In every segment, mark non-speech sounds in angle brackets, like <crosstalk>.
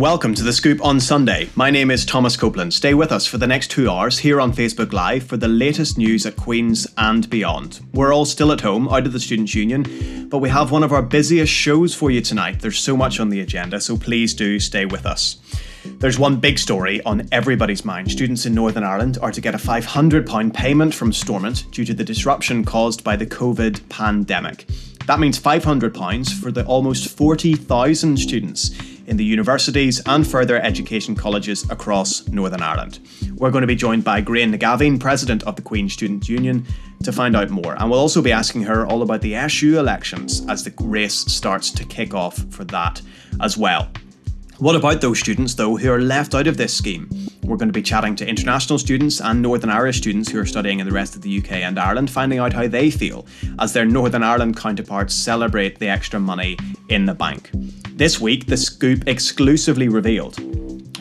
welcome to The Scoop on Sunday. My name is Thomas Copeland. Stay with us for the next two hours here on Facebook Live for the latest news at Queen's and beyond. We're all still at home, out of the Students' Union, but we have one of our busiest shows for you tonight. There's so much on the agenda, so please do stay with us. There's one big story on everybody's mind. Students in Northern Ireland are to get a £500 payment from Stormont due to the disruption caused by the COVID pandemic. That means £500 for the almost 40,000 students in the universities and further education colleges across Northern Ireland. We're going to be joined by Gráinne Nagavin, President of the Queen Student Union, to find out more. And we'll also be asking her all about the SU elections as the race starts to kick off for that as well. What about those students, though, who are left out of this scheme? We're going to be chatting to international students and Northern Irish students who are studying in the rest of the UK and Ireland, finding out how they feel as their Northern Ireland counterparts celebrate the extra money in the bank. This week, the scoop exclusively revealed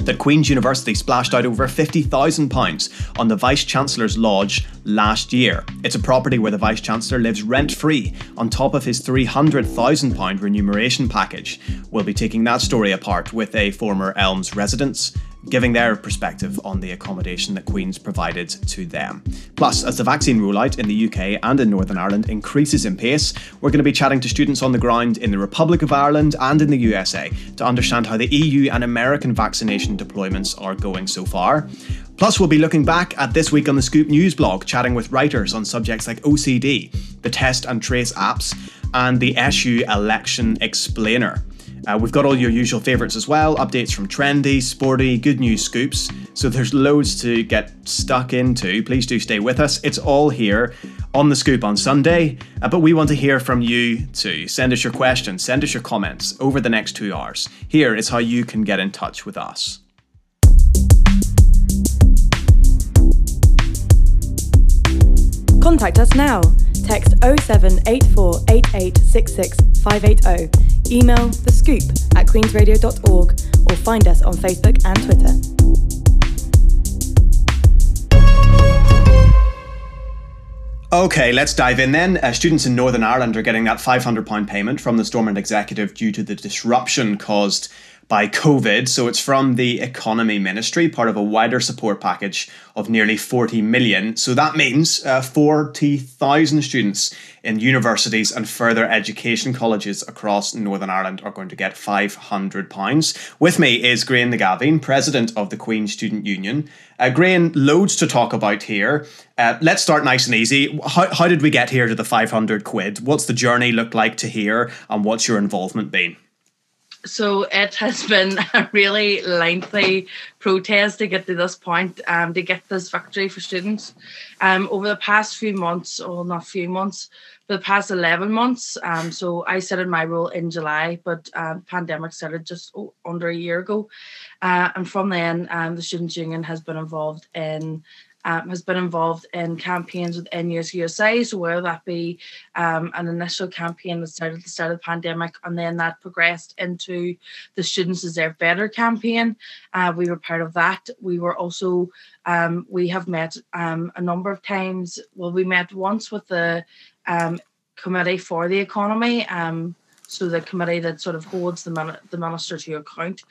that Queen's University splashed out over £50,000 on the Vice Chancellor's lodge last year. It's a property where the Vice Chancellor lives rent free on top of his £300,000 remuneration package. We'll be taking that story apart with a former Elms resident giving their perspective on the accommodation that Queen's provided to them. Plus, as the vaccine rollout in the UK and in Northern Ireland increases in pace, we're going to be chatting to students on the ground in the Republic of Ireland and in the USA to understand how the EU and American vaccination deployments are going so far. Plus, we'll be looking back at this week on the Scoop News blog, chatting with writers on subjects like OCD, the test and trace apps, and the SU Election Explainer. Uh, we've got all your usual favourites as well updates from trendy, sporty, good news scoops. So there's loads to get stuck into. Please do stay with us. It's all here on the scoop on Sunday. Uh, but we want to hear from you too. Send us your questions, send us your comments over the next two hours. Here is how you can get in touch with us. Contact us now. Text 07848866580. Email the scoop at queensradio.org or find us on Facebook and Twitter. Okay, let's dive in then. Uh, students in Northern Ireland are getting that £500 payment from the Stormont Executive due to the disruption caused by COVID. So it's from the Economy Ministry, part of a wider support package of nearly 40 million. So that means uh, 40,000 students in universities and further education colleges across Northern Ireland are going to get £500. With me is Gráinne Nagavin, President of the Queen Student Union. Uh, Gráinne, loads to talk about here. Uh, let's start nice and easy. How, how did we get here to the 500 quid? What's the journey looked like to here and what's your involvement been? So it has been <laughs> a really lengthy protest to get to this point, um, to get this victory for students. Um, over the past few months, or not few months, the past 11 months. Um, so I started my role in July, but um, pandemic started just oh, under a year ago. Uh, and from then, um, the Students' Union has been involved in um, has been involved in campaigns with NUS-USI. So whether that be um, an initial campaign that started at the start of the pandemic, and then that progressed into the Students Deserve Better campaign. Uh, we were part of that. We were also um, we have met um, a number of times. Well, we met once with the um, committee for the economy. Um, so the committee that sort of holds the, the minister to account.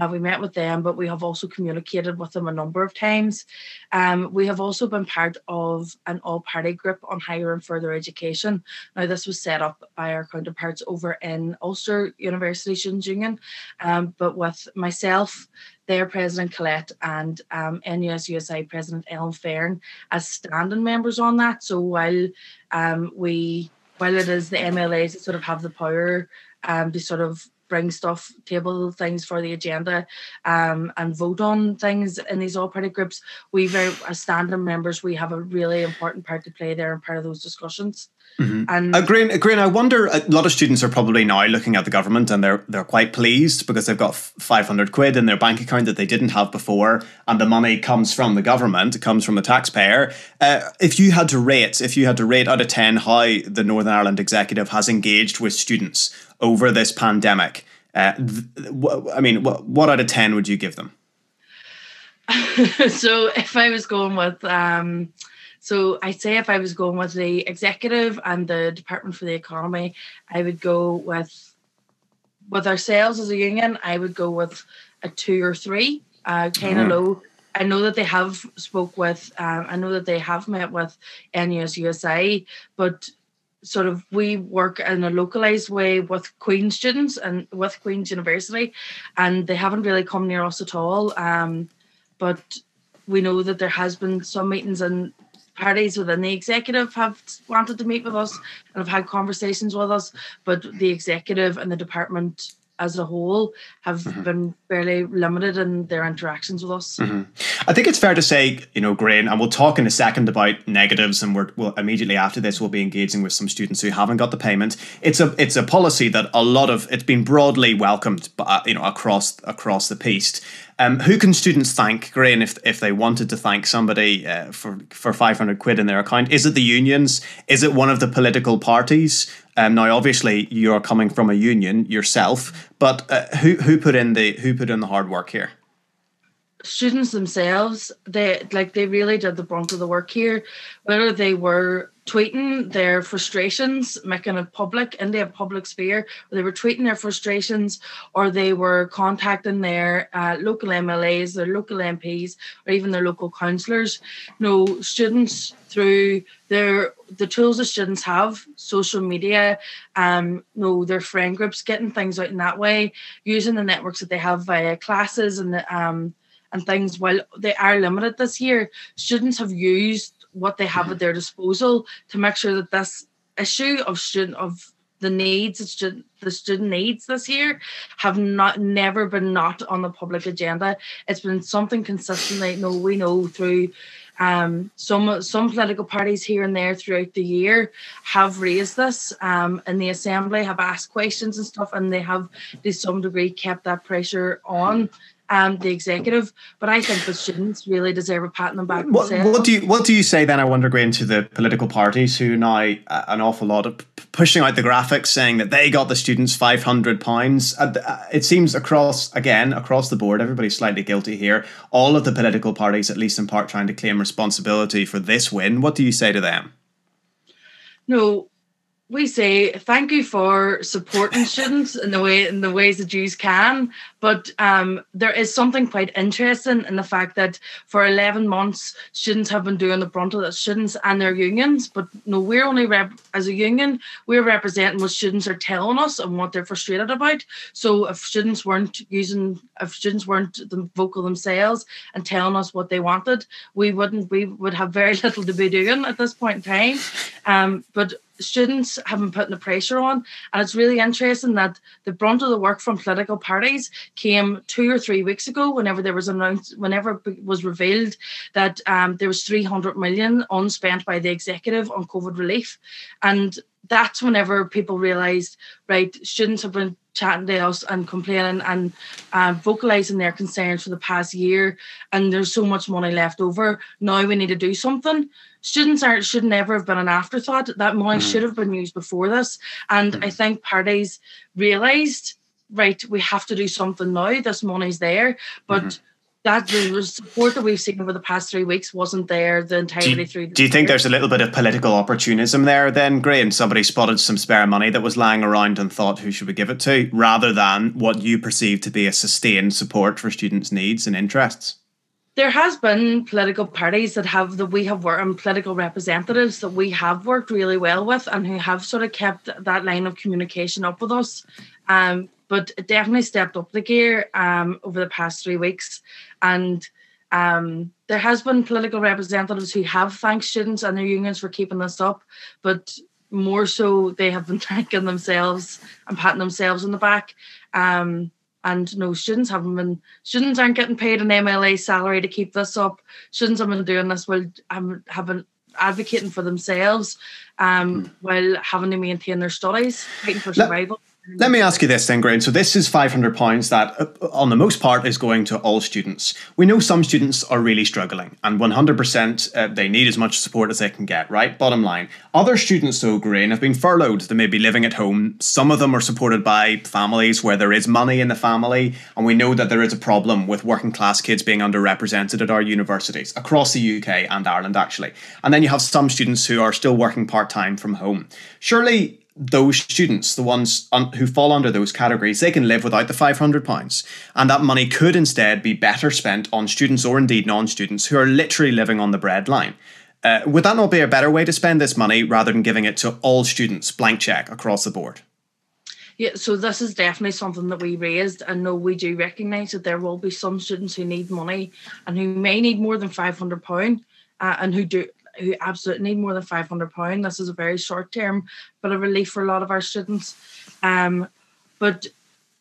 Uh, we met with them, but we have also communicated with them a number of times. Um, we have also been part of an all-party group on higher and further education. Now, this was set up by our counterparts over in Ulster University Students' Union, um, but with myself, their president Colette and um, NUS-USI president Ellen Fearon as standing members on that. So while um, we while it is the MLAs that sort of have the power um, to sort of bring stuff, table things for the agenda, um, and vote on things in these all party groups, we very as standing members, we have a really important part to play there and part of those discussions. Mm-hmm. And agreeing, agreeing. I wonder. A lot of students are probably now looking at the government and they're they're quite pleased because they've got five hundred quid in their bank account that they didn't have before, and the money comes from the government. It comes from the taxpayer. Uh, if you had to rate, if you had to rate out of ten how the Northern Ireland Executive has engaged with students over this pandemic, uh, th- I mean, what what out of ten would you give them? <laughs> so if I was going with. Um, So I'd say if I was going with the executive and the Department for the Economy, I would go with with ourselves as a union. I would go with a two or three, uh, kind of mm. low. I know that they have spoke with. Um, I know that they have met with NUS-USI, but sort of we work in a localized way with Queen students and with Queen's University, and they haven't really come near us at all. Um, but we know that there has been some meetings and parties within the executive have wanted to meet with us and have had conversations with us, but the executive and the department as a whole have mm-hmm. been fairly limited in their interactions with us. Mm-hmm. I think it's fair to say, you know, Gráinne, and we'll talk in a second about negatives, and we're we'll, immediately after this we'll be engaging with some students who haven't got the payment. It's a it's a policy that a lot of it's been broadly welcomed, uh, you know, across across the piece. Um, who can students thank, Gráinne, if if they wanted to thank somebody uh, for for five hundred quid in their account? Is it the unions? Is it one of the political parties? Um, now, obviously, you're coming from a union yourself, but uh, who who put in the who put in the hard work here? Students themselves, they like they really did the brunt of the work here. Whether they were tweeting their frustrations, making it public in a public sphere. They were tweeting their frustrations, or they were contacting their uh, local MLAs, their local MPs, or even their local councillors. no, students through their the tools the students have, social media, um, no, their friend groups, getting things out in that way, using the networks that they have via classes and um and things. While they are limited this year, students have used what they have at their disposal to make sure that this issue of student of the needs student, the student needs this year have not never been not on the public agenda. It's been something consistently. No, we know through um, some some political parties here and there throughout the year have raised this um, in the assembly, have asked questions and stuff, and they have to some degree kept that pressure on um, the executive. But I think the students really deserve a pat on the back. What, what, do you What do you say then? I wonder, going to the political parties who now uh, an awful lot of pushing out the graphics, saying that they got the students five hundred pounds. Uh, uh, it seems across again across the board, everybody's slightly guilty here. All of the political parties, at least in part, trying to claim responsibility for this win. What do you say to them? No, we say thank you for supporting <laughs> students in the way in the ways that you can but um, there is something quite interesting in the fact that for 11 months students have been doing the brunt of the students and their unions but no we're only rep- as a union we're representing what students are telling us and what they're frustrated about. So if students weren't using if students weren't the vocal themselves and telling us what they wanted we wouldn't we would have very <laughs> little to be doing at this point in time. Um, but students have been putting the pressure on. And it's really interesting that the brunt of the work from political parties came two or three weeks ago, whenever there was announced, whenever it was revealed that um, there was 300 million unspent by the executive on COVID relief. And that's whenever people realized, right, students have been chatting to us and complaining and uh, vocalizing their concerns for the past year and there's so much money left over now we need to do something students are should never have been an afterthought that money mm. should have been used before this and mm. i think parties realized right we have to do something now this money's there but mm-hmm that the support that we've seen over the past three weeks wasn't there the entirety do you, through. The do you think there's a little bit of political opportunism there then, Graham? Somebody spotted some spare money that was lying around and thought, who should we give it to? Rather than what you perceive to be a sustained support for students' needs and interests? There has been political parties that have that we have worked and political representatives that we have worked really well with and who have sort of kept that line of communication up with us. Um, but it definitely stepped up the gear um, over the past three weeks. And um, there has been political representatives who have thanked students and their unions for keeping this up, but more so they have been <laughs> thanking themselves and patting themselves on the back. Um, and no, students haven't been students aren't getting paid an MLA salary to keep this up. Students have been doing this while um, have been advocating for themselves um, mm. while having to maintain their studies, fighting for survival. let me ask you this then, Graham. So this is five hundred pounds that, uh, on the most part, is going to all students. We know some students are really struggling, and one hundred percent uh, they need as much support as they can get. Right, bottom line. Other students, though, Graham, have been furloughed. They may be living at home. Some of them are supported by families where there is money in the family, and we know that there is a problem with working class kids being underrepresented at our universities across the UK and Ireland, actually. And then you have some students who are still working part time from home. Surely those students, the ones un- who fall under those categories, they can live without the £500. And that money could instead be better spent on students or indeed non students who are literally living on the breadline. Uh, would that not be a better way to spend this money rather than giving it to all students, blank check across the board? Yeah, so this is definitely something that we raised, and no, we do recognise that there will be some students who need money and who may need more than five hundred pound, uh, and who do who absolutely need more than five hundred pound. This is a very short term, but a relief for a lot of our students. Um, but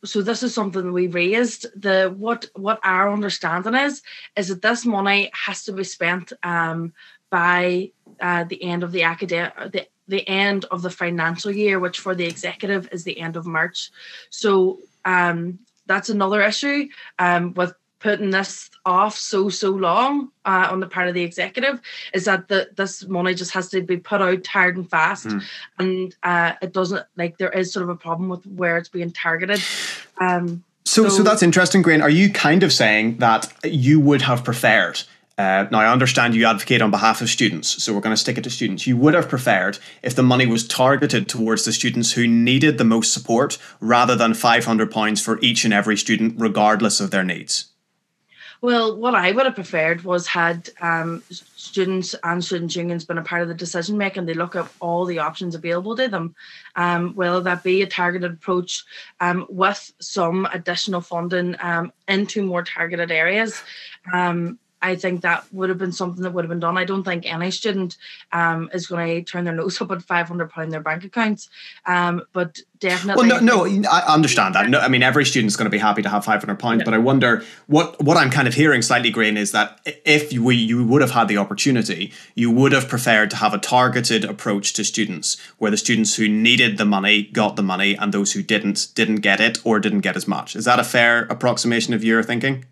so this is something we raised. The what what our understanding is is that this money has to be spent um, by uh, the end of the academic the the end of the financial year, which for the executive is the end of March. So um, that's another issue um, with putting this off so so long uh, on the part of the executive is that the this money just has to be put out hard and fast mm. and uh, it doesn't like there is sort of a problem with where it's being targeted um, so, so so that's interesting Graham are you kind of saying that you would have preferred uh, now, I understand you advocate on behalf of students, so we're going to stick it to students. You would have preferred if the money was targeted towards the students who needed the most support rather than £500 for each and every student, regardless of their needs. Well, what I would have preferred was had um, students and student unions been a part of the decision making. They look at all the options available to them, um, whether that be a targeted approach um, with some additional funding um, into more targeted areas. Um, I think that would have been something that would have been done. I don't think any student um, is going to turn their nose <laughs> up at five hundred pound in their bank accounts. Um, but definitely, well, no, no, I understand that. No, I mean every student's going to be happy to have five hundred pounds, but I wonder what what I'm kind of hearing slightly, Green, is that if you, you would have had the opportunity, you would have preferred to have a targeted approach to students, where the students who needed the money got the money, and those who didn't didn't get it or didn't get as much. Is that a fair approximation of your thinking?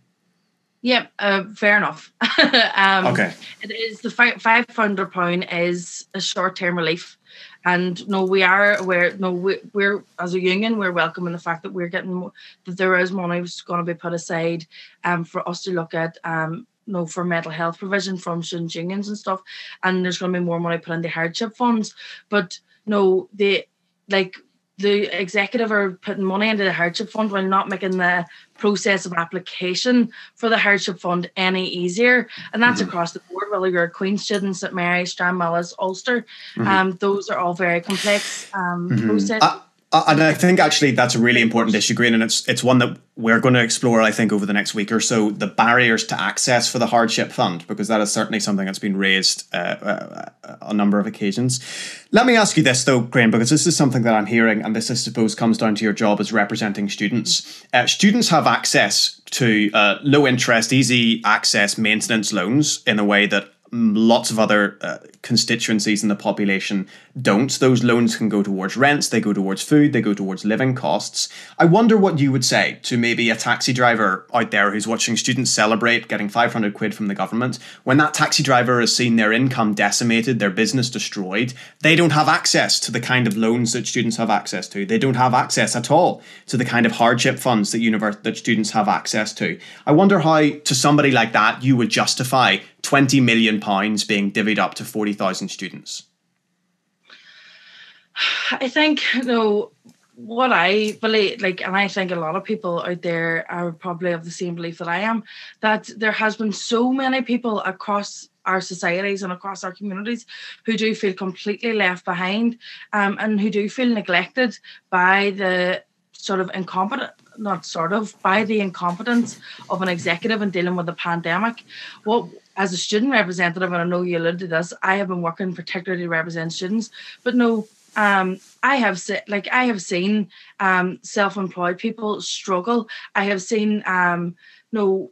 Yep, uh, fair enough. <laughs> um, okay. It is the five hundred pound is a short term relief, and no, we are aware. No, we, we're as a union, we're welcoming the fact that we're getting that there is money going to be put aside, um, for us to look at um no for mental health provision from student unions and stuff, and there's going to be more money put in the hardship funds. But no, the like the executive are putting money into the hardship fund while not making the process of application for the hardship fund any easier. And that's mm-hmm. across the board, whether you're a Queen student, St Mary, Stranmillis, Ulster. Mm-hmm. Um, those are all very complex um, mm-hmm. processes. Uh, and I think actually that's a really important issue, Green, and it's it's one that we're going to explore, I think, over the next week or so. The barriers to access for the hardship fund, because that is certainly something that's been raised uh, uh, a number of occasions. Let me ask you this, though, Graham, because this is something that I'm hearing, and this, I suppose, comes down to your job as representing students. Uh, students have access to low interest, easy access maintenance loans in a way that lots of other uh, constituencies in the population don't. Those loans can go towards rents, they go towards food, they go towards living costs. I wonder what you would say to maybe a taxi driver out there who's watching students celebrate getting 500 quid from the government. When that taxi driver has seen their income decimated, their business destroyed, they don't have access to the kind of loans that students have access to. They don't have access at all to the kind of hardship funds that univers- that students have access to. I wonder how to somebody like that you would justify 20 million pounds being divvied up to 40,000 students? I think you know what I believe, like, and I think a lot of people out there are probably of the same belief that I am, that there has been so many people across our societies and across our communities who do feel completely left behind um, and who do feel neglected by the sort of incompetent not sort of by the incompetence of an executive in dealing with the pandemic what as a student representative, and I know you alluded to this, I have been working particularly to represent students, but no, um, I have se- like I have seen um, self-employed people struggle. I have seen um, no,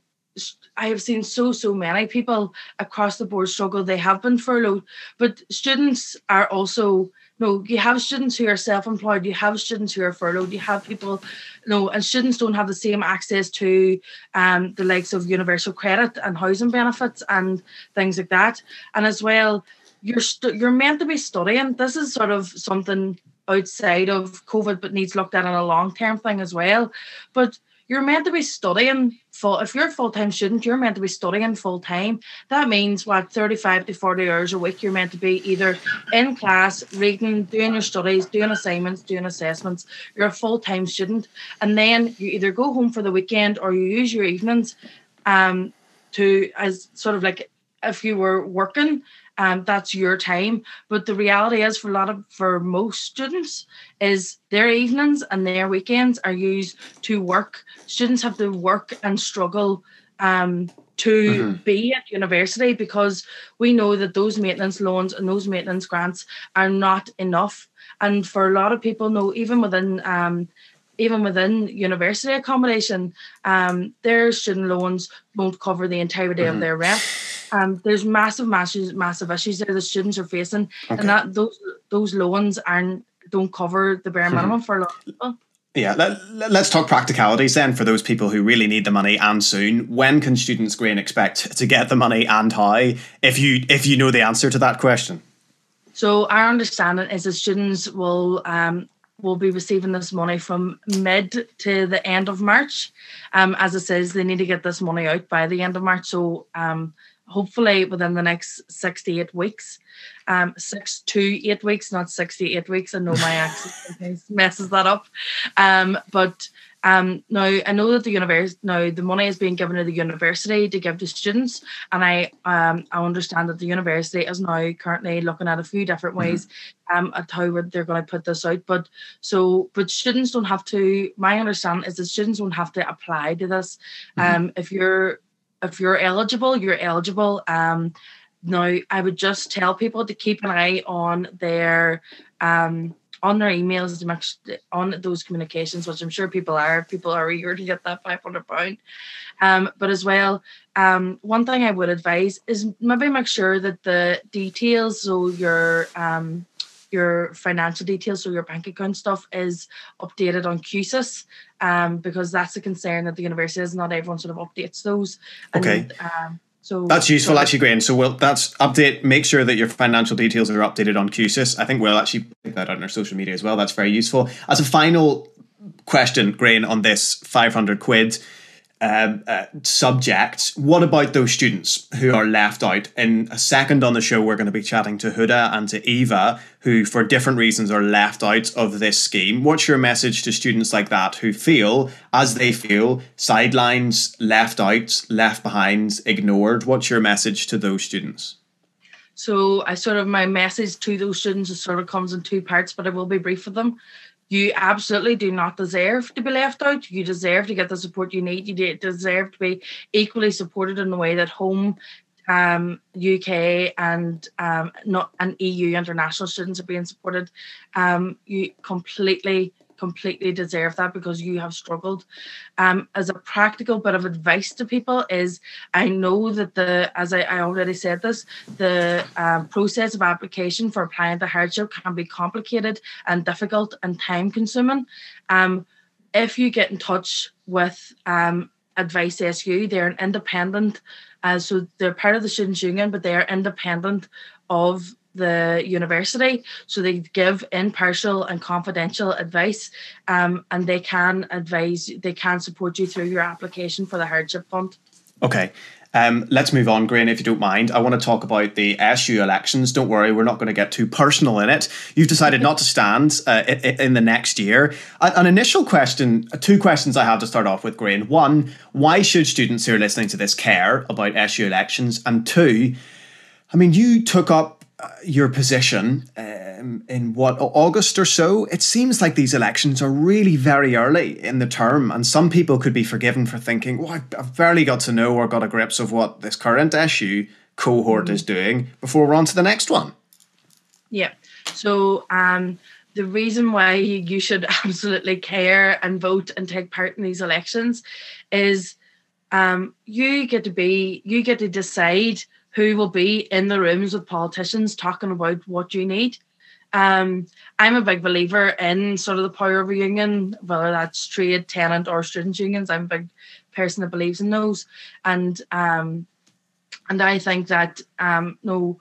I have seen so so many people across the board struggle. They have been furloughed, but students are also no, you have students who are self-employed, you have students who are furloughed, you have people, no, and students don't have the same access to um, the likes of universal credit and housing benefits and things like that. And as well, you're you're meant to be studying. This is sort of something outside of COVID, but needs looked at in a long term thing as well. But you're meant to be studying full if you're a full-time student you're meant to be studying full-time. That means what 35 to 40 hours a week you're meant to be either in class reading doing your studies doing assignments doing assessments. You're a full-time student. And then you either go home for the weekend or you use your evenings um to as sort of like if you were working um, that's your time. But the reality is, for a lot of for most students, is their evenings and their weekends are used to work. Students have to work and struggle um, to mm-hmm. be at university because we know that those maintenance loans and those maintenance grants are not enough. And for a lot of people, no, even within um, even within university accommodation, um, their student loans won't cover the entirety mm-hmm. of their rent. Um, there's massive, massive, massive issues there the students are facing, okay. and that those those loans aren't don't cover the bare mm-hmm. minimum mm-hmm. for a lot of people. Yeah, let, us talk practicalities then for those people who really need the money and soon. When can students Gráinne expect to get the money and how? If you if you know the answer to that question. So our understanding is that students will um, will be receiving this money from mid to the end of March. Um, as it says, they need to get this money out by the end of March. So um, hopefully within the next six to eight weeks. Um, six to eight weeks, not six to eight weeks. I know my <laughs> accent messes that up. Um, but um, now I know that the university now the money is being given to the university to give to students, and I um I understand that the university is now currently looking at a few different mm-hmm. ways mm-hmm. um at how they're going to put this out. But so but students don't have to. My understanding is that students don't have to apply to this. Mm-hmm. Um, if you're if you're eligible, you're eligible. Um, now I would just tell people to keep an eye on their um on their emails to on those communications, which I'm sure people are. People are eager to get that five hundred pound. Um, but as well, um, one thing I would advise is maybe make sure that the details, so your um, your financial details, so your bank account stuff, is updated on QSIS, um, because that's a concern that the university has. Not everyone sort of updates those. Okay. um, so that's useful, so, actually, Graham. So we'll that's update. Make sure that your financial details are updated on QSIS. I think we'll actually put that on our social media as well. That's very useful. As a final question, Gráinne, on this five hundred quid um, uh, subject. What about those students who are left out? In a second on the show, we're going to be chatting to Huda and to Eva, who, for different reasons, are left out of this scheme. What's your message to students like that who feel, as they feel, sidelines, left out, left behind, ignored? What's your message to those students? So, I sort of my message to those students sort of comes in two parts, but I will be brief with them you absolutely do not deserve to be left out. You deserve to get the support you need. You deserve to be equally supported in the way that home, um, UK, and um, not and EU international students are being supported. Um, you completely completely deserve that because you have struggled. Um, as a practical bit of advice to people is I know that the, as I, I already said this, the um, process of application for applying to hardship can be complicated and difficult and time consuming. Um, if you get in touch with um, Advice SU, they're an independent, uh, so they're part of the Students' Union, but they are independent of the university so they give impartial and confidential advice um, and they can advise they can support you through your application for the hardship fund okay um, let's move on, Gráinne, if you don't mind. I want to talk about the SU elections. Don't worry, we're not going to get too personal in it. You've decided not to stand uh, in the next year. An initial question, two questions I have to start off with, Gráinne. One, why should students who are listening to this care about SU elections? And two, I mean, you took up your position um, in what August or so, it seems like these elections are really very early in the term, and some people could be forgiven for thinking, "Well, I've, I've barely got to know or got a grips of what this current SU cohort mm-hmm. is doing before we're on to the next one." Yeah. So um, the reason why you should <laughs> absolutely care and vote and take part in these elections is um, you get to be, you get to decide who will be in the rooms with politicians talking about what you need. um, I'm a big believer in sort of the power of a union, whether that's trade, tenant, or students' unions. I'm a big person that believes in those, and um, and I think that um, no,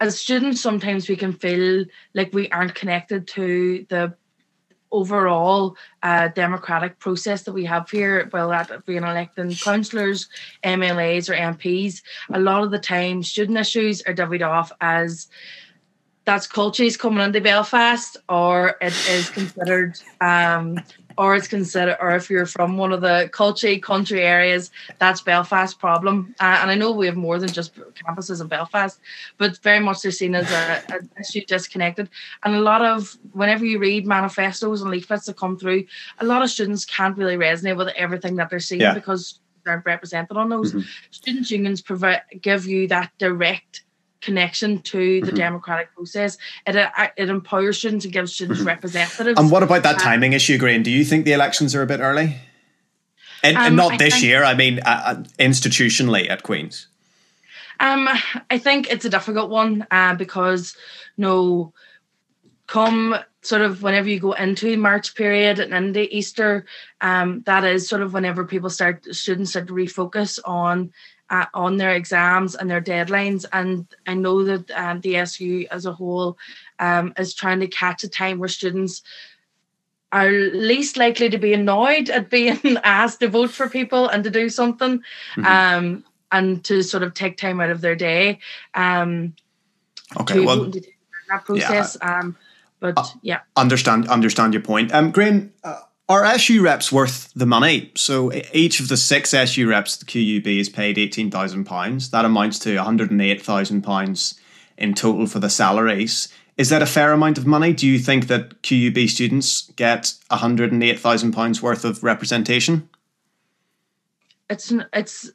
as students, sometimes we can feel like we aren't connected to the overall uh, democratic process that we have here, well, that being electing councillors, MLAs, or MPs, a lot of the time student issues are divvied off as that's cultures coming into Belfast, or it is considered um, or it's considered, or if you're from one of the culture country areas, that's Belfast problem. Uh, and I know we have more than just campuses in Belfast, but very much they're seen as a, issue disconnected. And a lot of whenever you read manifestos and leaflets that come through, a lot of students can't really resonate with everything that they're seeing yeah. because aren't represented on those. Mm-hmm. Students' unions provide give you that direct connection to the mm-hmm. democratic process. It, uh, it empowers students and gives students mm-hmm. representatives. And what about that uh, timing issue, Green? Do you think the elections are a bit early? And, um, and not I this year, I mean, uh, uh, institutionally at Queen's. Um, I think it's a difficult one uh, because no, come sort of whenever you go into March period and into Easter, um, that is sort of whenever people start students start to refocus on uh, on their exams and their deadlines. And I know that um, the SU as a whole um, is trying to catch a time where students are least likely to be annoyed at being <laughs> asked to vote for people and to do something mm-hmm. um, and to sort of take time out of their day. Um, okay, well, that process. Yeah. Um, but uh, yeah, understand understand your point. Um, Graham, uh, are SU reps worth the money? So each of the six SU reps, the QUB is paid eighteen thousand pounds. That amounts to one hundred and eight thousand pounds in total for the salaries. Is that a fair amount of money? Do you think that QUB students get one hundred and eight thousand pounds worth of representation? It's it's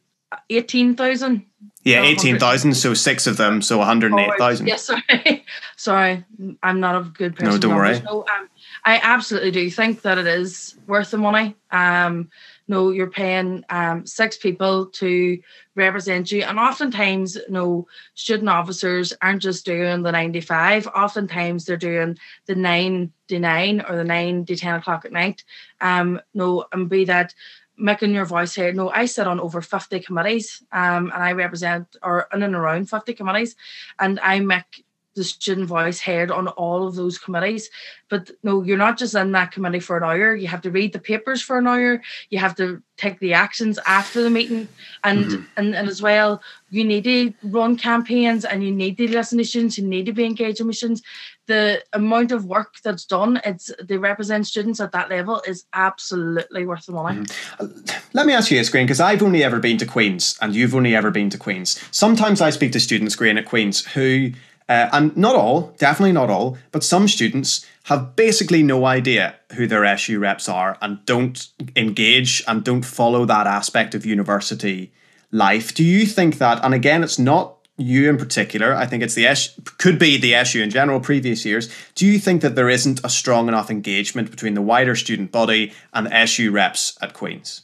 eighteen thousand. Yeah, eighteen thousand. So six of them, so one hundred and eight thousand. <laughs> Yes, yeah, sorry, <laughs> sorry, I'm not a good person. No, don't worry. No, um, I absolutely do think that it is worth the money. Um, no, you're paying um, six people to represent you, and oftentimes, no, student officers aren't just doing the nine to five. Oftentimes, they're doing the nine to nine or the nine to ten o'clock at night. Um, no, and be that making your voice heard. No, I sit on over 50 committees um, and I represent or in and around 50 committees and I make the student voice heard on all of those committees. But no, you're not just in that committee for an hour. You have to read the papers for an hour. You have to take the actions after the meeting. And mm-hmm. and, and as well, you need to run campaigns and you need to listen to students, you need to be engaged with students. The amount of work that's done, it's they represent students at that level is absolutely worth the money. Mm-hmm. Let me ask you this, Green, because I've only ever been to Queen's and you've only ever been to Queen's. Sometimes I speak to students, Green, at Queen's who uh, and not all, definitely not all, but some students have basically no idea who their SU reps are and don't engage and don't follow that aspect of university life. Do you think that, and again, it's not you in particular, I think it's the could be the SU in general, previous years. Do you think that there isn't a strong enough engagement between the wider student body and the SU reps at Queen's?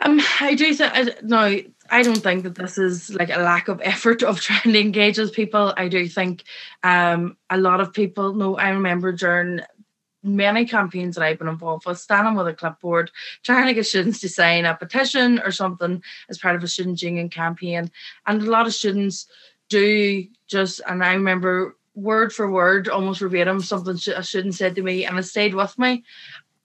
Um, I do think, no, I don't think that this is like a lack of effort of <laughs> trying to engage with people. I do think um, a lot of people know. I remember during many campaigns that I've been involved with, standing with a clipboard, trying to get students to sign a petition or something as part of a student union campaign. And a lot of students do just, and I remember word for word, almost verbatim, something a student said to me, and it stayed with me.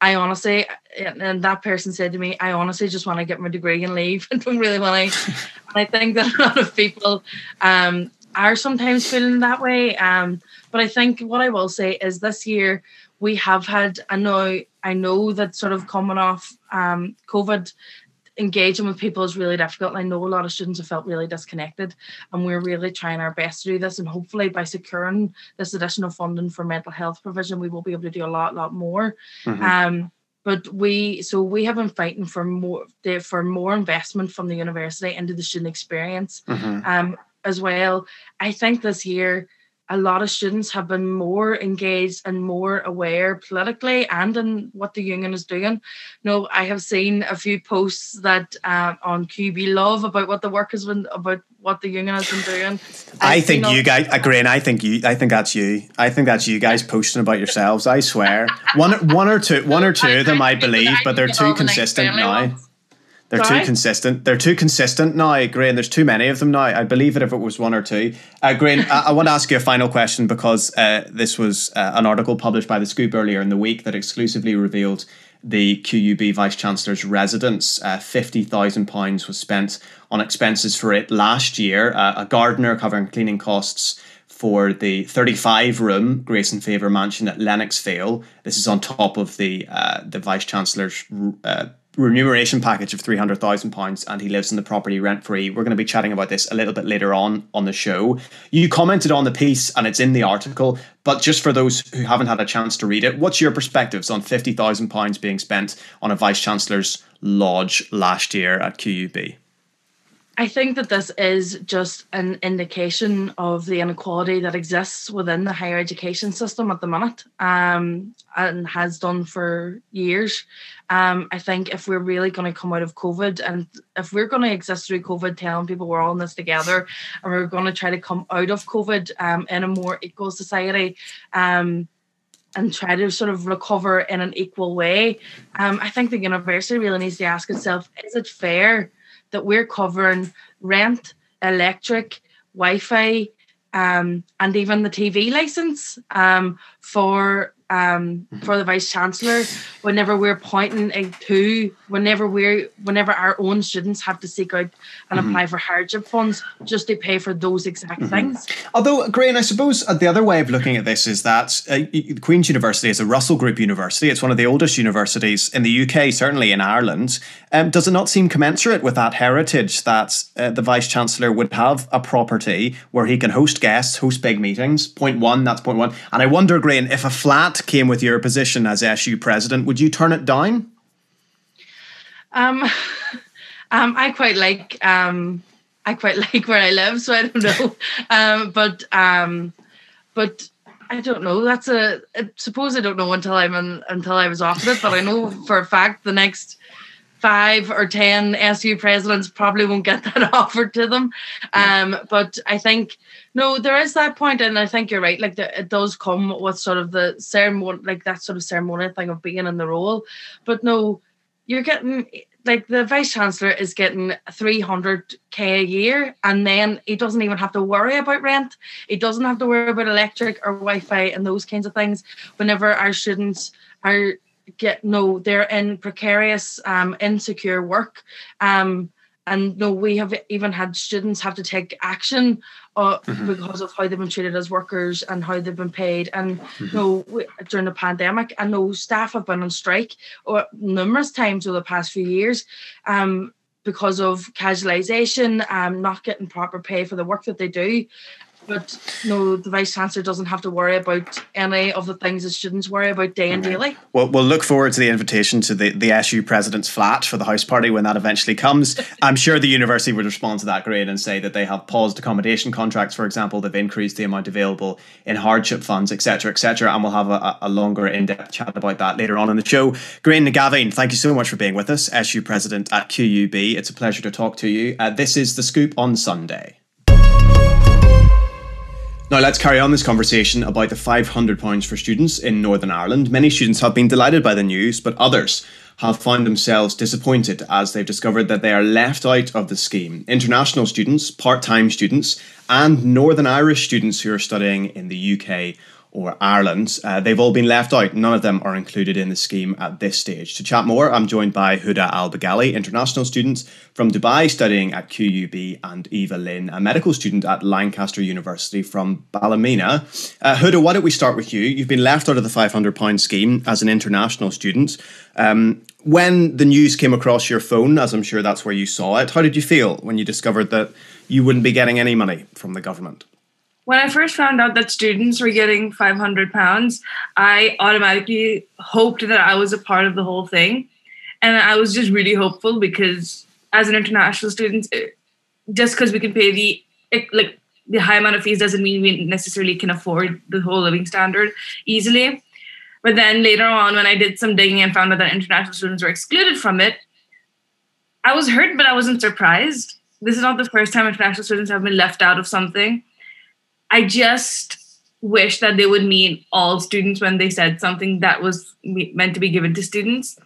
I honestly, and that person said to me, I honestly just want to get my degree and leave. <laughs> I don't really want to. I think that a lot of people um, are sometimes feeling that way. Um, but I think what I will say is this year we have had, I know, I know that sort of coming off um, COVID, engaging with people is really difficult. And I know a lot of students have felt really disconnected, and we're really trying our best to do this. And hopefully, by securing this additional funding for mental health provision, we will be able to do a lot, lot more. Mm-hmm. Um, but we so we have been fighting for more for more investment from the university into the student experience mm-hmm. um, as well. I think this year a lot of students have been more engaged and more aware politically and in what the union is doing. no, I have seen a few posts that uh, on QB Love about what the work has been about what the union has been doing. I think you guys, Gráinne. I think you. I think that's you. I think that's you guys posting about yourselves. I swear, one, one or two, one or two of them, I <laughs> believe, but they're too consistent now. They're too consistent. They're too consistent now, Gráinne. There's too many of them now. I believe it if it was one or two. Uh, I, I, want to ask you a final question because uh, this was uh, an article published by The Scoop earlier in the week that exclusively revealed the QUB Vice Chancellor's residence. Uh, £50,000 was spent on expenses for it last year. Uh, a gardener covering cleaning costs for the 35 room Grace and Favour mansion at Lennoxvale. This is on top of the uh, the Vice Chancellor's uh, remuneration package of three hundred thousand pounds, and he lives in the property rent free. We're going to be chatting about this a little bit later on on the show. You commented on the piece, and it's in the article. But just for those who haven't had a chance to read it, what's your perspectives on fifty thousand pounds being spent on a vice chancellor's lodge last year at QUB? I think that this is just an indication of the inequality that exists within the higher education system at the minute um, and has done for years. Um, I think if we're really going to come out of COVID and if we're going to exist through COVID, telling people we're all in this together and we're going to try to come out of COVID um, in a more equal society. Um, and try to sort of recover in an equal way. Um, I think the university really needs to ask itself: Is it fair that we're covering rent, electric, Wi-Fi, um, and even the TV license um, for um, for the vice chancellor whenever we're pointing a to whenever we're whenever our own students have to seek out and mm-hmm. apply for hardship funds just to pay for those exact mm-hmm. things. Although, Gráinne, I suppose uh, the other way of looking at this is that uh, Queen's University is a Russell Group university. It's one of the oldest universities in the UK, certainly in Ireland. Um, does it not seem commensurate with that heritage that uh, the vice chancellor would have a property where he can host guests, host big meetings? Point one, that's point one. And I wonder, Gráinne, if a flat came with your position as SU president, would you turn it down? Um, um, I quite like um, I quite <laughs> like where I live, so I don't know. <laughs> um, but um, but I don't know. That's a. I suppose I don't know until I'm in, until I was offered it, but I know for a fact the next five or ten SU presidents probably won't get <laughs> that offered to them. Um, but I think no, there is that point, and I think you're right. Like the, it does come with sort of the ceremony, like that sort of ceremonial thing of being in the role. But no, you're getting like the vice chancellor is getting 300k a year and then he doesn't even have to worry about rent he doesn't have to worry about electric or wi-fi and those kinds of things whenever our students are get no they're in precarious um insecure work um and no we have even had students have to take action uh, mm-hmm. because of how they've been treated as workers and how they've been paid and mm-hmm. no we, during the pandemic and no staff have been on strike or numerous times over the past few years um because of casualization um not getting proper pay for the work that they do but no, the vice chancellor doesn't have to worry about any of the things the students worry about day and daily. Well, we'll look forward to the invitation to the, the SU president's flat for the house party when that eventually comes. <laughs> I'm sure the university would respond to that grade and say that they have paused accommodation contracts, for example, they've increased the amount available in hardship funds, etc., etc. And we'll have a, a longer in-depth chat about that later on in the show. Gráinne Gavin, thank you so much for being with us, SU president at QUB. It's a pleasure to talk to you. Uh, this is the scoop on Sunday. Now, let's carry on this conversation about the £500 for students in Northern Ireland. Many students have been delighted by the news, but others have found themselves disappointed as they've discovered that they are left out of the scheme. International students, part time students, and Northern Irish students who are studying in the UK or Ireland. Uh, they've all been left out. None of them are included in the scheme at this stage. To chat more, I'm joined by Huda Al Bagali, international student from Dubai studying at QUB, and Eva Lynn, a medical student at Lancaster University from Ballymena. Uh, Huda, why don't we start with you? You've been left out of the £500 scheme as an international student. Um, when the news came across your phone, as I'm sure that's where you saw it, how did you feel when you discovered that you wouldn't be getting any money from the government? When I first found out that students were getting 500 pounds, I automatically hoped that I was a part of the whole thing. And I was just really hopeful because as an international student, just because we can pay the like the high amount of fees doesn't mean we necessarily can afford the whole living standard easily. But then later on, when I did some digging and found out that international students were excluded from it, I was hurt, but I wasn't surprised this is not the first time international students have been left out of something. I just wish that they would mean all students when they said something that was meant to be given to students.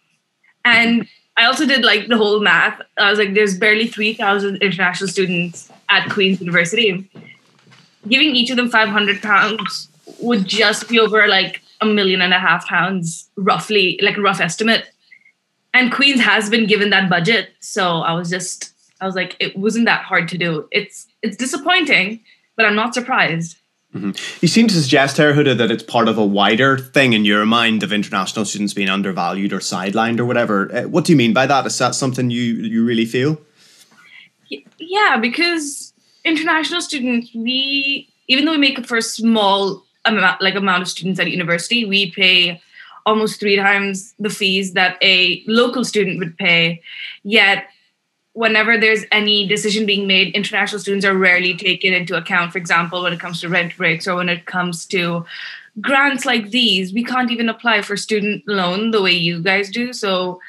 And I also did like the whole math. I was like, there's barely 3,000 international students at Queen's University. Giving each of them 500 pounds would just be over like a million and a half pounds, roughly, like a rough estimate. And Queen's has been given that budget. So I was just, I was like, it wasn't that hard to do. It's it's disappointing, but I'm not surprised. Mm-hmm. You seem to suggest, here, Huda, that it's part of a wider thing in your mind of international students being undervalued or sidelined or whatever. Uh, what do you mean by that? Is that something you you really feel? Yeah, because international students, we even though we make up for a small amount, like amount of students at university, we pay almost three times the fees that a local student would pay. Yet whenever there's any decision being made, international students are rarely taken into account. For example, when it comes to rent breaks or when it comes to grants like these, we can't even apply for student loan the way you guys do. So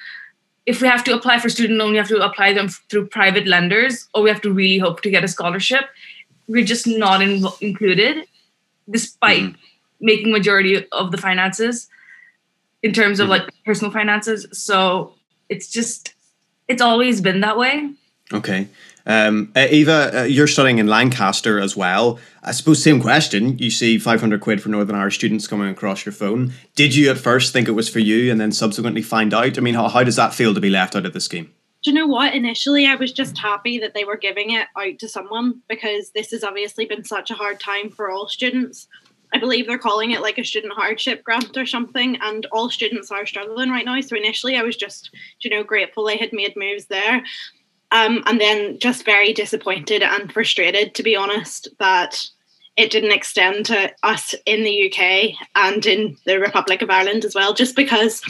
if we have to apply for student loan, we have to apply them through private lenders, or we have to really hope to get a scholarship. We're just not in- included, despite mm-hmm. making majority of the finances in terms of mm-hmm. like personal finances. So it's just it's always been that way. Okay. Um, uh, Eva, uh, you're studying in Lancaster as well. I suppose same question. You see 500 quid for Northern Irish students coming across your phone. Did you at first think it was for you and then subsequently find out? I mean, how, how does that feel to be left out of the scheme? Do you know what? Initially, I was just happy that they were giving it out to someone because this has obviously been such a hard time for all students. I believe they're calling it like a student hardship grant or something, and all students are struggling right now. So initially, I was just, you know, grateful they had made moves there, um, and then just very disappointed and frustrated, to be honest, that it didn't extend to us in the UK and in the Republic of Ireland as well, just because.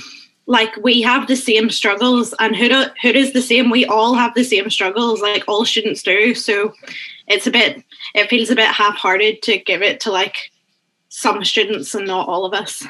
Like we have the same struggles, and Huda, Huda's the same. We all have the same struggles, like all students do. So it's a bit, it feels a bit half-hearted to give it to like some students and not all of us.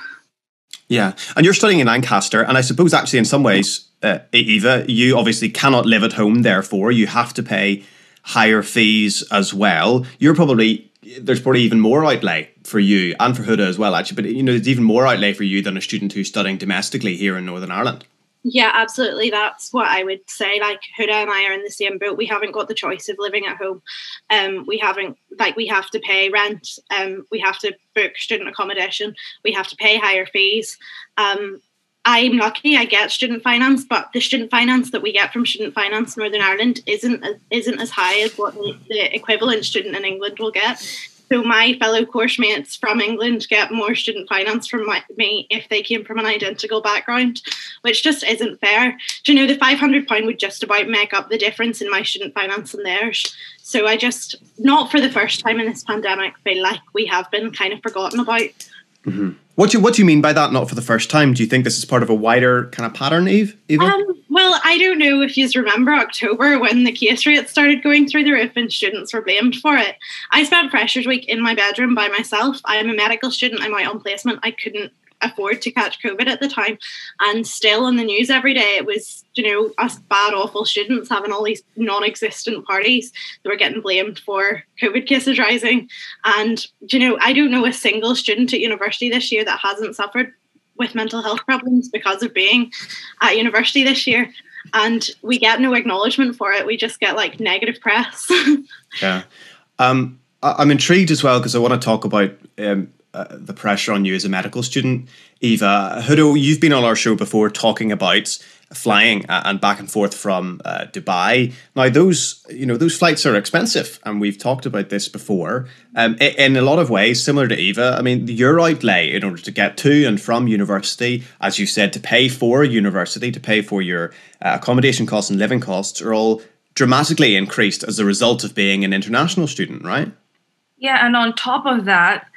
Yeah, and you're studying in Lancaster, and I suppose actually in some ways, uh, Eva, you obviously cannot live at home. Therefore, you have to pay higher fees as well. You're probably there's probably even more outlay for you and for Huda as well, actually. But you know, there's even more outlay for you than a student who's studying domestically here in Northern Ireland. Yeah, absolutely. That's what I would say. Like Huda and I are in the same boat. We haven't got the choice of living at home. Um, we haven't like we have to pay rent. Um, we have to book student accommodation. We have to pay higher fees. Um, I'm lucky I get student finance, but the student finance that we get from Student Finance Northern Ireland isn't isn't as high as what the equivalent student in England will get. So my fellow course mates from England get more student finance from my, me if they came from an identical background, which just isn't fair. Do you know the five hundred pound would just about make up the difference in my student finance and theirs? So I just, not for the first time in this pandemic, feel like we have been kind of forgotten about. Mm-hmm. What do you, what do you mean by that? Not for the first time. Do you think this is part of a wider kind of pattern, Eve? Eva? Um, well, I don't know if you remember October when the case rates started going through the roof and students were blamed for it. I spent Freshers Week in my bedroom by myself. I'm a medical student. I'm out on placement. I couldn't afford to catch COVID at the time. And still on the news every day, it was, you know, us bad, awful students having all these non existent parties that were getting blamed for COVID cases rising. And, you know, I don't know a single student at university this year that hasn't suffered with mental health problems because of being at university this year. And we get no acknowledgement for it. We just get like negative press. <laughs> yeah. Um, I'm intrigued as well because I want to talk about um, uh, the pressure on you as a medical student. Eva, Huda, you've been on our show before talking about flying and back and forth from uh, Dubai. Now, those you know those flights are expensive, and we've talked about this before. Um, in a lot of ways, similar to Eva, I mean, your outlay in order to get to and from university, as you said, to pay for university, to pay for your uh, accommodation costs and living costs, are all dramatically increased as a result of being an international student, right? Yeah, and on top of that,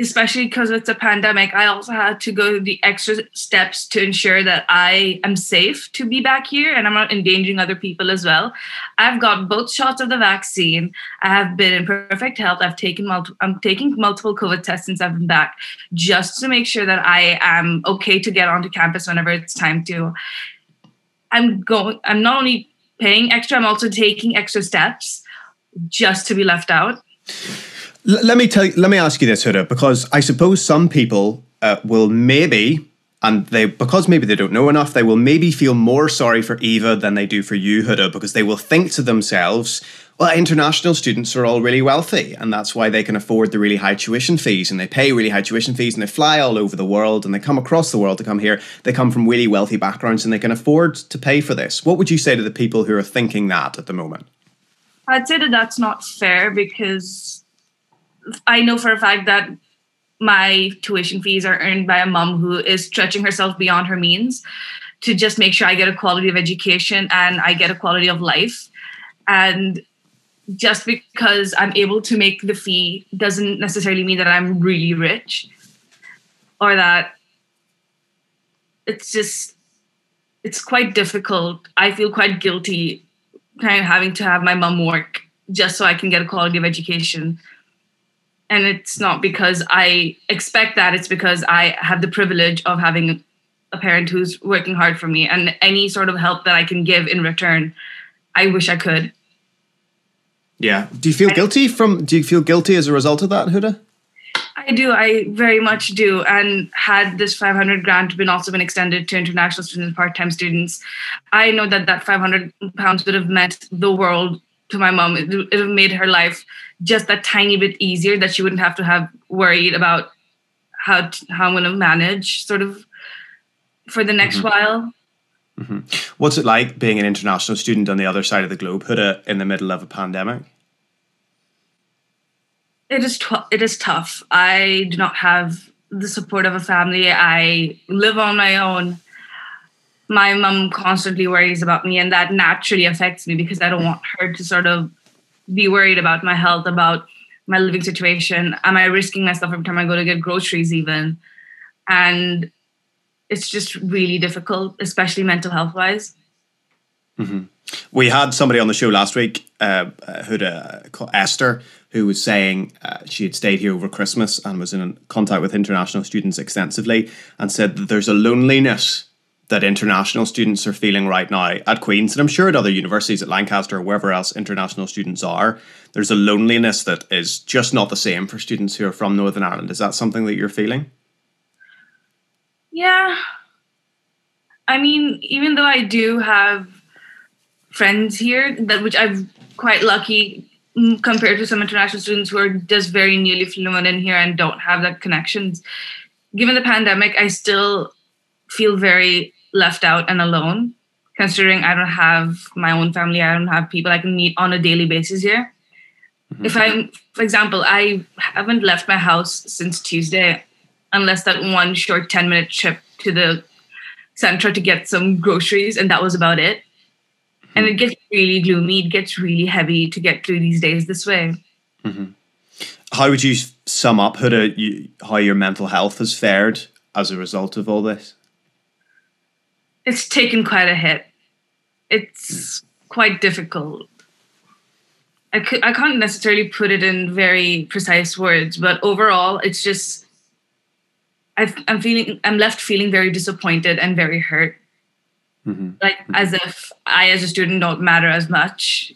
especially because it's a pandemic, I also had to go the extra steps to ensure that I am safe to be back here and I'm not endangering other people as well. I've got both shots of the vaccine. I have been in perfect health. I've taken multiple I'm taking multiple COVID tests since I've been back just to make sure that I am okay to get onto campus whenever it's time to. I'm going I'm not only paying extra. I'm also taking extra steps just to be left out. Let me tell you, let me ask you this, Huda, because I suppose some people uh, will maybe and they because maybe they don't know enough they will maybe feel more sorry for eva than they do for you huda because they will think to themselves well international students are all really wealthy and that's why they can afford the really high tuition fees and they pay really high tuition fees and they fly all over the world and they come across the world to come here. They come from really wealthy backgrounds and they can afford to pay for this. What would you say to the people who are thinking that at the moment? I'd say that that's not fair because i know for a fact that my tuition fees are earned by a mom who is stretching herself beyond her means to just make sure I get a quality of education and I get a quality of life. And just because I'm able to make the fee doesn't necessarily mean that I'm really rich or that it's just it's quite difficult. I feel quite guilty kind of having to have my mom work just so I can get a quality of education and it's not because I expect that. It's because I have the privilege of having a parent who's working hard for me, and any sort of help that I can give in return, I wish I could. Yeah. Do you feel guilty from? Do you feel guilty as a result of that, Huda? I do. I very much do. And had this 500 grant been also been extended to international students, part-time students, I know that that 500 pounds would have meant the world to my mom. It, it would have made her life just that tiny bit easier that she wouldn't have to have worried about how to, how I'm going to manage sort of for the next mm-hmm. while. Mm-hmm. What's it like being an international student on the other side of the globe, Huda, in the middle of a pandemic? It is tw- it is tough. I do not have the support of a family. I live on my own. My mom constantly worries about me, and that naturally affects me because I don't want her to sort of be worried about my health, about my living situation. Am I risking myself every time I go to get groceries, even? And it's just really difficult, especially mental health wise. Mm-hmm. We had somebody on the show last week uh, who uh, called Esther, who was saying uh, she had stayed here over Christmas and was in contact with international students extensively, and said that there's a loneliness that international students are feeling right now at Queen's, and I'm sure at other universities, at Lancaster, or wherever else international students are, there's a loneliness that is just not the same for students who are from Northern Ireland. Is that something that you're feeling? Yeah. I mean, even though I do have friends here, that which I'm quite lucky mm, compared to some international students who are just very newly fluent in here and don't have that connections. Given the pandemic, I still feel very left out and alone, considering I don't have my own family, I don't have people I can meet on a daily basis here. Mm-hmm. If I'm, for example, I haven't left my house since Tuesday, unless that one short 10 minute trip to the center to get some groceries, and that was about it. Mm-hmm. And it gets really gloomy, it gets really heavy to get through these days this way. Mm-hmm. How would you sum up how, to, you, how your mental health has fared as a result of all this? It's taken quite a hit. It's quite difficult. I, could, I can't necessarily put it in very precise words, but overall, it's just i am feeling I'm left feeling very disappointed and very hurt. Mm-hmm. Like mm-hmm. as if I, as a student, don't matter as much.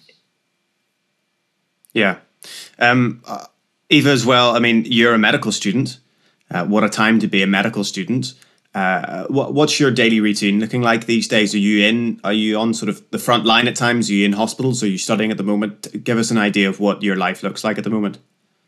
Yeah, um, uh, Eva as well. I mean, you're a medical student. Uh, what a time to be a medical student. Uh, what, what's your daily routine looking like these days? Are you in? Are you on sort of the front line at times? Are you in hospitals? Are you studying at the moment? Give us an idea of what your life looks like at the moment.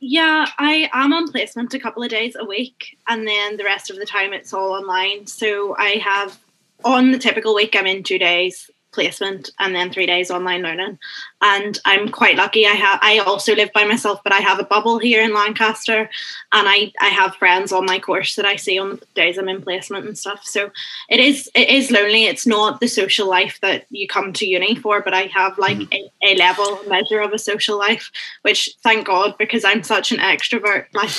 Yeah, I am on placement a couple of days a week, and then the rest of the time it's all online. So I have on the typical week I'm in two days, placement and then three days online learning. And I'm quite lucky. I have I also live by myself, but I have a bubble here in Lancaster and I, I have friends on my course that I see on the days I'm in placement and stuff. So it is it is lonely. It's not the social life that you come to uni for, but I have like mm-hmm. a, a level measure of a social life, which thank God because I'm such an extrovert. Like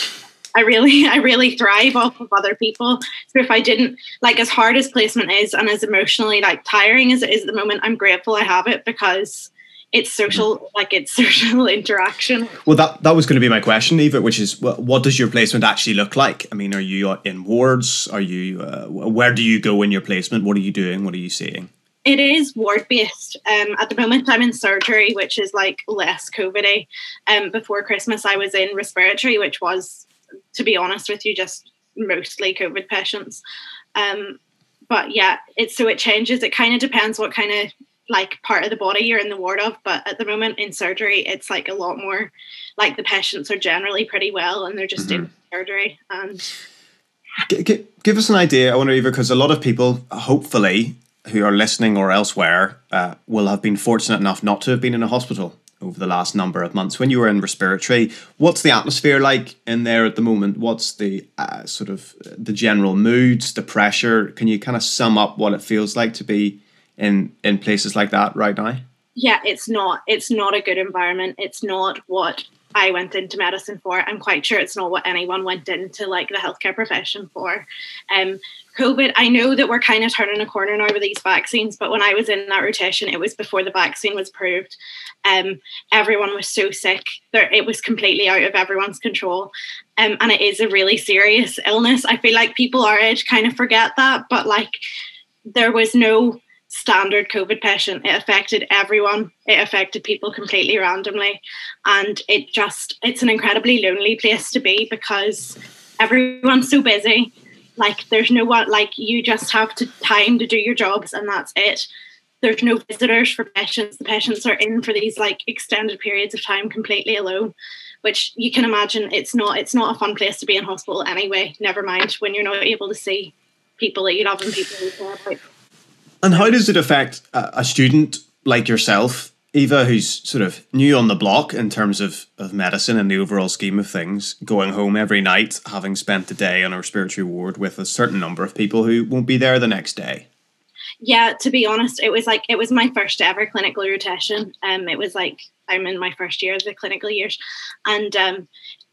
I really, <laughs> I really thrive off of other people. So if I didn't like as hard as placement is and as emotionally like tiring as it is at the moment, I'm grateful I have it because it's social like it's <laughs> social interaction. Well that that was going to be my question eva which is what, what does your placement actually look like? I mean are you in wards? Are you uh, where do you go in your placement? What are you doing? What are you seeing? It is ward based. Um, at the moment, I'm in surgery, which is like less COVID. Um, before Christmas, I was in respiratory, which was, to be honest with you, just mostly COVID patients. Um, but yeah, it's so it changes. It kind of depends what kind of like part of the body you're in the ward of. But at the moment in surgery, it's like a lot more like the patients are generally pretty well and they're just mm-hmm. in surgery and. G- g- give us an idea, I wonder, Eva, because a lot of people, hopefully, who are listening or elsewhere, uh, will have been fortunate enough not to have been in a hospital over the last number of months. When you were in respiratory, what's the atmosphere like in there at the moment? What's the uh, sort of the general moods, the pressure? Can you kind of sum up what it feels like to be in in places like that right now? Yeah, it's not. It's not a good environment. It's not what I went into medicine for. I'm quite sure it's not what anyone went into like the healthcare profession for. Um, COVID, I know that we're kind of turning a corner now with these vaccines, but when I was in that rotation, it was before the vaccine was approved. Um, everyone was so sick that it was completely out of everyone's control. Um, and it is a really serious illness. I feel like people our age kind of forget that, but like there was no standard COVID patient. It affected everyone. It affected people completely randomly. And it just, it's an incredibly lonely place to be because everyone's so busy. Like there's no one, like you just have to time to do your jobs and that's it. There's no visitors for patients. The patients are in for these like extended periods of time completely alone which you can imagine it's not it's not a fun place to be in hospital anyway never mind when you're not able to see people that you love and people you care about and how does it affect a, student like yourself, Eva, who's sort of new on the block in terms of, of medicine and the overall scheme of things, going home every night, having spent the day on a respiratory ward with a certain number of people who won't be there the next day? Yeah, to be honest, it was like it was my first ever clinical rotation. Um, it was like I'm in my first year of the clinical years, and um,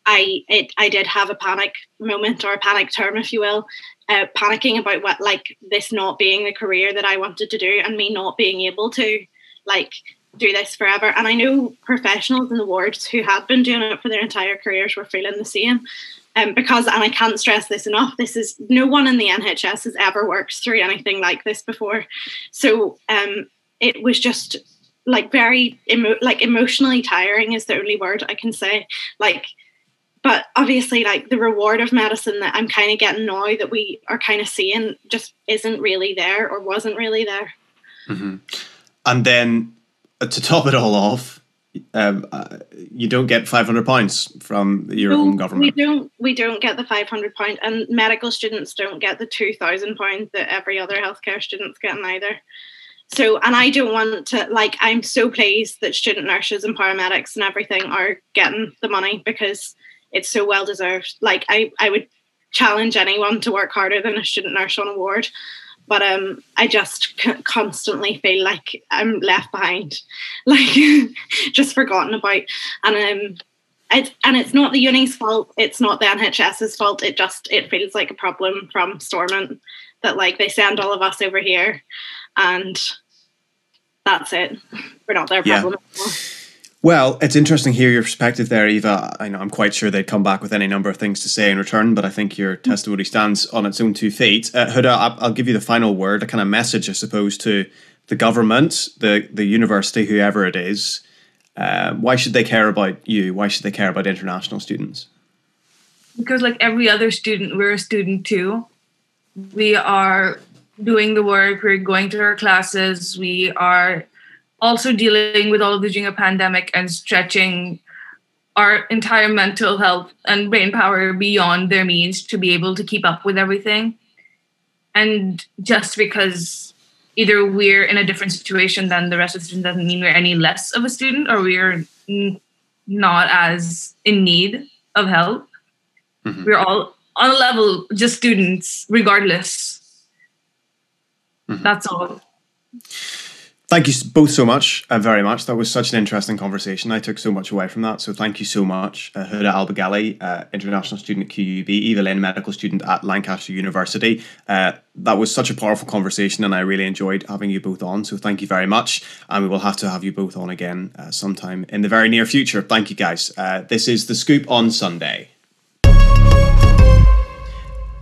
I it I did have a panic moment or a panic term, if you will, uh, panicking about what like this not being the career that I wanted to do and me not being able to like do this forever. And I know professionals in the wards who have been doing it for their entire careers were feeling the same. Um, because, and I can't stress this enough, this is no one in the NHS has ever worked through anything like this before. So um, it was just like very emo- like emotionally tiring is the only word I can say. Like but obviously like the reward of medicine that i'm kind of getting now that we are kind of seeing just isn't really there or wasn't really there mm-hmm. and then to top it all off um, uh, you don't get 500 pounds from your no, home government we don't we don't get the 500 pound and medical students don't get the 2000 pound that every other healthcare student's getting either so and i don't want to like i'm so pleased that student nurses and paramedics and everything are getting the money because it's so well deserved. Like I, I would challenge anyone to work harder than a student nurse on a ward. But um, I just c- constantly feel like I'm left behind, <laughs> like <laughs> just forgotten about. And um, it, and it's not the uni's fault. It's not the NHS's fault. It just it feels like a problem from Stormont that like they send all of us over here, and that's it. We're not their problem yeah. anymore. Well, it's interesting to hear your perspective there, Eva. I know I'm quite sure they'd come back with any number of things to say in return, but I think your testimony stands on its own two feet. Uh, Huda, I'll give you the final word, a kind of message, I suppose, to the government, the the university, whoever it is. Uh, why should they care about you? Why should they care about international students? Because, like every other student, we're a student too. We are doing the work. We're going to our classes. We are also dealing with all of during a pandemic and stretching our entire mental health and brain power beyond their means to be able to keep up with everything. And just because either we're in a different situation than the rest of the students doesn't mean we're any less of a student or we're n- not as in need of help. Mm-hmm. We're all on a level, just students, regardless. Mm-hmm. That's all. Thank you both so much, uh, very much. That was such an interesting conversation. I took so much away from that. So thank you so much. Uh, Huda Albagali, uh, international student at QUB, Eva Lynn, medical student at Lancaster University. Uh, that was such a powerful conversation, and I really enjoyed having you both on. So thank you very much. And we will have to have you both on again uh, sometime in the very near future. Thank you, guys. Uh, this is The Scoop on Sunday.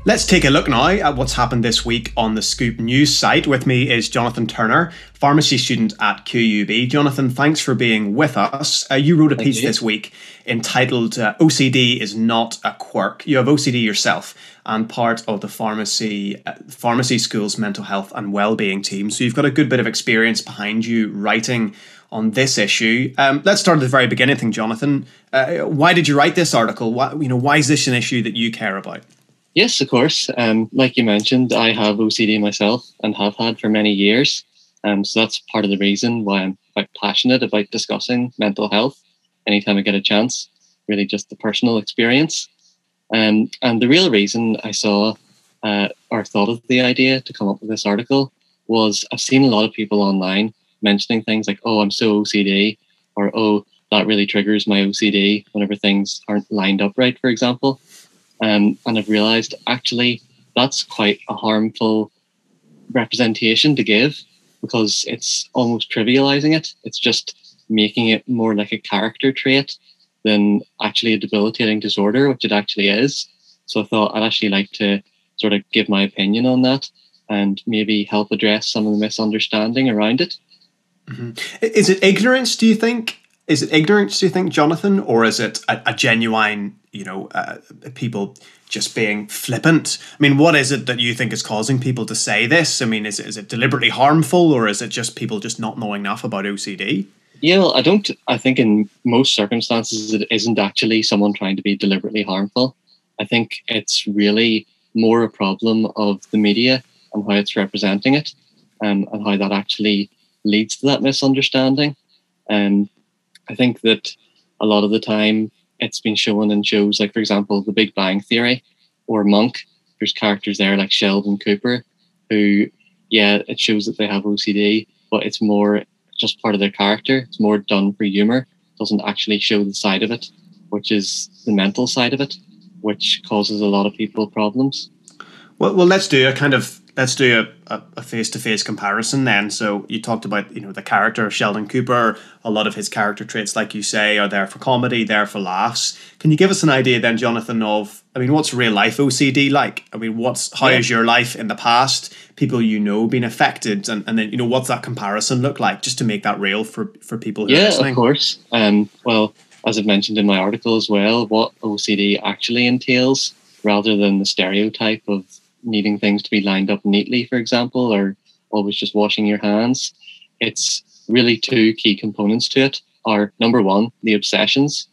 Let's take a look now at what's happened this week on the Scoop News site. With me is Jonathan Turner, pharmacy student at QUB. Jonathan, thanks for being with us. Uh, you wrote a Thank piece you. this week entitled uh, OCD is not a quirk. You have OCD yourself and part of the pharmacy uh, pharmacy school's mental health and well-being team. So you've got a good bit of experience behind you writing on this issue. Um, let's start at the very beginning thing, Jonathan. Uh, why did you write this article? Why, you know, why is this an issue that you care about? Yes, of course. Um, like you mentioned, I have OCD myself and have had for many years. Um, so that's part of the reason why I'm quite passionate about discussing mental health anytime I get a chance, really just the personal experience. Um, and the real reason I saw uh, or thought of the idea to come up with this article was I've seen a lot of people online mentioning things like, oh, I'm so OCD, or oh, that really triggers my OCD whenever things aren't lined up right, for example. Um, and I've realized actually that's quite a harmful representation to give because it's almost trivializing it. It's just making it more like a character trait than actually a debilitating disorder, which it actually is. So I thought I'd actually like to sort of give my opinion on that and maybe help address some of the misunderstanding around it. Mm-hmm. Is it ignorance, do you think? Is it ignorance, do you think, Jonathan, or is it a, a genuine you know, uh, people just being flippant. I mean, what is it that you think is causing people to say this? I mean, is it, is it deliberately harmful or is it just people just not knowing enough about OCD? Yeah, well, I don't. I think in most circumstances, it isn't actually someone trying to be deliberately harmful. I think it's really more a problem of the media and how it's representing it, um, and how that actually leads to that misunderstanding. And um, I think that a lot of the time it's been shown in shows like, for example, The Big Bang Theory or Monk. There's characters there like Sheldon Cooper, who, yeah, it shows that they have OCD, but it's more just part of their character. It's more done for humor. Doesn't actually show the side of it, which is the mental side of it, which causes a lot of people problems. Well, well, let's do a kind of let's do a a face to face comparison then. So you talked about you know the character of Sheldon Cooper. A lot of his character traits, like you say, are there for comedy, there for laughs. Can you give us an idea then, Jonathan, of I mean, what's real life OCD like? I mean, what's how yeah. is your life in the past? People you know being affected, and, and then you know what's that comparison look like, just to make that real for for people who yeah, are listening. of course. Um, well, as I've mentioned in my article as well, what OCD actually entails, rather than the stereotype of needing things to be lined up neatly, for example, or always just washing your hands. It's really two key components to it are number one, the obsessions,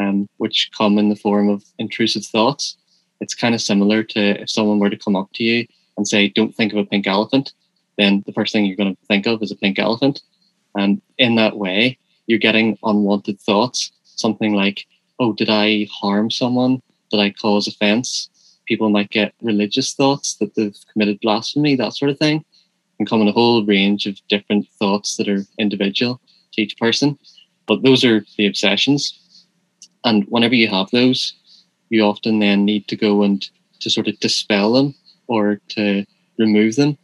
um, which come in the form of intrusive thoughts. It's kind of similar to if someone were to come up to you and say, Don't think of a pink elephant, then the first thing you're going to think of is a pink elephant. And in that way, you're getting unwanted thoughts, something like, Oh, did I harm someone? Did I cause offense? People might get religious thoughts that they've committed blasphemy, that sort of thing, and come in a whole range of different thoughts that are individual to each person. But those are the obsessions. And whenever you have those, you often then need to go and to sort of dispel them or to remove them.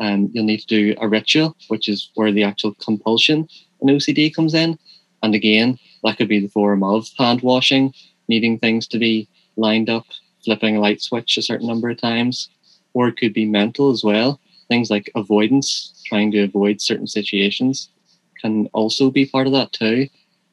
And you'll need to do a ritual, which is where the actual compulsion in OCD comes in. And again, that could be the form of hand washing, needing things to be lined up flipping a light switch a certain number of times, or it could be mental as well. Things like avoidance, trying to avoid certain situations, can also be part of that too.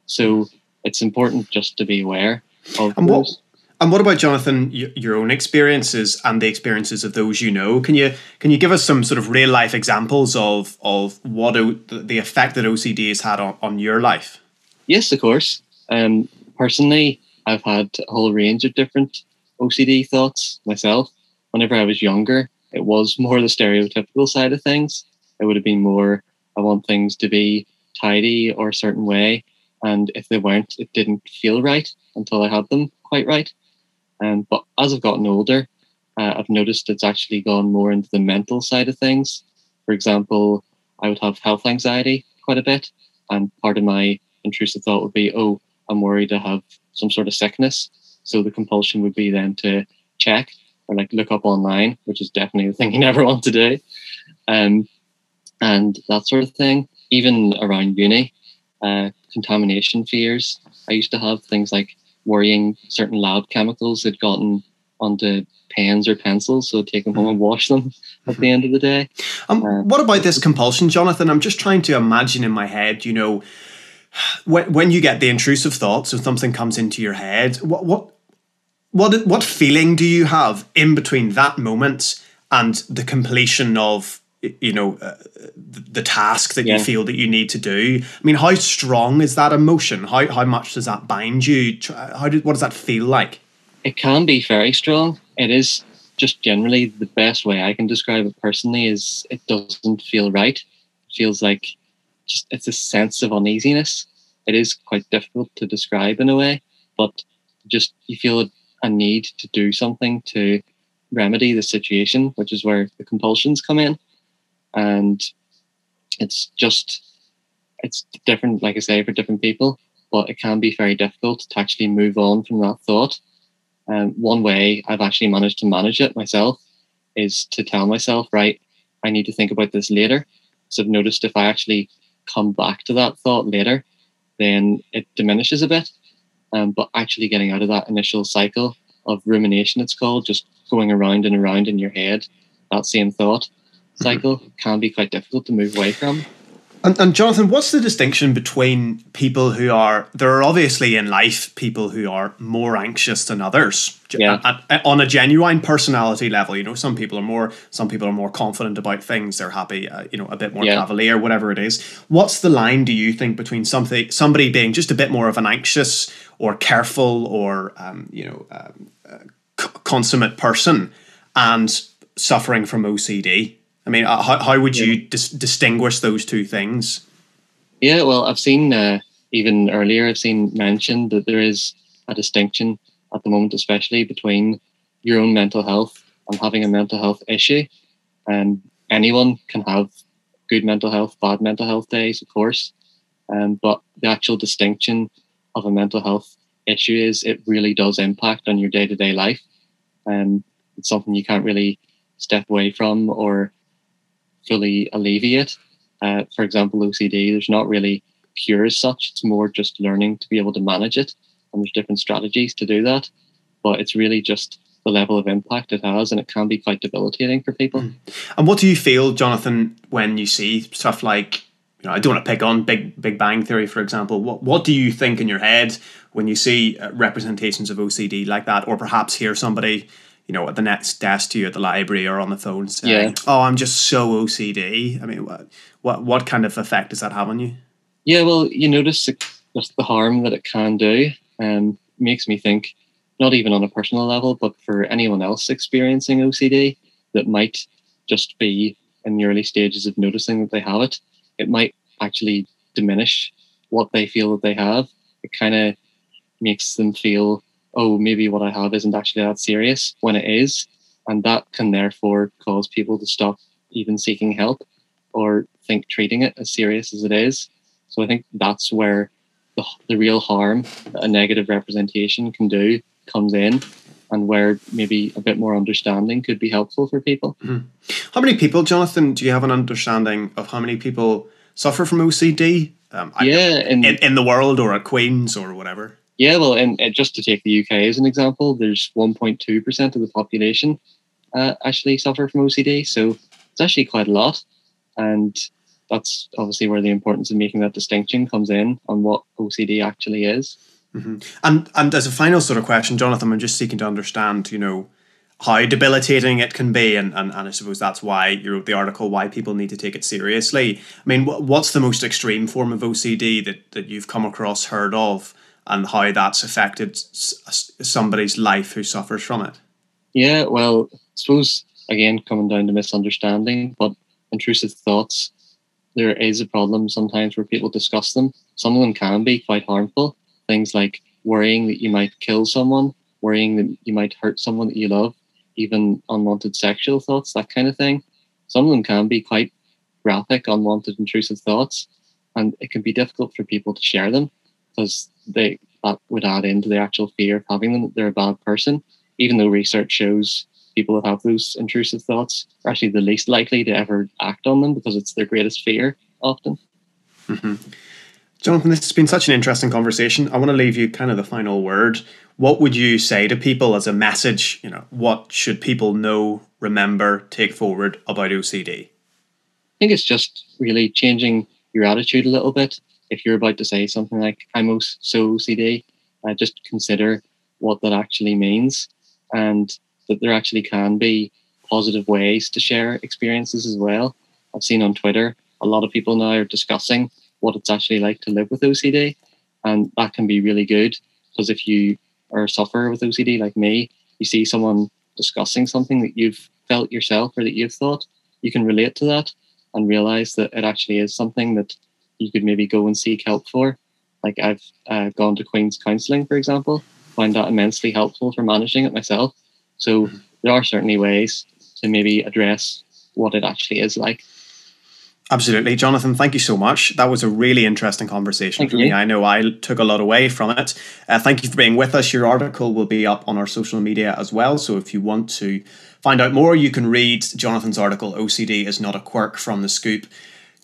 So it's important just to be aware of and those. What, and what about Jonathan? Your own experiences and the experiences of those you know. Can you can you give us some sort of real life examples of of what o, the effect that OCD has had on, on your life? Yes, of course. Um, personally, I've had a whole range of different OCD thoughts myself. Whenever I was younger, it was more the stereotypical side of things. It would have been more, I want things to be tidy or a certain way. And if they weren't, it didn't feel right until I had them quite right. Um, but as I've gotten older, uh, I've noticed it's actually gone more into the mental side of things. For example, I would have health anxiety quite a bit. And part of my intrusive thought would be, oh, I'm worried I have some sort of sickness. So the compulsion would be then to check or like look up online, which is definitely the thing you <laughs> never want to do. Um, and that sort of thing. Even around uni, uh, contamination fears. I used to have things like worrying certain lab chemicals had gotten onto pens or pencils, so take them home and wash them at the end of the day. Um, Uh, what about this <laughs> compulsion, Jonathan? I'm just trying to imagine in my head, you know, when, when you get the intrusive thoughts or something comes into your head, what what what what feeling do you have in between that moment and the completion of you know uh, the, the task that Yeah. you feel that you need to do? I mean, how strong is that emotion? How how much does that bind you? How did what does that feel like? it can be very strong. It is just generally the best way I can describe it personally is it doesn't feel right. It feels like just it's a sense of uneasiness. It is quite difficult to describe in a way, but just you feel a, need to do something to remedy the situation, which is where the compulsions come in. And it's just it's different, like I say, for different people, but it can be very difficult to actually move on from that thought. Um, one way I've actually managed to manage it myself is to tell myself, right, I need to think about this later. So I've noticed if I actually come back to that thought later, then it diminishes a bit. Um, but actually getting out of that initial cycle of rumination, it's called, just going around and around in your head, that same thought cycle can be quite difficult to move away from. And, and Jonathan, what's the distinction between people who are there are obviously in life people who are more anxious than others Yeah. on a genuine personality level. You know, some people are more some people are more confident about things. They're happy, uh, you know, a bit more Yeah. cavalier, whatever it is. What's the line? Do you think between something somebody being just a bit more of an anxious or careful or um, you know um, uh, consummate person and suffering from OCD? I mean, uh, how, how would you dis- distinguish those two things? Yeah, well, I've seen uh, even earlier, I've seen mentioned that there is a distinction at the moment, especially between your own mental health and having a mental health issue. And anyone can have good mental health, bad mental health days, of course. Um, but the actual distinction of a mental health issue is it really does impact on your day to day life. And it's something you can't really step away from or fully alleviate. Uh, for example, OCD, there's not really cure as such. It's more just learning to be able to manage it. And there's different strategies to do that. But it's really just the level of impact it has, and it can be quite debilitating for people. And what do you feel, Jonathan, when you see stuff like, you know, I don't want to pick on Big Big Bang Theory, for example. What what do you think in your head when you see uh, representations of OCD like that, or perhaps hear somebody, you know, at the next desk to you at the library or on the phone saying, Yeah. "Oh, I'm just so OCD." I mean, what what what kind of effect does that have on you? Yeah, well, you notice the- just the harm that it can do. Um, makes me think, not even on a personal level, but for anyone else experiencing OCD that might just be in the early stages of noticing that they have it, it might actually diminish what they feel that they have. It kind of makes them feel, oh, maybe what I have isn't actually that serious when it is. And that can therefore cause people to stop even seeking help or think treating it as serious as it is. So I think that's where the, the real harm that a negative representation can do comes in and where maybe a bit more understanding could be helpful for people. How many people, Jonathan, do you have an understanding of how many people suffer from OCD? Um, Yeah, and in, in the world or at Queen's or whatever. Yeah, well, and, and just to take the UK as an example, there's 1.2% of the population uh, actually suffer from OCD. So it's actually quite a lot. And that's obviously where the importance of making that distinction comes in on what OCD actually is. And and as a final sort of question, Jonathan, I'm just seeking to understand, you know, how debilitating it can be, and, and, and I suppose that's why you wrote the article, why people need to take it seriously. I mean, wh- what's the most extreme form of OCD that, that you've come across, heard of, and how that's affected somebody's life who suffers from it? Yeah, well, I suppose again coming down to misunderstanding, but intrusive thoughts, there is a problem sometimes where people discuss them. Some of them can be quite harmful. Things like worrying that you might kill someone, worrying that you might hurt someone that you love, even unwanted sexual thoughts, that kind of thing. Some of them can be quite graphic, unwanted, intrusive thoughts, and it can be difficult for people to share them because they that would add into the actual fear of having them that they're a bad person even though research shows people that have those intrusive thoughts are actually the least likely to ever act on them because it's their greatest fear often. Mm-hmm. Jonathan, this has been such an interesting conversation. I want to leave you kind of the final word. What would you say to people as a message? You know, what should people know, remember, take forward about OCD? I think it's just really changing your attitude a little bit. If you're about to say something like "I'm so OCD," uh, just consider what that actually means, and that there actually can be positive ways to share experiences as well. I've seen on Twitter a lot of people now are discussing what it's actually like to live with OCD, and that can be really good because if you are a sufferer with OCD like me, you see someone discussing something that you've felt yourself or that you've thought, you can relate to that and realize that it actually is something that you could maybe go and seek help for. Like I've uh, gone to Queen's counselling, for example, find that immensely helpful for managing it myself. So there are certainly ways to maybe address what it actually is like. Absolutely. Jonathan, thank you so much. That was a really interesting conversation thank for you. me. I know I took a lot away from it. Uh, thank you for being with us. Your article will be up on our social media as well. So if you want to find out more, you can read Jonathan's article, OCD is Not a Quirk from the Scoop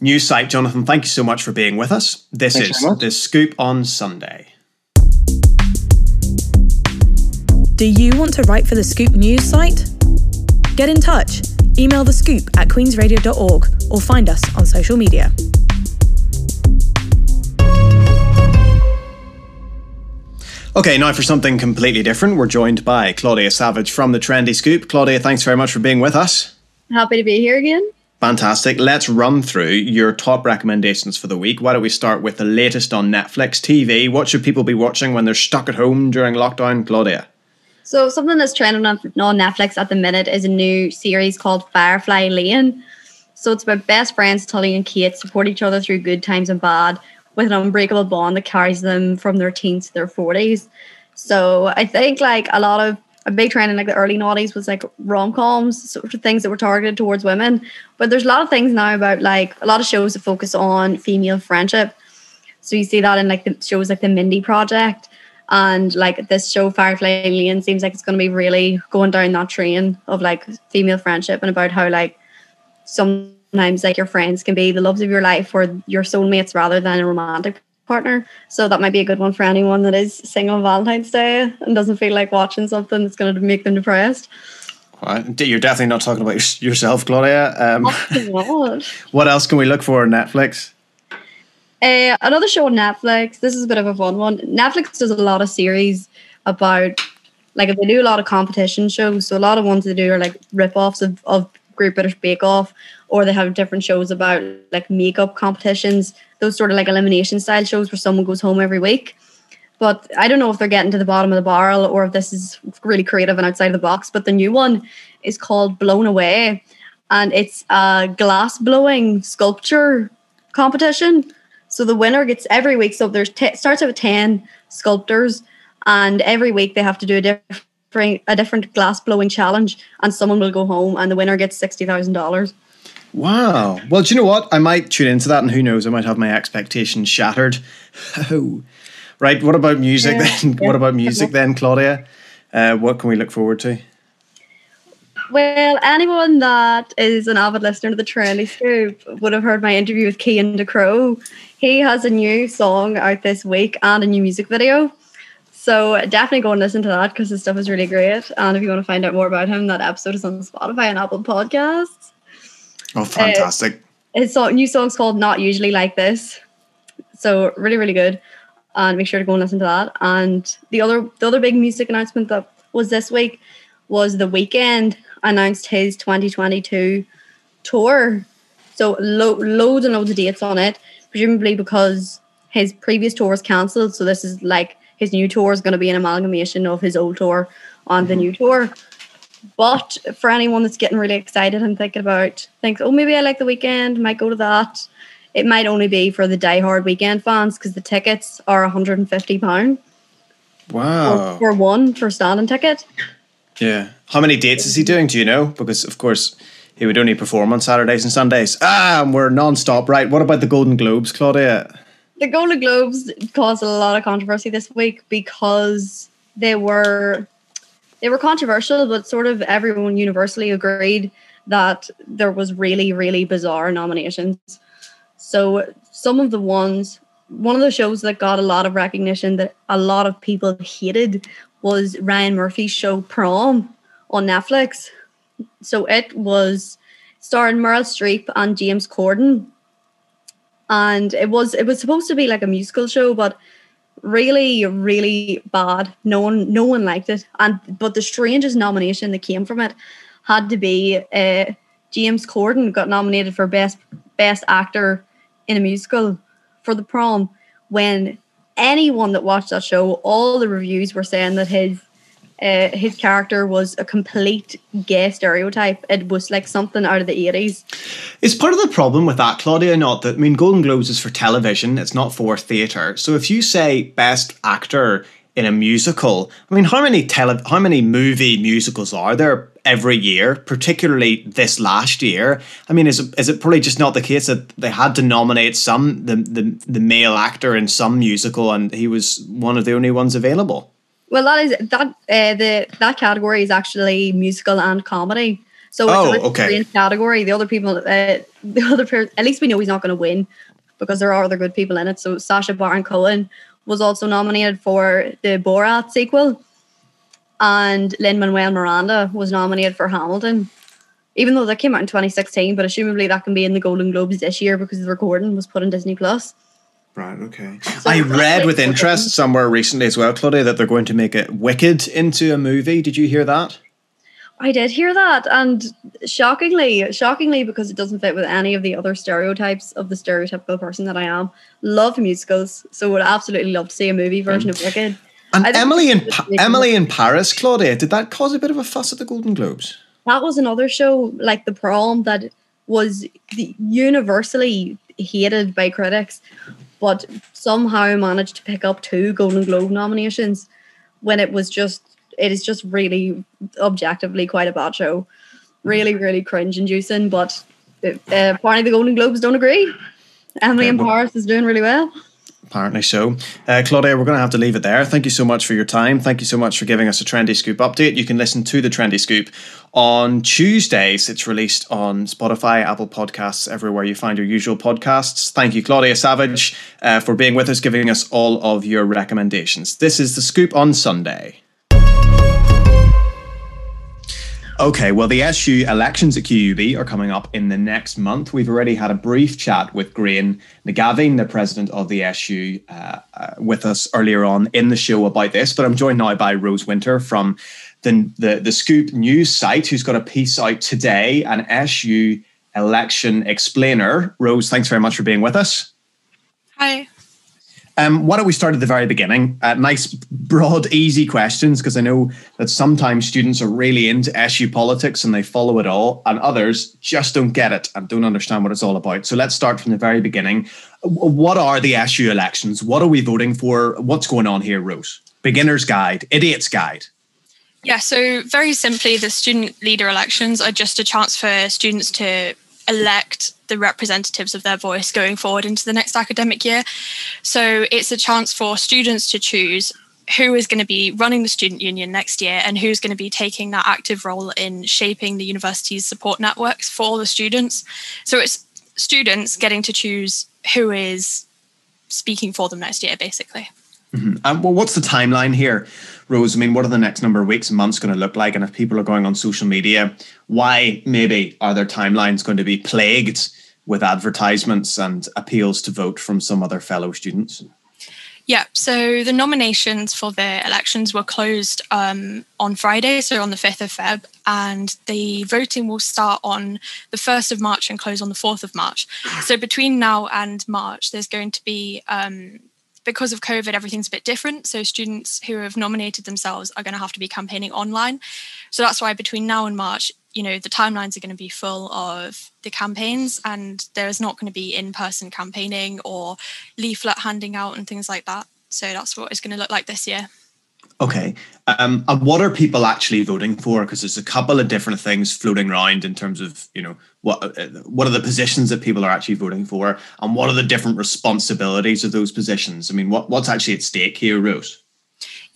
news site. Jonathan, thank you so much for being with us. This Thanks is The Scoop on Sunday. Do you want to write for the Scoop news site? Get in touch email the scoop at queensradio.org or find us on social media. Okay, now for something completely different, we're joined by Claudia Savage from the Trendy Scoop. Claudia, thanks very much for being with us. Happy to be here again. Fantastic. Let's run through your top recommendations for the week. Why don't we start with the latest on Netflix TV? What should people be watching when they're stuck at home during lockdown, Claudia? So something that's trending on, Netflix at the minute is a new series called Firefly Lane. So it's about best friends Tully and Kate support each other through good times and bad with an unbreakable bond that carries them from their teens to their forties. So I think like a lot of a big trend in like the early noughties was like rom coms, sort of things that were targeted towards women. But there's a lot of things now about like a lot of shows that focus on female friendship. So you see that in like the shows like the Mindy Project and like this show, Firefly Lane, seems like it's going to be really going down that train of like female friendship and about how like sometimes like your friends can be the loves of your life or your soulmates rather than a romantic partner. So that might be a good one for anyone that is single on Valentine's Day and doesn't feel like watching something that's going to make them depressed. Right. You're definitely not talking about yourself, Claudia. Um, <laughs> what else can we look for on Netflix? Uh, another show on Netflix. This is a bit of a fun one. Netflix does a lot of series about, like, they do a lot of competition shows. So a lot of ones they do are like rip-offs of, of Great British Bake Off, or they have different shows about like makeup competitions. Those sort of like elimination style shows where someone goes home every week. But I don't know if they're getting to the bottom of the barrel or if this is really creative and outside of the box. But the new one is called Blown Away, and it's a glass blowing sculpture competition so the winner gets every week. So there's t- starts out with ten sculptors, and every week they have to do a different a different glass blowing challenge, and someone will go home, and the winner gets sixty thousand dollars. Wow. Well, do you know what? I might tune into that, and who knows? I might have my expectations shattered. <laughs> Oh, right. What about music yeah, then? Yeah. What about music then, Claudia? Uh, what can we look forward to? Well, anyone that is an avid listener to the Trendy Scoop would have heard my interview with Cian Ducrot. He has a new song out this week and a new music video. So definitely go and listen to that because his stuff is really great. And if you want to find out more about him, that episode is on Spotify and Apple Podcasts. Oh, fantastic! Uh, his song, new song's called "Not Usually Like This," so really, really good. And make sure to go and listen to that. And the other, the other big music announcement that was this week was the Weeknd announced his 2022 tour. So lo- loads and loads of dates on it, presumably because his previous tour was cancelled. So this is like his new tour is going to be an amalgamation of his old tour on mm-hmm. the new tour. But for anyone that's getting really excited and thinking about, thinks, oh, maybe I like the Weeknd, might go to that. It might only be for the die-hard Weeknd fans because the tickets are 150 pound. Wow! For, for one for standing ticket. Yeah. How many dates is he doing? Do you know? Because of course he would only perform on Saturdays and Sundays. Ah, and we're non-stop, right? What about the Golden Globes, Claudia? The Golden Globes caused a lot of controversy this week because they were they were controversial, but sort of everyone universally agreed that there was really, really bizarre nominations. So some of the ones one of the shows that got a lot of recognition that a lot of people hated was Ryan Murphy's show Prom on Netflix. So it was starring Meryl Streep and James Corden. And it was it was supposed to be like a musical show, but really, really bad. No one no one liked it. And but the strangest nomination that came from it had to be uh, James Corden got nominated for best best actor in a musical for the prom when anyone that watched that show, all the reviews were saying that his uh, his character was a complete gay stereotype. It was like something out of the eighties. Is part of the problem with that, Claudia, not that I mean, Golden Globes is for television; it's not for theatre. So if you say best actor in a musical, I mean, how many tele, how many movie musicals are there every year? Particularly this last year. I mean, is it, is it probably just not the case that they had to nominate some the the, the male actor in some musical, and he was one of the only ones available? Well, that is that uh, the that category is actually musical and comedy. So Oh, it's a okay. category. The other people, uh, the other per- at least we know he's not going to win because there are other good people in it. So Sacha Baron Cohen was also nominated for the Borat sequel, and Lin Manuel Miranda was nominated for Hamilton. Even though that came out in 2016, but assumably that can be in the Golden Globes this year because the recording was put on Disney Plus. Right. Okay. I read with interest somewhere recently as well, Claudia, that they're going to make it Wicked into a movie. Did you hear that? I did hear that, and shockingly, shockingly, because it doesn't fit with any of the other stereotypes of the stereotypical person that I am. Love musicals, so would absolutely love to see a movie version of Wicked. And Emily in pa- Emily in Paris, Claudia, did that cause a bit of a fuss at the Golden Globes? That was another show like The Prom that was the- universally hated by critics, but somehow managed to pick up two Golden Globe nominations when it was just it is just really objectively quite a bad show. Really, really cringe inducing, but uh, apparently the Golden Globes don't agree. Emily Okay, in Paris is doing really well. Apparently so. Uh, Claudia, we're going to have to leave it there. Thank you so much for your time. Thank you so much for giving us a Trendy Scoop update. You can listen to the Trendy Scoop on Tuesdays. It's released on Spotify, Apple Podcasts, everywhere you find your usual podcasts. Thank you, Claudia Savage, uh, for being with us, giving us all of your recommendations. This is the Scoop on Sunday. Okay, well, the SU elections at QUB are coming up in the next month. We've already had a brief chat with Gráinne Nagavin, the president of the SU, uh, uh, with us earlier on in the show about this. But I'm joined now by Rose Winter from the, the, the Scoop News site, who's got a piece out today, an SU election explainer. Rose, thanks very much for being with us. Hi. Um, why don't we start at the very beginning? Uh, nice, broad, easy questions, because I know that sometimes students are really into SU politics and they follow it all, and others just don't get it and don't understand what it's all about. So let's start from the very beginning. What are the SU elections? What are we voting for? What's going on here, Rose? Beginner's guide, idiot's guide. Yeah, so very simply, the student leader elections are just a chance for students to elect the representatives of their voice going forward into the next academic year. So it's a chance for students to choose who is going to be running the student union next year and who's going to be taking that active role in shaping the university's support networks for the students. So it's students getting to choose who is speaking for them next year, basically. Um, well, what's the timeline here, Rose? I mean, what are the next number of weeks and months going to look like? And if people are going on social media, why maybe are their timelines going to be plagued with advertisements and appeals to vote from some other fellow students? Yeah, so the nominations for the elections were closed um, on Friday, so on the 5th of Feb, and the voting will start on the 1st of March and close on the 4th of March. So between now and March, there's going to be, um, because of COVID, everything's a bit different. So students who have nominated themselves are going to have to be campaigning online. So that's why between now and March, you know, the timelines are going to be full of the campaigns, and there's not going to be in person campaigning or leaflet handing out and things like that. So that's what it's going to look like this year. Okay. Um, and what are people actually voting for? Because there's a couple of different things floating around in terms of, you know, what uh, what are the positions that people are actually voting for, and what are the different responsibilities of those positions? I mean, what what's actually at stake here, Rose?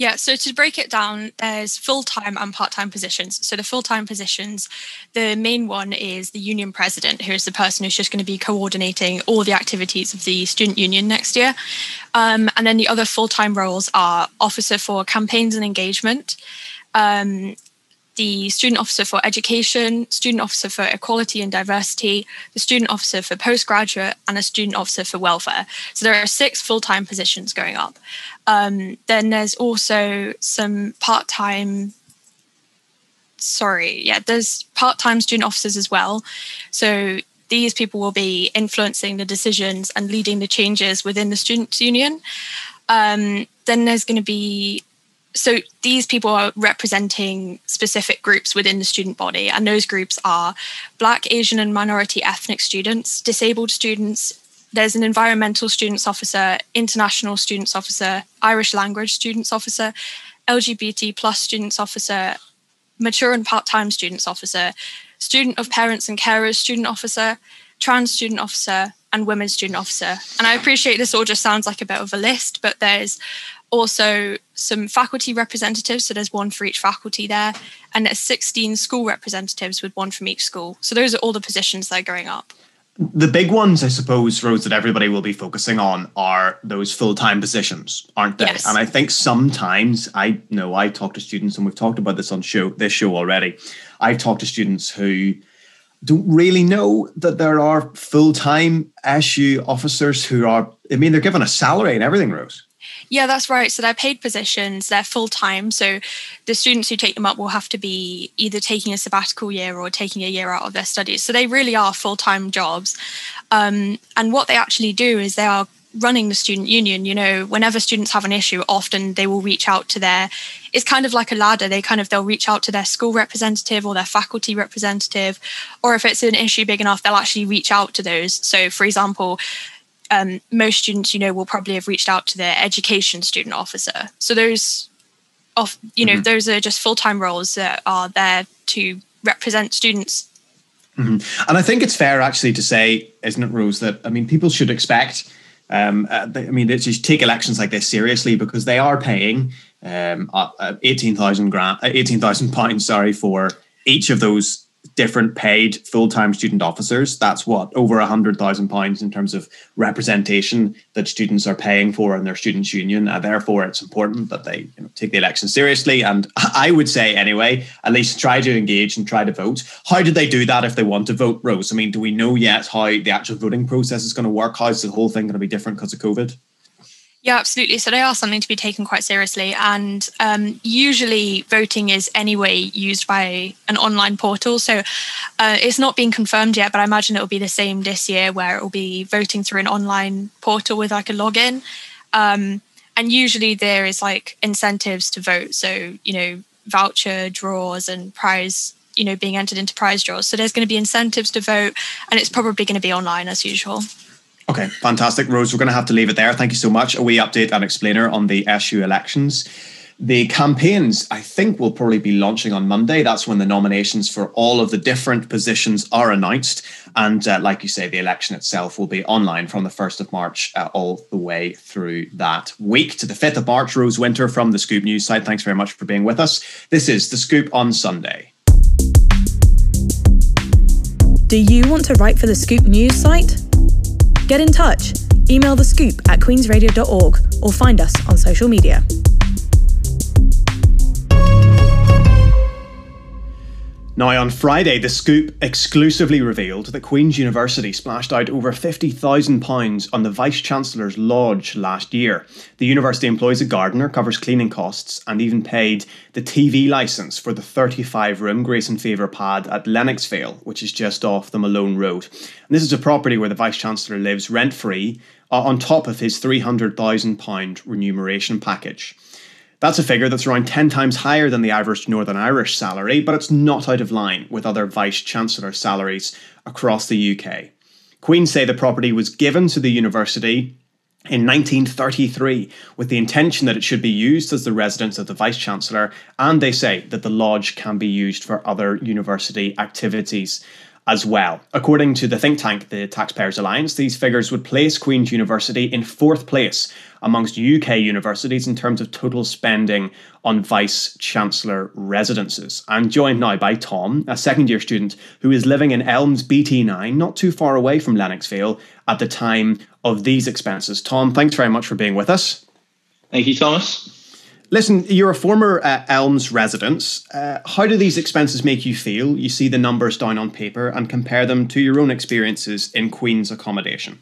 Yeah, so to break it down, there's full time and part time positions. So the full time positions, the main one is the union president, who is the person who's just going to be coordinating all the activities of the student union next year. Um, and then the other full time roles are officer for campaigns and engagement, um, the student officer for education, student officer for equality and diversity, the student officer for postgraduate, and a student officer for welfare. So there are six full time positions going up. Um, then there's also some part time. Sorry, yeah, there's part time student officers as well. So these people will be influencing the decisions and leading the changes within the students' union. Um, then there's going to be so these people are representing specific groups within the student body and those groups are black asian and minority ethnic students disabled students there's an environmental students officer international students officer irish language students officer lgbt plus students officer mature and part-time students officer student of parents and carers student officer trans student officer and women's student officer. And i appreciate this all just sounds like a bit of a list but there's also some faculty representatives. So there's one for each faculty there, and there's 16 school representatives with one from each school. So those are all the positions that are going up. The big ones, I suppose, Rose, that everybody will be focusing on are those full time positions, aren't they? Yes. And I think sometimes I know I talk to students, and we've talked about this on show this show already. I've talked to students who don't really know that there are full time SU officers who are. I mean, they're given a salary and everything, Rose. Yeah, that's right. So they're paid positions, they're full time. So the students who take them up will have to be either taking a sabbatical year or taking a year out of their studies. So they really are full time jobs. Um, and what they actually do is they are running the student union you know whenever students have an issue often they will reach out to their it's kind of like a ladder they kind of they'll reach out to their school representative or their faculty representative or if it's an issue big enough they'll actually reach out to those so for example um, most students, you know, will probably have reached out to their education student officer. So those, off, you know, mm-hmm. those are just full time roles that are there to represent students. Mm-hmm. And I think it's fair actually to say, isn't it, Rose, that I mean, people should expect. Um, uh, I mean, they just take elections like this seriously because they are paying um, uh, eighteen thousand grand, uh, eighteen thousand pounds, sorry, for each of those different paid full-time student officers. That's what over a hundred thousand pounds in terms of representation that students are paying for in their students union. Uh, therefore it's important that they you know, take the election seriously. And <laughs> i would say anyway at least try to engage and try to vote. How did they do that if they want to vote rose? I mean do we know yet how the actual voting process is going to work? How's the whole thing going to be different because of covid yeah, absolutely. So they are something to be taken quite seriously. And um, usually voting is anyway used by an online portal. So uh, it's not being confirmed yet, but I imagine it will be the same this year where it will be voting through an online portal with like a login. Um, and usually there is like incentives to vote. So, you know, voucher draws and prize, you know, being entered into prize draws. So there's going to be incentives to vote and it's probably going to be online as usual. Okay, fantastic. Rose, we're going to have to leave it there. Thank you so much. A wee update and explainer on the SU elections. The campaigns, I think, will probably be launching on Monday. That's when the nominations for all of the different positions are announced. And uh, like you say, the election itself will be online from the 1st of March uh, all the way through that week to the 5th of March. Rose Winter from the Scoop News site. Thanks very much for being with us. This is The Scoop on Sunday. Do you want to write for the Scoop News site? Get in touch. Email the scoop at queensradio.org or find us on social media. Now, on Friday, the Scoop exclusively revealed that Queen's University splashed out over £50,000 on the Vice Chancellor's lodge last year. The university employs a gardener, covers cleaning costs, and even paid the TV licence for the 35 room Grace and Favour pad at Lennoxvale, which is just off the Malone Road. And this is a property where the Vice Chancellor lives rent free uh, on top of his £300,000 remuneration package. That's a figure that's around 10 times higher than the average Northern Irish salary, but it's not out of line with other Vice Chancellor salaries across the UK. Queens say the property was given to the university in 1933 with the intention that it should be used as the residence of the Vice Chancellor, and they say that the lodge can be used for other university activities. as well. According to the think tank, the Taxpayers Alliance, these figures would place Queen's University in fourth place amongst UK universities in terms of total spending on Vice Chancellor residences. I'm joined now by Tom, a second year student who is living in Elms BT9, not too far away from Lennoxvale, at the time of these expenses. Tom, thanks very much for being with us. Thank you, Thomas. Listen, you're a former uh, Elms resident. Uh, how do these expenses make you feel? You see the numbers down on paper and compare them to your own experiences in Queen's accommodation.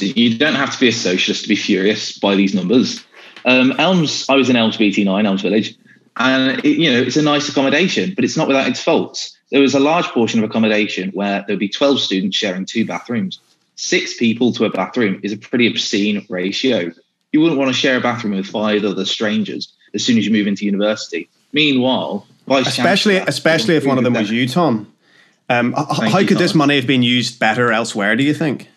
You don't have to be a socialist to be furious by these numbers. Um, Elms, I was in Elms BT9, Elms Village, and it, you know it's a nice accommodation, but it's not without its faults. There was a large portion of accommodation where there would be 12 students sharing two bathrooms. Six people to a bathroom is a pretty obscene ratio you wouldn't want to share a bathroom with five other strangers as soon as you move into university. Meanwhile, especially especially if one of them was you, Tom. Um, how you, could Tom. this money have been used better elsewhere? Do you think?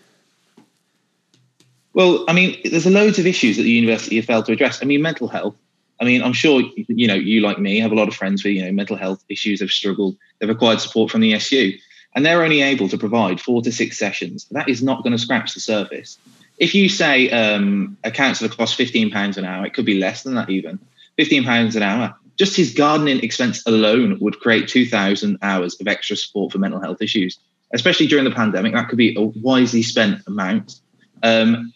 Well, I mean, there's a loads of issues that the university have failed to address. I mean, mental health. I mean, I'm sure you know you like me have a lot of friends with you know mental health issues. Have struggled. They've required support from the SU, and they're only able to provide four to six sessions. That is not going to scratch the surface if you say um, a counsellor costs fifteen pounds an hour, it could be less than that even. Fifteen pounds an hour. Just his gardening expense alone would create two thousand hours of extra support for mental health issues, especially during the pandemic. That could be a wisely spent amount. Um,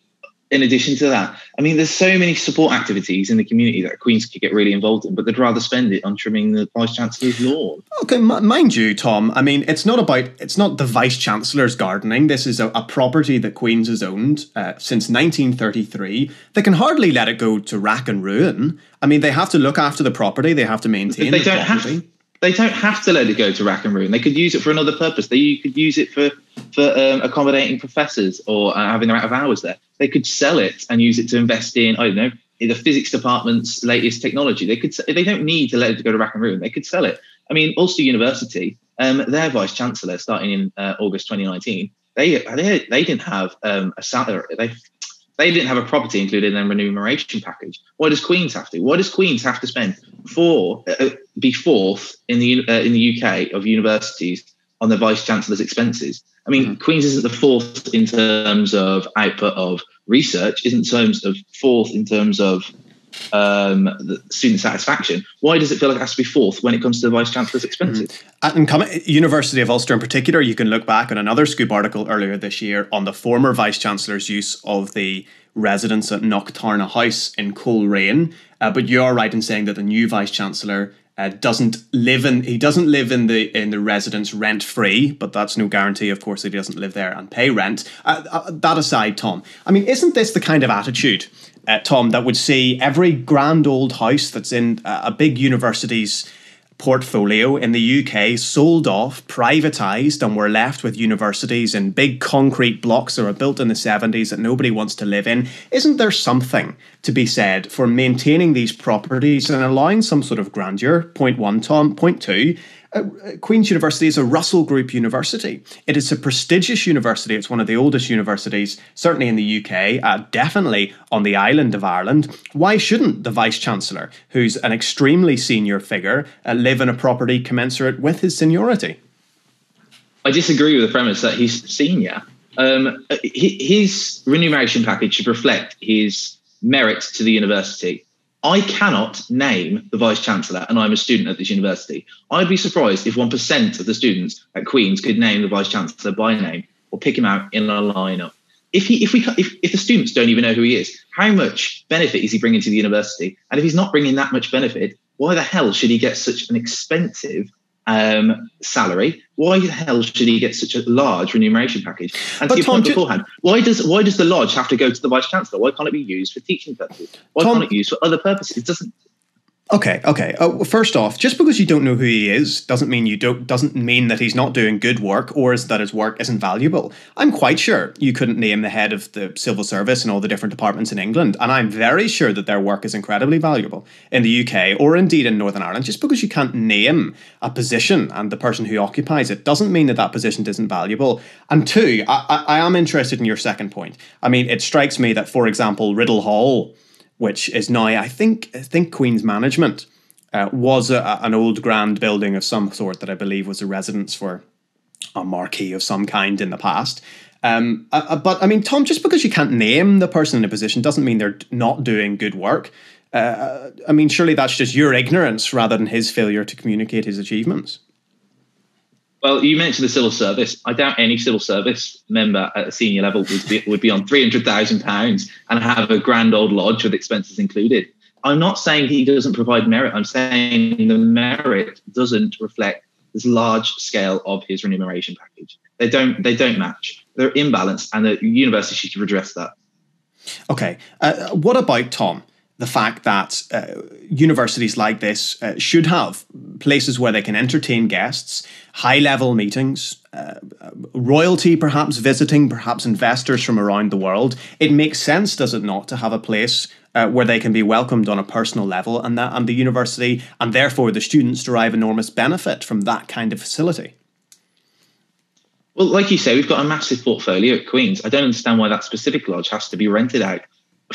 in addition to that, I mean, there's so many support activities in the community that Queens could get really involved in, but they'd rather spend it on trimming the vice chancellor's lawn. Okay, m- mind you, Tom. I mean, it's not about it's not the vice chancellor's gardening. This is a, a property that Queens has owned uh, since 1933. They can hardly let it go to rack and ruin. I mean, they have to look after the property. They have to maintain. They the don't property. have they don't have to let it go to rack and ruin. They could use it for another purpose. They could use it for for um, accommodating professors or uh, having them out of hours there. They could sell it and use it to invest in I don't know in the physics department's latest technology. They could they don't need to let it go to rack and ruin. They could sell it. I mean, Ulster University, um, their vice chancellor starting in uh, August 2019, they they they didn't have um, a salary. They they didn't have a property included in their remuneration package. Why does Queens have to? Why does Queens have to spend four, uh, be fourth in the uh, in the UK of universities on the vice chancellor's expenses? I mean, mm-hmm. Queens isn't the fourth in terms of output of research, isn't in terms of fourth in terms of um, student satisfaction. Why does it feel like it has to be fourth when it comes to the vice chancellor's expenses? Mm-hmm. And University of Ulster in particular, you can look back on another Scoop article earlier this year on the former vice chancellor's use of the residence at Nocturna House in Coleraine. Uh, but you are right in saying that the new vice chancellor uh, doesn't live in he doesn't live in the in the residence rent free, but that's no guarantee, of course, that he doesn't live there and pay rent. Uh, uh, that aside, Tom, I mean, isn't this the kind of attitude uh, Tom, that would see every grand old house that's in a big university's portfolio in the UK sold off, privatised, and we're left with universities in big concrete blocks that were built in the 70s that nobody wants to live in. Isn't there something to be said for maintaining these properties and allowing some sort of grandeur? Point one, Tom. Point two, uh, Queen's University is a Russell Group university. It is a prestigious university. It's one of the oldest universities, certainly in the UK, uh, definitely on the island of Ireland. Why shouldn't the Vice Chancellor, who's an extremely senior figure, uh, live in a property commensurate with his seniority? I disagree with the premise that he's senior. Um, his remuneration package should reflect his merit to the university. I cannot name the vice chancellor, and I'm a student at this university. I'd be surprised if 1% of the students at Queen's could name the vice chancellor by name or pick him out in a lineup. If he, if we, if, if the students don't even know who he is, how much benefit is he bringing to the university? And if he's not bringing that much benefit, why the hell should he get such an expensive um, salary. Why the hell should he get such a large remuneration package? And but to your Tom, point beforehand, why does why does the lodge have to go to the vice chancellor? Why can't it be used for teaching purposes? Why Tom, can't it be used for other purposes? It doesn't Okay, okay. Uh, first off, just because you don't know who he is doesn't mean you don't doesn't mean that he's not doing good work or is that his work isn't valuable. I'm quite sure you couldn't name the head of the civil service and all the different departments in England, and I'm very sure that their work is incredibly valuable in the UK or indeed in Northern Ireland. Just because you can't name a position and the person who occupies it doesn't mean that that position isn't valuable. And two, I, I, I am interested in your second point. I mean, it strikes me that, for example, Riddle Hall which is now I think I think Queen's Management uh, was a, an old grand building of some sort that I believe was a residence for a marquee of some kind in the past. Um, uh, but I mean, Tom, just because you can't name the person in a position doesn't mean they're not doing good work. Uh, I mean, surely that's just your ignorance rather than his failure to communicate his achievements. Well, you mentioned the civil service. I doubt any civil service member at a senior level would be, would be on three hundred thousand pounds and have a grand old lodge with expenses included. I'm not saying he doesn't provide merit. I'm saying the merit doesn't reflect this large scale of his remuneration package. They don't. They don't match. They're imbalanced, and the university should redress that. Okay. Uh, what about Tom? The fact that uh, universities like this uh, should have places where they can entertain guests, high level meetings, uh, royalty perhaps visiting, perhaps investors from around the world. It makes sense, does it not, to have a place uh, where they can be welcomed on a personal level, and that and the university and therefore the students derive enormous benefit from that kind of facility. Well, like you say, we've got a massive portfolio at Queen's. I don't understand why that specific lodge has to be rented out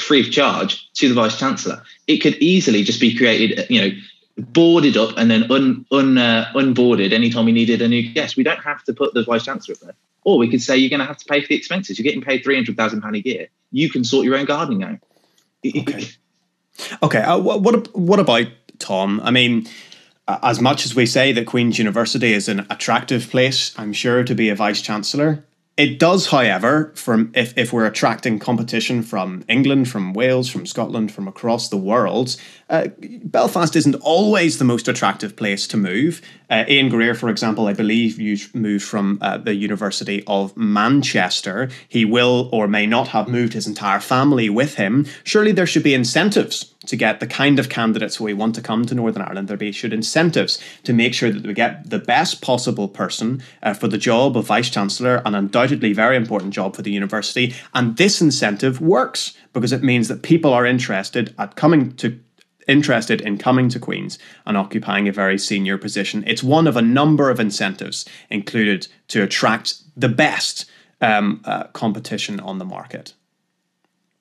free of charge to the vice chancellor. It could easily just be created, you know, boarded up and then un, un uh, unboarded anytime we needed a new guest. We don't have to put the vice chancellor up there. Or we could say you're going to have to pay for the expenses. You're getting paid three hundred thousand pound a year. You can sort your own gardening out. Okay. okay. Uh, what what about Tom? I mean, as much as we say that Queen's University is an attractive place, I'm sure to be a vice chancellor. It does, however, from if, if we're attracting competition from England, from Wales, from Scotland, from across the world, uh, Belfast isn't always the most attractive place to move. Uh, Ian Greer, for example, I believe you moved from uh, the University of Manchester. He will or may not have moved his entire family with him. Surely there should be incentives to get the kind of candidates we want to come to Northern Ireland. There be should incentives to make sure that we get the best possible person uh, for the job of vice chancellor, an undoubtedly very important job for the university. And this incentive works because it means that people are interested at coming to interested in coming to Queen's and occupying a very senior position. It's one of a number of incentives included to attract the best um, uh, competition on the market.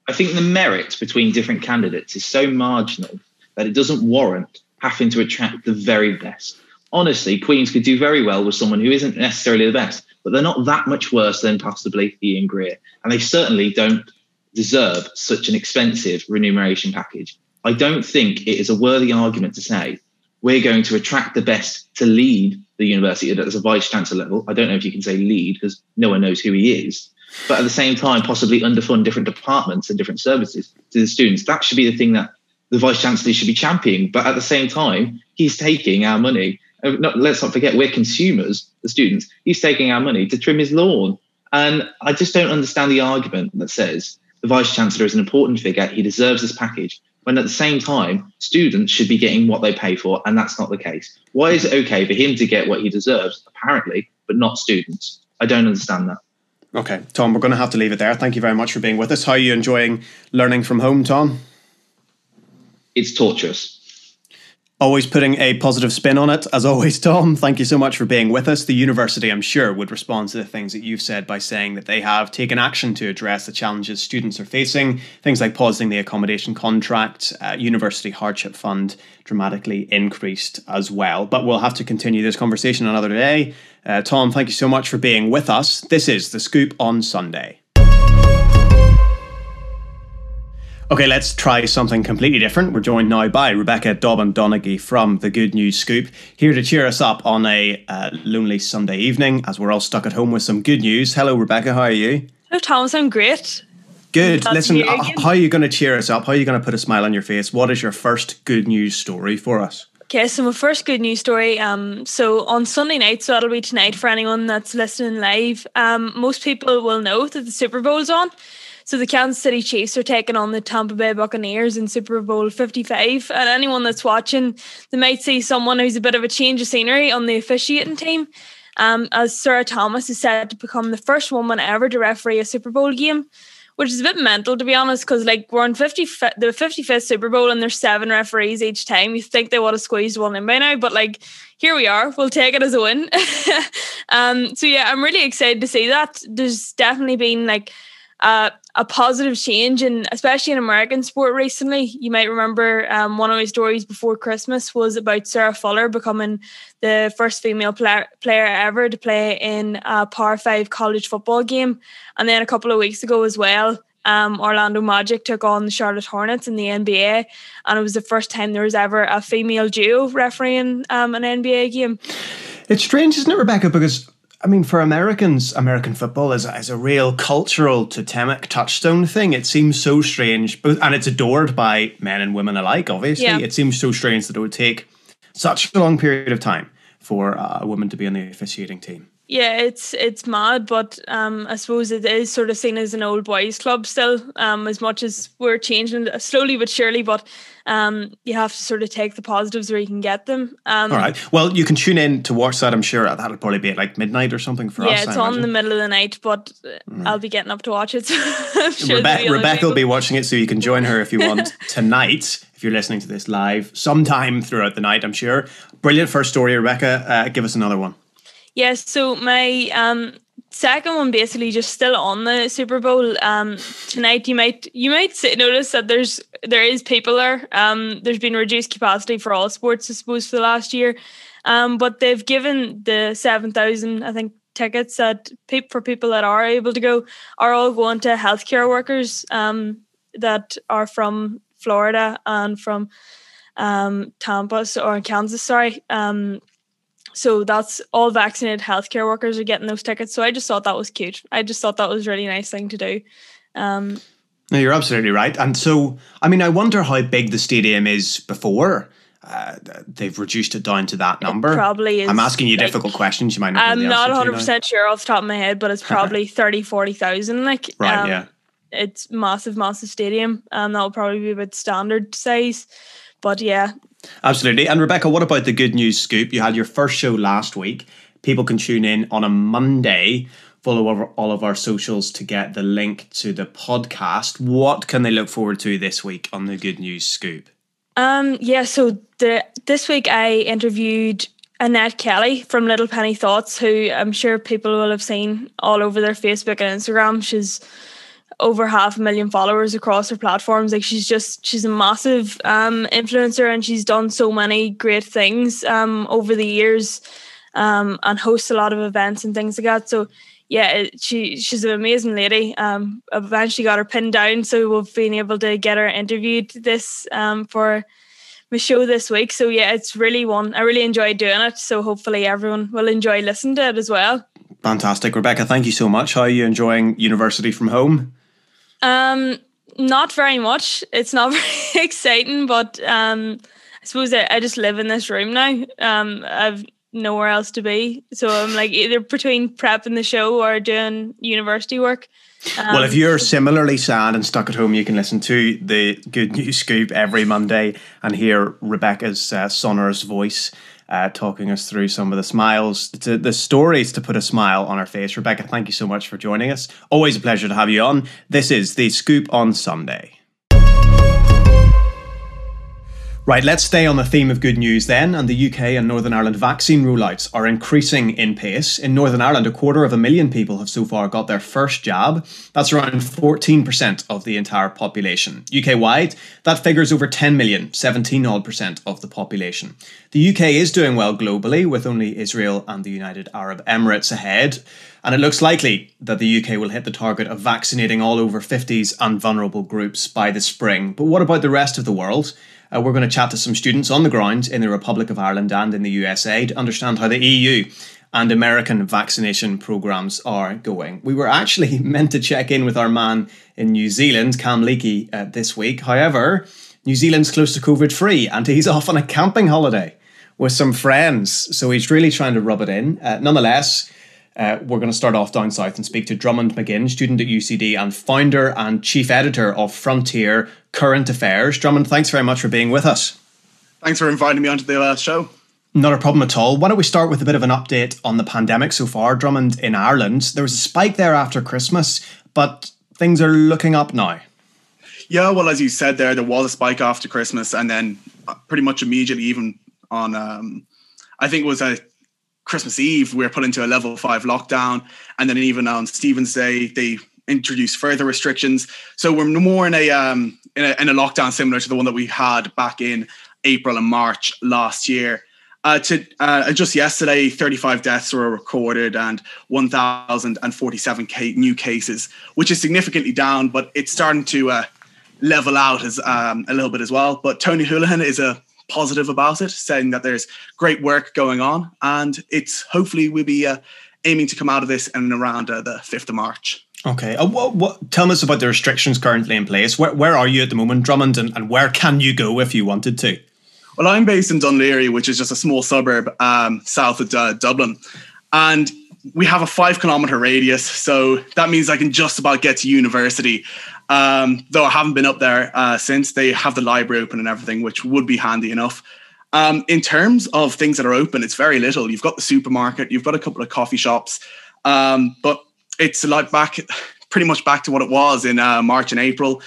I think the merit between different candidates is so marginal that it doesn't warrant having to attract the very best. Honestly, Queens could do very well with someone who isn't necessarily the best, but they're not that much worse than possibly Ian Greer. And they certainly don't deserve such an expensive remuneration package. I don't think it is a worthy argument to say we're going to attract the best to lead the university at a vice chancellor level. I don't know if you can say lead because no one knows who he is but at the same time, possibly underfund different departments and different services to the students. That should be the thing that the vice chancellor should be championing. But at the same time, he's taking our money. Uh, not, let's not forget, we're consumers, the students. He's taking our money to trim his lawn. And I just don't understand the argument that says the vice chancellor is an important figure. He deserves this package. When at the same time, students should be getting what they pay for, and that's not the case. Why is it okay for him to get what he deserves, apparently, but not students? I don't understand that. Okay, Tom, we're going to have to leave it there. Thank you very much for being with us. How are you enjoying learning from home, Tom? It's torturous. Always putting a positive spin on it, as always, Tom. Thank you so much for being with us. The university, I'm sure, would respond to the things that you've said by saying that they have taken action to address the challenges students are facing. Things like pausing the accommodation contract, uh, university hardship fund dramatically increased as well. But we'll have to continue this conversation another day. Uh, Tom, thank you so much for being with us. This is The Scoop on Sunday. Okay, let's try something completely different. We're joined now by Rebecca Dobbin Donaghy from the Good News Scoop, here to cheer us up on a uh, lonely Sunday evening as we're all stuck at home with some good news. Hello, Rebecca, how are you? Hello, Thomas, I'm great. Good. Listen, uh, how are you going to cheer us up? How are you going to put a smile on your face? What is your first good news story for us? Okay, so my first good news story. Um, so on Sunday night, so that'll be tonight for anyone that's listening live. Um, most people will know that the Super Bowl's on. So the Kansas City Chiefs are taking on the Tampa Bay Buccaneers in Super Bowl 55. And anyone that's watching, they might see someone who's a bit of a change of scenery on the officiating team. Um, as Sarah Thomas is said to become the first woman ever to referee a Super Bowl game, which is a bit mental to be honest, because like we're on 50 the 55th Super Bowl and there's seven referees each time. You think they would have squeezed one in by now, but like here we are. We'll take it as a win. <laughs> um, so yeah, I'm really excited to see that. There's definitely been like uh, a positive change, and especially in American sport recently. You might remember um, one of my stories before Christmas was about Sarah Fuller becoming the first female player, player ever to play in a Power Five college football game, and then a couple of weeks ago as well. Um, Orlando Magic took on the Charlotte Hornets in the NBA, and it was the first time there was ever a female duo refereeing um, an NBA game. It's strange, isn't it, Rebecca? Because I mean, for Americans, American football is, is a real cultural totemic touchstone thing. It seems so strange, and it's adored by men and women alike, obviously. Yeah. It seems so strange that it would take such a long period of time for uh, a woman to be on the officiating team. Yeah, it's it's mad, but um, I suppose it is sort of seen as an old boys club still. Um, as much as we're changing slowly but surely, but um, you have to sort of take the positives where you can get them. Um, All right. Well, you can tune in to watch that. I'm sure that'll probably be at like midnight or something for yeah, us. Yeah, it's I on imagine. the middle of the night, but mm. I'll be getting up to watch it. <laughs> sure Rebe- Rebecca will be watching it, so you can join her if you want <laughs> tonight. If you're listening to this live, sometime throughout the night, I'm sure. Brilliant first story, Rebecca. Uh, give us another one. Yes, so my um second one basically just still on the Super Bowl. Um tonight you might you might notice that there's there is people there. Um there's been reduced capacity for all sports, I suppose, for the last year. Um but they've given the seven thousand, I think, tickets that pe- for people that are able to go are all going to healthcare workers um that are from Florida and from um Tampa or Kansas, sorry. Um so that's all vaccinated healthcare workers are getting those tickets. So I just thought that was cute. I just thought that was a really nice thing to do. Um, no, you're absolutely right. And so, I mean, I wonder how big the stadium is before. Uh, they've reduced it down to that number. It probably is. I'm asking you like, difficult questions. You might not. I'm not 100 percent sure off the top of my head, but it's <laughs> probably 30, 40,000. Like, right, um, yeah. It's massive, massive stadium. Um, that will probably be about standard size. But yeah, Absolutely. And Rebecca, what about the good news scoop? You had your first show last week. People can tune in on a Monday. Follow all of our socials to get the link to the podcast. What can they look forward to this week on the good news scoop? Um, yeah, so the this week I interviewed Annette Kelly from Little Penny Thoughts, who I'm sure people will have seen all over their Facebook and Instagram. She's over half a million followers across her platforms. Like she's just she's a massive um, influencer and she's done so many great things um, over the years um, and hosts a lot of events and things like that. So yeah, she she's an amazing lady. Um, eventually got her pinned down, so we've been able to get her interviewed this um, for my show this week. So yeah, it's really one. I really enjoyed doing it. So hopefully everyone will enjoy listening to it as well. Fantastic, Rebecca. Thank you so much. How are you enjoying university from home? Um, not very much. It's not <laughs> very exciting, but um, I suppose I, I just live in this room now. Um, I've nowhere else to be, so I'm like either between prepping the show or doing university work. Um, well, if um, you're similarly sad and stuck at home, you can listen to the Good News Scoop every Monday and hear Rebecca's uh, sonorous voice uh, talking us through some of the smiles, to, the stories to put a smile on our face. Rebecca, thank you so much for joining us. Always a pleasure to have you on. This is the Scoop on Sunday. Right, let's stay on the theme of good news then. And the UK and Northern Ireland vaccine rollouts are increasing in pace. In Northern Ireland, a quarter of a million people have so far got their first jab. That's around 14% of the entire population. UK wide, that figures over 10 million, 17 odd percent of the population. The UK is doing well globally, with only Israel and the United Arab Emirates ahead. And it looks likely that the UK will hit the target of vaccinating all over 50s and vulnerable groups by the spring. But what about the rest of the world? Uh, we're going to chat to some students on the ground in the Republic of Ireland and in the USA to understand how the EU and American vaccination programs are going. We were actually <laughs> meant to check in with our man in New Zealand, Cam Leakey, uh, this week. However, New Zealand's close to COVID free and he's <laughs> off on a camping holiday with some friends. So he's really trying to rub it in. Uh, nonetheless, uh, we're going to start off down south and speak to Drummond McGinn, student at UCD and founder and chief editor of Frontier Current Affairs. Drummond, thanks very much for being with us. Thanks for inviting me onto the uh, show. Not a problem at all. Why don't we start with a bit of an update on the pandemic so far? Drummond in Ireland, there was a spike there after Christmas, but things are looking up now. Yeah, well, as you said there, there was a spike after Christmas, and then pretty much immediately, even on, um, I think it was a Christmas Eve, we were put into a level five lockdown, and then even on Stephen's Day, they introduce further restrictions. So we're more in a, um, in a in a lockdown similar to the one that we had back in April and March last year. Uh, to uh, just yesterday, 35 deaths were recorded and 1,047 new cases, which is significantly down, but it's starting to uh, level out as um, a little bit as well. But Tony Holohan is a positive about it, saying that there's great work going on, and it's hopefully we'll be uh, aiming to come out of this in around uh, the 5th of March. Okay. Uh, what, what, tell us about the restrictions currently in place. Where, where are you at the moment, Drummond, and, and where can you go if you wanted to? Well, I'm based in Laoghaire, which is just a small suburb um, south of uh, Dublin. And we have a five kilometer radius. So that means I can just about get to university. Um, though I haven't been up there uh, since they have the library open and everything, which would be handy enough. Um, in terms of things that are open, it's very little. You've got the supermarket, you've got a couple of coffee shops, um, but it's like back, pretty much back to what it was in uh, March and April.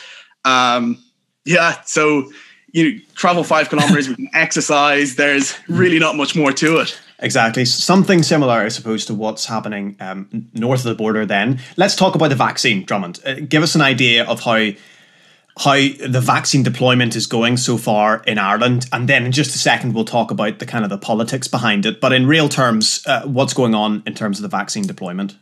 Um, yeah, so you travel five kilometers, we can <laughs> exercise. There's really not much more to it. Exactly. Something similar, I suppose, to what's happening um, north of the border then. Let's talk about the vaccine, Drummond. Uh, give us an idea of how how the vaccine deployment is going so far in Ireland, and then in just a second we'll talk about the kind of the politics behind it. But in real terms, uh, what's going on in terms of the vaccine deployment?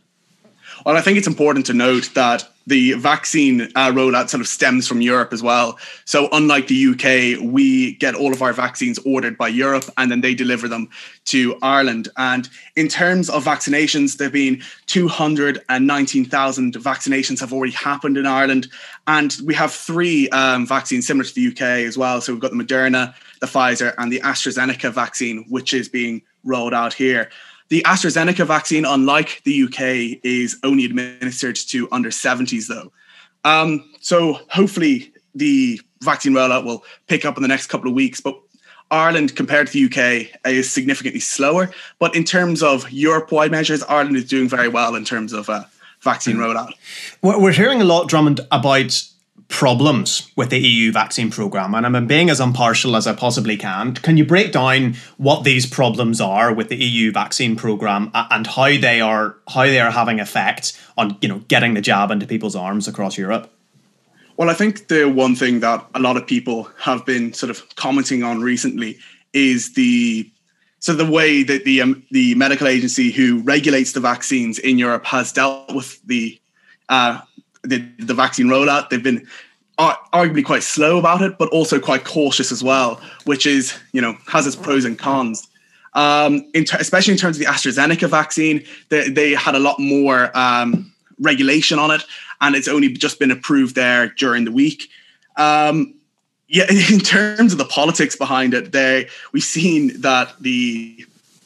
Well, I think it's important to note that the vaccine uh, rollout sort of stems from Europe as well. So, unlike the UK, we get all of our vaccines ordered by Europe and then they deliver them to Ireland. And in terms of vaccinations, there have been 219,000 vaccinations have already happened in Ireland. And we have three um, vaccines similar to the UK as well. So, we've got the Moderna, the Pfizer, and the AstraZeneca vaccine, which is being rolled out here. The AstraZeneca vaccine, unlike the UK, is only administered to under 70s, though. Um, so hopefully the vaccine rollout will pick up in the next couple of weeks. But Ireland, compared to the UK, is significantly slower. But in terms of Europe-wide measures, Ireland is doing very well in terms of uh, vaccine mm. rollout. We're hearing a lot, Drummond, about problems with the EU vaccine program, and I'm being as impartial as I possibly can. Can you break down what these problems are with the EU vaccine program and how they are how they are having effect on you know getting the jab into people's arms across Europe? Well, I think the one thing that a lot of people have been sort of commenting on recently is the so the way that the um, the medical agency who regulates the vaccines in Europe has dealt with the uh, the, the vaccine rollout. They've been arguably quite slow about it, but also quite cautious as well, which is, you know, has its pros and cons. Um, in ter- especially in terms of the AstraZeneca vaccine, they, they had a lot more um, regulation on it, and it's only just been approved there during the week. Um, yeah, <laughs> in terms of the politics behind it, they we've seen that the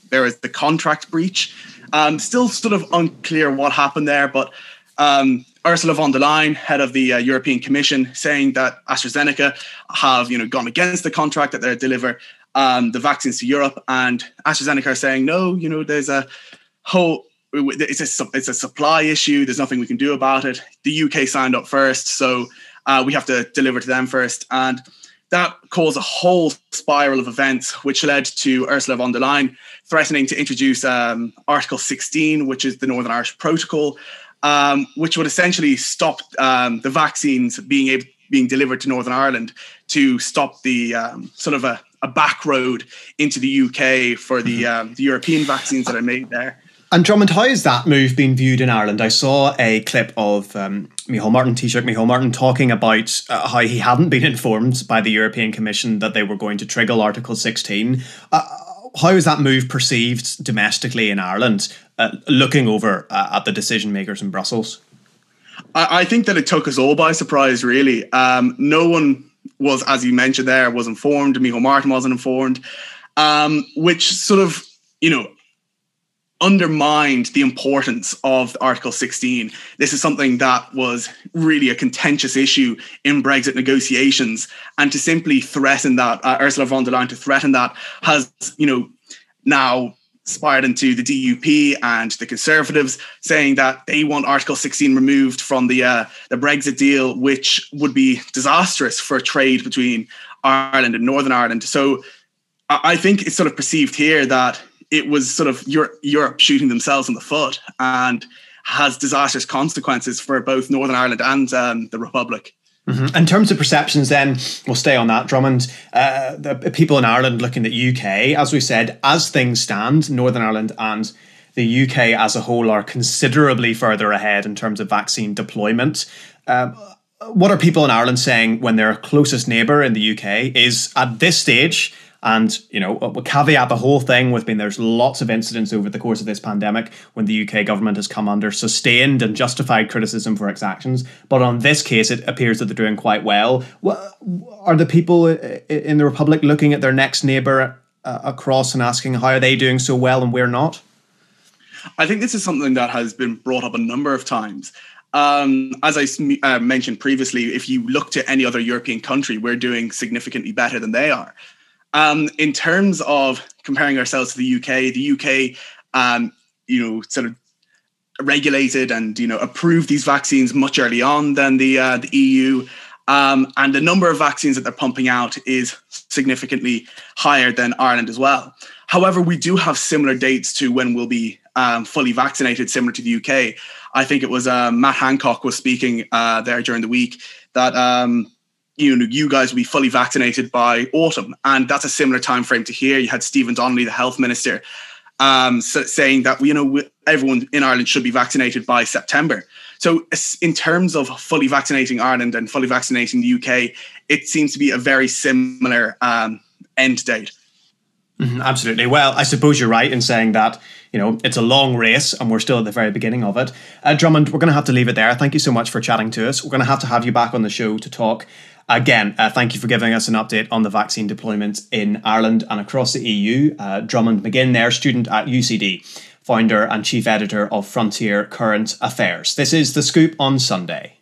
there is the contract breach. Um, still sort of unclear what happened there, but um, Ursula von der Leyen, head of the uh, European Commission, saying that AstraZeneca have you know gone against the contract that they deliver um, the vaccines to Europe, and AstraZeneca are saying no, you know there's a whole it's a it's a supply issue. There's nothing we can do about it. The UK signed up first, so uh, we have to deliver to them first, and that caused a whole spiral of events, which led to Ursula von der Leyen threatening to introduce um, Article 16, which is the Northern Irish Protocol, um, which would essentially stop um, the vaccines being able, being delivered to Northern Ireland to stop the um, sort of a, a, back road into the UK for the, mm-hmm. Um, the European vaccines that are made there. And Drummond, how has that move been viewed in Ireland? I saw a clip of um, Micheál Martin, Taoiseach Micheál Martin, talking about uh, how he hadn't been informed by the European Commission that they were going to trigger Article 16. Uh, how is that move perceived domestically in Ireland, uh, looking over uh, at the decision makers in Brussels? I, I, think that it took us all by surprise, really. Um, no one was, as you mentioned there, was informed. Micheál Martin wasn't informed, um, which sort of, you know, undermined the importance of Article 16. This is something that was really a contentious issue in Brexit negotiations, and to simply threaten that, uh, Ursula von der Leyen to threaten that, has you know now spired into the DUP and the Conservatives, saying that they want Article 16 removed from the uh, the Brexit deal, which would be disastrous for trade between Ireland and Northern Ireland. So I think it's sort of perceived here that it was sort of Europe, shooting themselves in the foot. And has disastrous consequences for both Northern Ireland and um, the Republic. Mm-hmm. In terms of perceptions, then we'll stay on that. Drummond, uh, the people in Ireland looking at UK, as we said, as things stand, Northern Ireland and the UK as a whole are considerably further ahead in terms of vaccine deployment. Um, what are people in Ireland saying when their closest neighbour in the UK is at this stage? And you know, we'll caveat the whole thing with being there's lots of incidents over the course of this pandemic when the UK government has come under sustained and justified criticism for its actions. But on this case, it appears that they're doing quite well. Are the people in the Republic looking at their next neighbour uh, across and asking how are they doing so well and we're not? I think this is something that has been brought up a number of times. Um, as I uh, mentioned previously, if you look to any other European country, we're doing significantly better than they are. Um, in terms of comparing ourselves to the UK, the UK, um, you know, sort of regulated and you know approved these vaccines much early on than the uh, the EU. Um, and the number of vaccines that they're pumping out is significantly higher than Ireland as well. However, we do have similar dates to when we'll be um, fully vaccinated, similar to the UK. I think it was uh, Matt Hancock was speaking uh, there during the week that um, you know you guys will be fully vaccinated by autumn, and that's a similar time frame to here. You had Stephen Donnelly, the health minister, um, saying that you know everyone in Ireland should be vaccinated by September. So, in terms of fully vaccinating Ireland and fully vaccinating the UK, it seems to be a very similar um, end date. Mm-hmm, absolutely. Well, I suppose you're right in saying that you know, it's a long race and we're still at the very beginning of it. Uh, Drummond, we're going to have to leave it there. Thank you so much for chatting to us. We're going to have to have you back on the show to talk. Again, uh, thank you for giving us an update on the vaccine deployment in Ireland and across the EU. Uh, Drummond McGinn, there, student at UCD, founder and chief editor of Frontier Current Affairs. This is The Scoop on Sunday.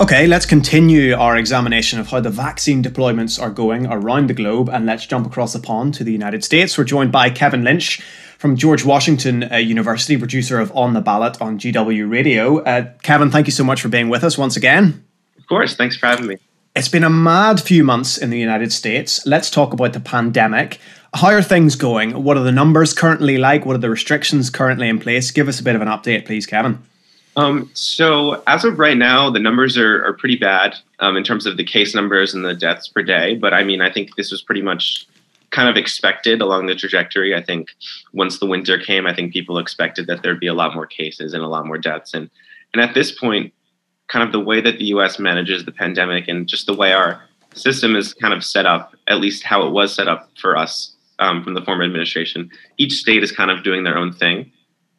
Okay, let's continue our examination of how the vaccine deployments are going around the globe and let's jump across the pond to the United States. We're joined by Kevin Lynch from George Washington University, producer of On the Ballot on GW Radio. Uh, Kevin, thank you so much for being with us once again. Of course, thanks for having me. It's been a mad few months in the United States. Let's talk about the pandemic. How are things going? What are the numbers currently like? What are the restrictions currently in place? Give us a bit of an update, please, Kevin. Um, so as of right now, the numbers are, are pretty bad um, in terms of the case numbers and the deaths per day. But I mean, I think this was pretty much kind of expected along the trajectory. I think once the winter came, I think people expected that there'd be a lot more cases and a lot more deaths. And and at this point, kind of the way that the U.S. manages the pandemic and just the way our system is kind of set up, at least how it was set up for us um, from the former administration, each state is kind of doing their own thing.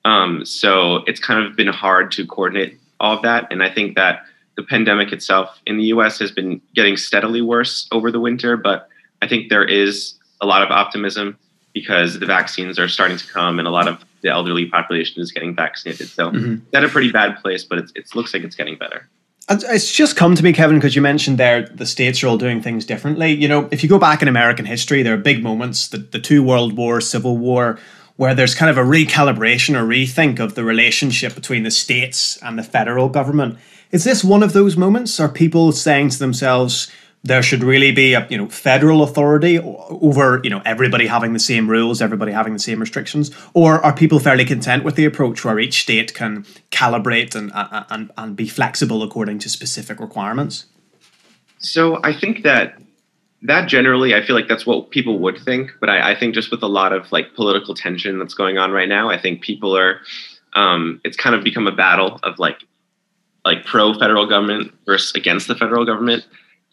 Um, so it's kind of been hard to coordinate all of that. And I think that the pandemic itself in the US has been getting steadily worse over the winter, but I think there is a lot of optimism because the vaccines are starting to come and a lot of the elderly population is getting vaccinated. So mm-hmm. at a pretty bad place, but it looks like it's getting better. It's just come to me, Kevin, because you mentioned there the states are all doing things differently. You know, if you go back in American history, there are big moments the, the two world wars, civil war, where there's kind of a recalibration or rethink of the relationship between the states and the federal government. Is this one of those moments? Are people saying to themselves, there should really be a you know federal authority over you know everybody having the same rules, everybody having the same restrictions, or are people fairly content with the approach where each state can calibrate and and and be flexible according to specific requirements? So I think that that generally, I feel like that's what people would think. But I, I, think just with a lot of like political tension that's going on right now, I think people are. Um, it's kind of become a battle of like, like pro federal government versus against the federal government.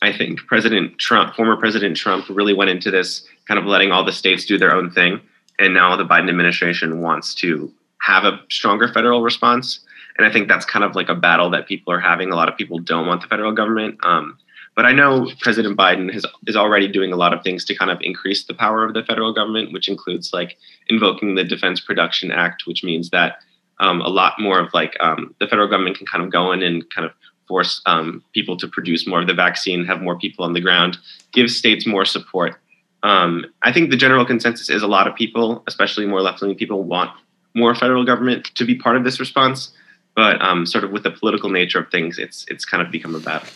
I think President Trump, former President Trump, really went into this kind of letting all the states do their own thing, and now the Biden administration wants to have a stronger federal response. And I think that's kind of like a battle that people are having. A lot of people don't want the federal government. Um, but I know President Biden has, is already doing a lot of things to kind of increase the power of the federal government, which includes like invoking the Defense Production Act, which means that um, a lot more of like um, the federal government can kind of go in and kind of force um, people to produce more of the vaccine, have more people on the ground, give states more support. Um, I think the general consensus is a lot of people, especially more left leaning people, want more federal government to be part of this response. But um, sort of with the political nature of things, it's it's kind of become a battle.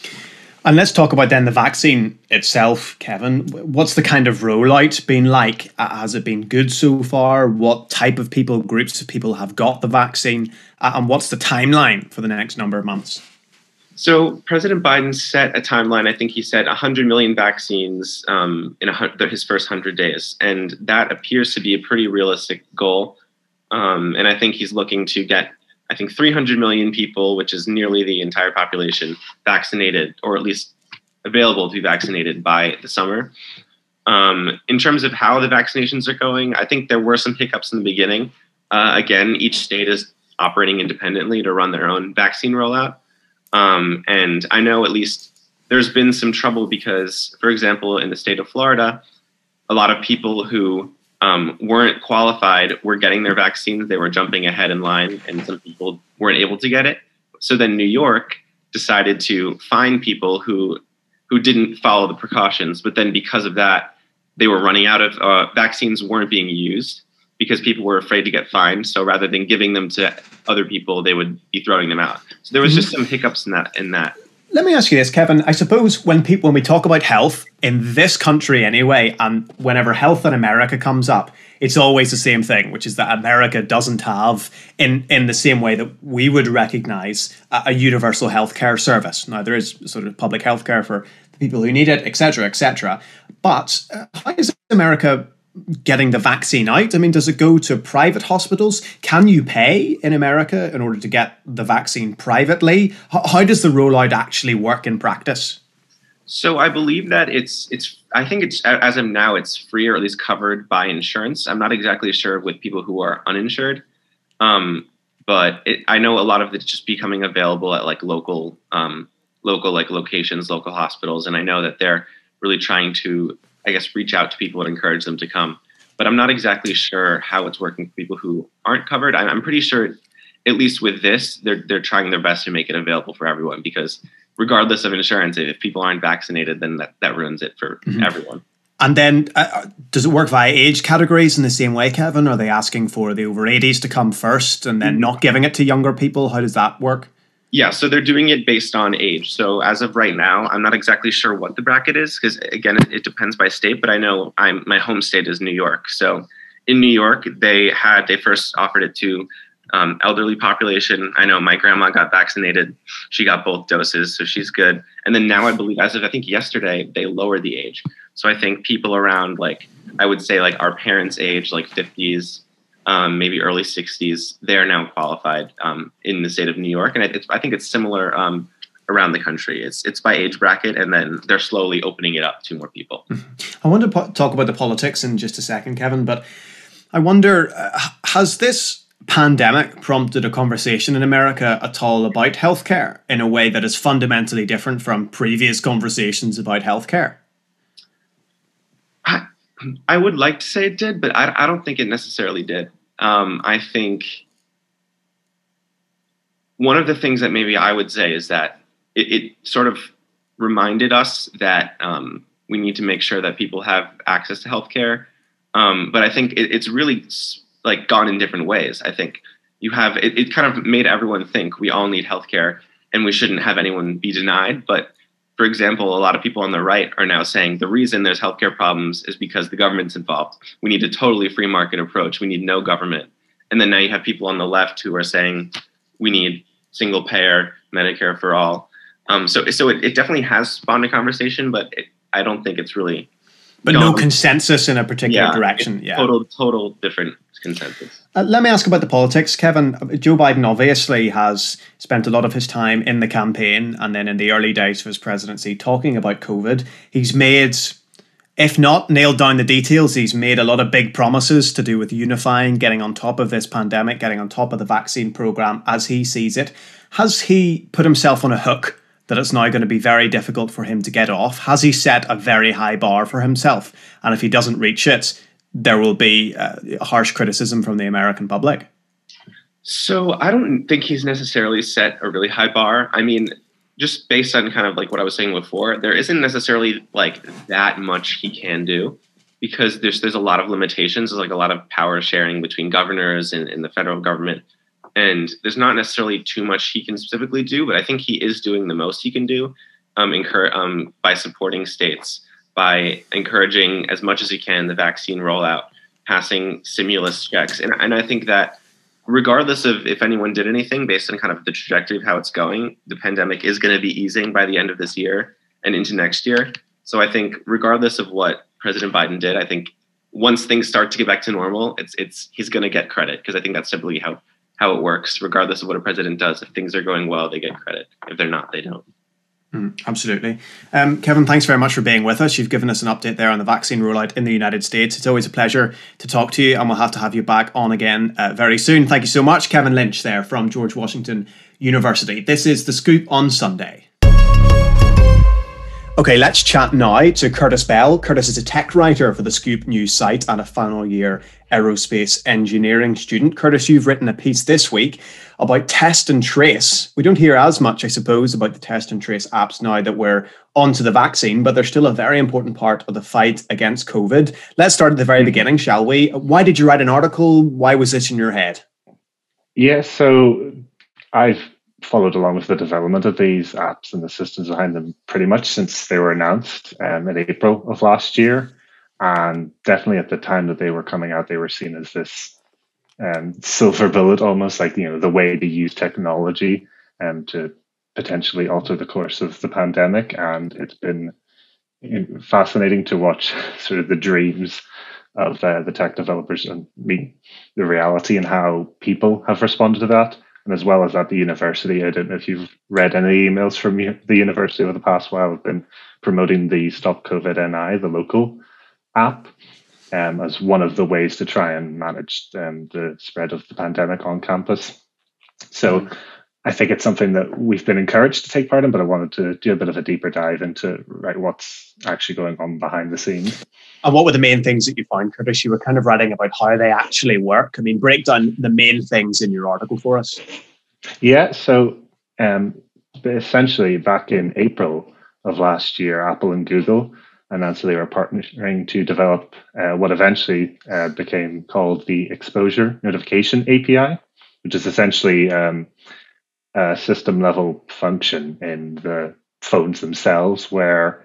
And let's talk about then the vaccine itself, Kevin. What's the kind of rollout been like? Has it been good so far? What type of people, groups of people have got the vaccine? And what's the timeline for the next number of months? So President Biden set a timeline. I think he said 100 million vaccines um, in a, his first 100 days, and that appears to be a pretty realistic goal. Um, and I think he's looking to get, I think, 300 million people, which is nearly the entire population, vaccinated, or at least available to be vaccinated by the summer. Um, in terms of how the vaccinations are going, I think there were some hiccups in the beginning. Uh, again, each state is operating independently to run their own vaccine rollout. Um, and I know at least there's been some trouble because, for example, in the state of Florida, a lot of people who um, weren't qualified were getting their vaccines. They were jumping ahead in line, and some people weren't able to get it. So then New York decided to fine people who who didn't follow the precautions. But then because of that, they were running out of uh, vaccines weren't being used because people were afraid to get fined. So rather than giving them to other people, they would be throwing them out. So there was mm-hmm. just some hiccups in that. In that. Let me ask you this, Kevin. I suppose when people when we talk about health in this country anyway, and whenever health in America comes up, it's always the same thing, which is that America doesn't have in in the same way that we would recognize a, a universal healthcare service. Now there is sort of public healthcare for the people who need it, etc., etc. But uh, how is America getting the vaccine out? I mean, does it go to private hospitals? Can you pay in America in order to get the vaccine privately? How, how does the rollout actually work in practice? So I believe that it's it's I think it's as of now it's free or at least covered by insurance. I'm not exactly sure with people who are uninsured, um, but it, I know a lot of it's just becoming available at like local um, local like locations, local hospitals, and I know that they're really trying to I guess, reach out to people and encourage them to come. But I'm not exactly sure how it's working for people who aren't covered. I'm pretty sure, at least with this, they're they're trying their best to make it available for everyone because regardless of insurance, if people aren't vaccinated, then that, that ruins it for mm-hmm. everyone. And then, uh, uh does it work via age categories in the same way, Kevin? Are they asking for the over 80s to come first and then mm-hmm. not giving it to younger people? How does that work? Yeah, so they're doing it based on age. So as of right now, I'm not exactly sure what the bracket is because again, it, it, depends by state. But I know I'm my home state is New York. So in New York, they had they first offered it to um, elderly population. I know my grandma got vaccinated; she got both doses, so she's good. And then now, I believe, as of I think yesterday, they lowered the age. So I think people around like I would say like our parents' age, like 50s, um, maybe early 60s, they are now qualified um, in the state of New York, and I think it's similar um, around the country. It's it's by age bracket, and then they're slowly opening it up to more people. Mm-hmm. I want to po- talk about the politics in just a second, Kevin, but I wonder uh, has this pandemic prompted a conversation in America at all about healthcare in a way that is fundamentally different from previous conversations about healthcare? I, I would like to say it did, but I, I don't think it necessarily did. Um, I think one of the things that maybe I would say is that it, it sort of reminded us that um, we need to make sure that people have access to healthcare. Um, but I think it, it's really like gone in different ways. I think you have it, it kind of made everyone think we all need healthcare and we shouldn't have anyone be denied. But for example, a lot of people on the right are now saying the reason there's healthcare problems is because the government's involved. We need a totally free market approach. We need no government. And then now you have people on the left who are saying we need single payer Medicare for all. Um, so so it, it, definitely has spawned a conversation, but it, I don't think it's really. But gone. no consensus in a particular yeah, direction. Yeah, total total different consensus. Uh, let me ask about the politics, Kevin. Joe Biden obviously has spent a lot of his time in the campaign and then in the early days of his presidency talking about COVID. He's made, if not nailed down the details, he's made a lot of big promises to do with unifying, getting on top of this pandemic, getting on top of the vaccine program as he sees it. Has he put himself on a hook? That it's now going to be very difficult for him to get off? Has he set a very high bar for himself? And if he doesn't reach it, there will be uh, harsh criticism from the American public? So I don't think he's necessarily set a really high bar. I mean, just based on kind of like what I was saying before, there isn't necessarily like that much he can do because there's there's a lot of limitations. There's like a lot of power sharing between governors and, and the federal government. And there's not necessarily too much he can specifically do, but I think he is doing the most he can do. um, incur, um, by supporting states, by encouraging as much as you can the vaccine rollout, passing stimulus checks. And, and I think that regardless of if anyone did anything based on kind of the trajectory of how it's going, the pandemic is going to be easing by the end of this year and into next year. So I think regardless of what President Biden did, I think once things start to get back to normal, it's it's he's going to get credit because I think that's typically how how it works. Regardless of what a president does, if things are going well, they get credit. If they're not, they don't. Mm, absolutely. Um, Kevin, thanks very much for being with us. You've given us an update there on the vaccine rollout in the United States. It's always a pleasure to talk to you, and we'll have to have you back on again uh, very soon. Thank you so much. Kevin Lynch there from George Washington University. This is The Scoop on Sunday. Okay, let's chat now to Curtis Bell. Curtis is a tech writer for the Scoop News site and a final year aerospace engineering student. Curtis, you've written a piece this week about test and trace. We don't hear as much, I suppose, about the test and trace apps now that we're onto the vaccine, but they're still a very important part of the fight against COVID. Let's start at the very mm-hmm. beginning, shall we? Why did you write an article? Why was this in your head? Yeah, so I've followed along with the development of these apps and the systems behind them pretty much since they were announced um, in April of last year. And definitely at the time that they were coming out, they were seen as this um, silver bullet, almost like you know the way to use technology um, to potentially alter the course of the pandemic. And it's been fascinating to watch <laughs> sort of the dreams of uh, the tech developers and meet the reality and how people have responded to that and as well as at the university. I don't know if you've read any emails from the university over the past while. I've been promoting the Stop COVID NI, the local app, um, as one of the ways to try and manage um, the spread of the pandemic on campus. So mm-hmm. I think it's something that we've been encouraged to take part in, but I wanted to do a bit of a deeper dive into right what's actually going on behind the scenes. And what were the main things that you found, Curtis? You were kind of writing about how they actually work. I mean, break down the main things in your article for us. Yeah, so um, essentially back in April of last year, Apple and Google announced that they were partnering to develop uh, what eventually uh, became called the Exposure Notification API, which is essentially um, a system level function in the phones themselves where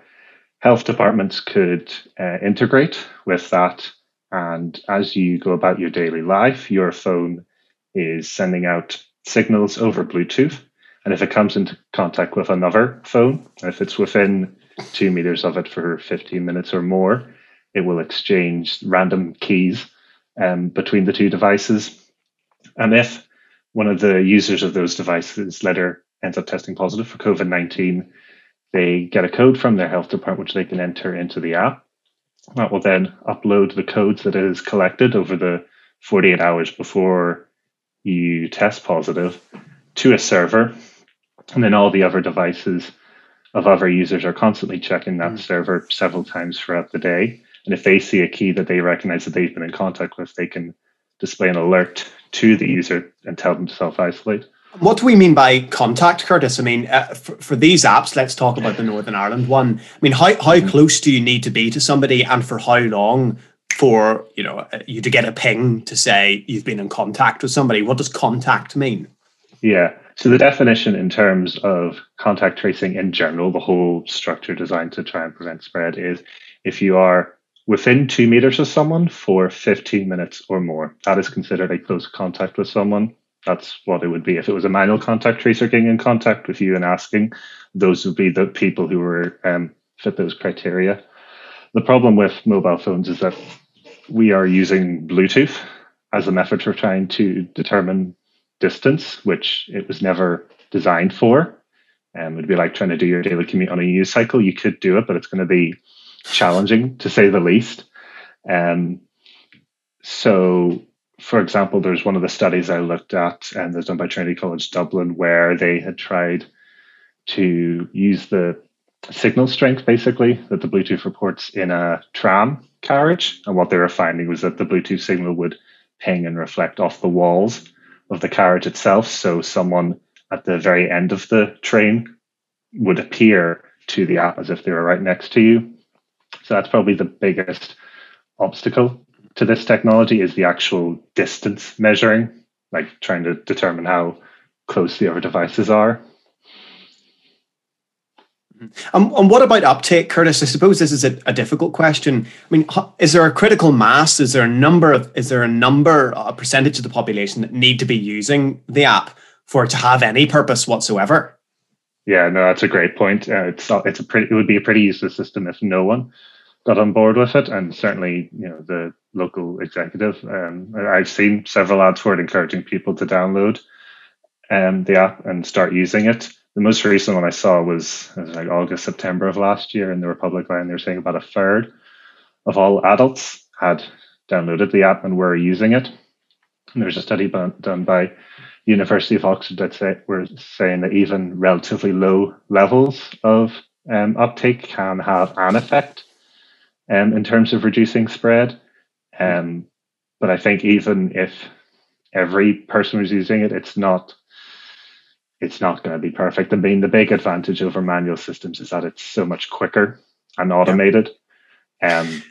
health departments could uh, integrate with that. And as you go about your daily life, your phone is sending out signals over Bluetooth. And if it comes into contact with another phone, if it's within two meters of it for 15 minutes or more, it will exchange random keys um, between the two devices. And if one of the users of those devices later ends up testing positive for COVID 19, they get a code from their health department which they can enter into the app. That will then upload the codes that it has collected over the 48 hours before you test positive to a server. And then all the other devices of other users are constantly checking that mm. server several times throughout the day. And if they see a key that they recognize that they've been in contact with, they can display an alert to the user and tell them to self isolate. What do we mean by contact, Curtis? I mean, uh, for, for, these apps, let's talk about the Northern Ireland one. I mean, how, how mm-hmm. close do you need to be to somebody and for how long for you know uh, you to get a ping to say you've been in contact with somebody? What does contact mean? Yeah. So the definition in terms of contact tracing in general, the whole structure designed to try and prevent spread is if you are within two meters of someone for 15 minutes or more, that is considered a close contact with someone that's what it would be. If it was a manual contact tracer getting in contact with you and asking, those would be the people who were um, fit those criteria. The problem with mobile phones is that we are using Bluetooth as a method for trying to determine distance, which it was never designed for. Um, it'd be like trying to do your daily commute on a news cycle. You could do it, but it's going to be challenging to say the least. Um, so for example, there's one of the studies I looked at, and was done by Trinity College Dublin, where they had tried to use the signal strength basically that the Bluetooth reports in a tram carriage. And what they were finding was that the Bluetooth signal would ping and reflect off the walls of the carriage itself. So someone at the very end of the train would appear to the app as if they were right next to you. So that's probably the biggest obstacle to this technology is the actual distance measuring, like trying to determine how close the other devices are. Um, and what about uptake, Curtis? I suppose this is a, a, difficult question. I mean, is there a critical mass? Is there a number of? Is there a number, a percentage of the population that need to be using the app for it to have any purpose whatsoever? Yeah, no, that's a great point. Uh, it's it's a pretty. It would be a pretty useless system if no one got on board with it, and certainly, you know, the local executive. Um, I've seen several ads for it encouraging people to download um, the app and start using it the most recent one I saw was, was like August, September of last year in the Republic line. They were saying about a third of all adults had downloaded the app and were using it. And there was a study done by University of Oxford that say, were saying that even relatively low levels of um, uptake can have an effect um, in terms of reducing spread. Um, but I think even if every person was using it, it's not it's not going to be perfect. I mean, the big advantage over manual systems is that it's so much quicker and automated. Yeah. Um,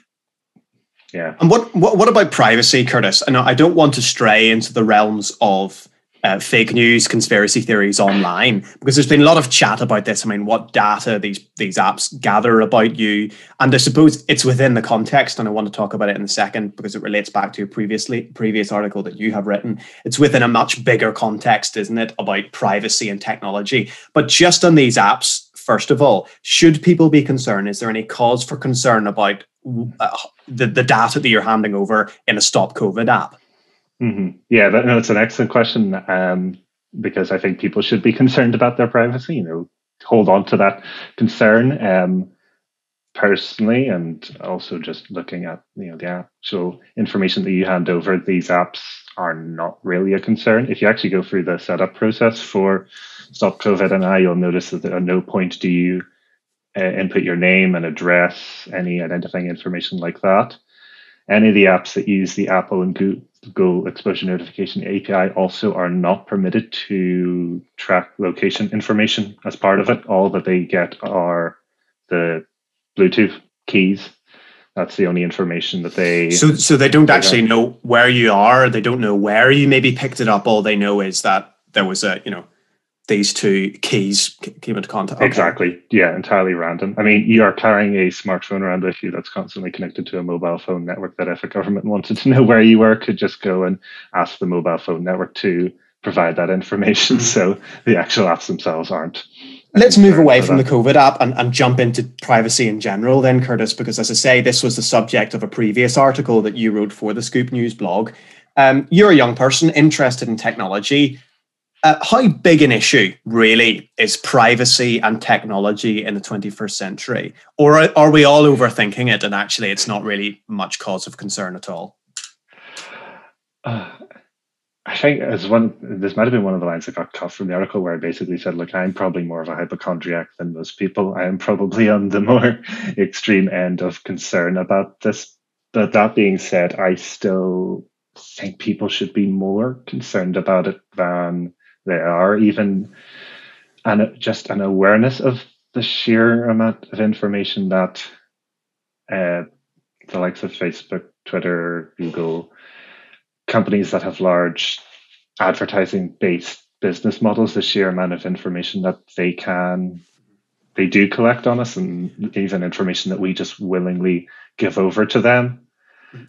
yeah. And what, what what about privacy, Curtis? And I don't want to stray into the realms of uh, fake news, conspiracy theories online because there's been a lot of chat about this. I mean, what data these these apps gather about you, and I suppose it's within the context. And I want to talk about it in a second because it relates back to a previously previous article that you have written. It's within a much bigger context, isn't it, about privacy and technology? But just on these apps, first of all, should people be concerned? Is there any cause for concern about uh, the the data that you're handing over in a Stop COVID app? Mm-hmm. Yeah, that, no, it's an excellent question um, because I think people should be concerned about their privacy. You know, hold on to that concern um, personally, and also just looking at you know the actual information that you hand over. These apps are not really a concern. If you actually go through the setup process for Stop COVID NI, you'll notice that at no point do you uh, input your name and address, any identifying information like that. Any of the apps that use the Apple and Google Google Exposure Notification API also are not permitted to track location information as part of it. All that they get are the Bluetooth keys. That's the only information that they. So, so they don't actually know where you are. They don't know where you maybe picked it up. All they know is that there was a, you know, these two keys came into contact. Okay. Exactly. Yeah, entirely random. I mean, you are carrying a smartphone around with you that's constantly connected to a mobile phone network that if a government wanted to know where you were, could just go and ask the mobile phone network to provide that information. Mm-hmm. So the actual apps themselves aren't. Let's move away from that. the COVID app and, and jump into privacy in general, then, Curtis, because as I say, this was the subject of a previous article that you wrote for the Scoop News blog. Um, you're a young person interested in technology uh, how big an issue really is privacy and technology in the 21st century? Or are, are, we all overthinking it and actually it's not really much cause of concern at all? Uh, I think as one, this might have been one of the lines that got cut from the article where I basically said, look, I'm probably more of a hypochondriac than most people. I am probably on the more <laughs> extreme end of concern about this. But that being said, I still think people should be more concerned about it than there are even and just an awareness of the sheer amount of information that uh, the likes of Facebook, Twitter, Google, companies that have large advertising based business models, the sheer amount of information that they can they do collect on us and even information that we just willingly give over to them.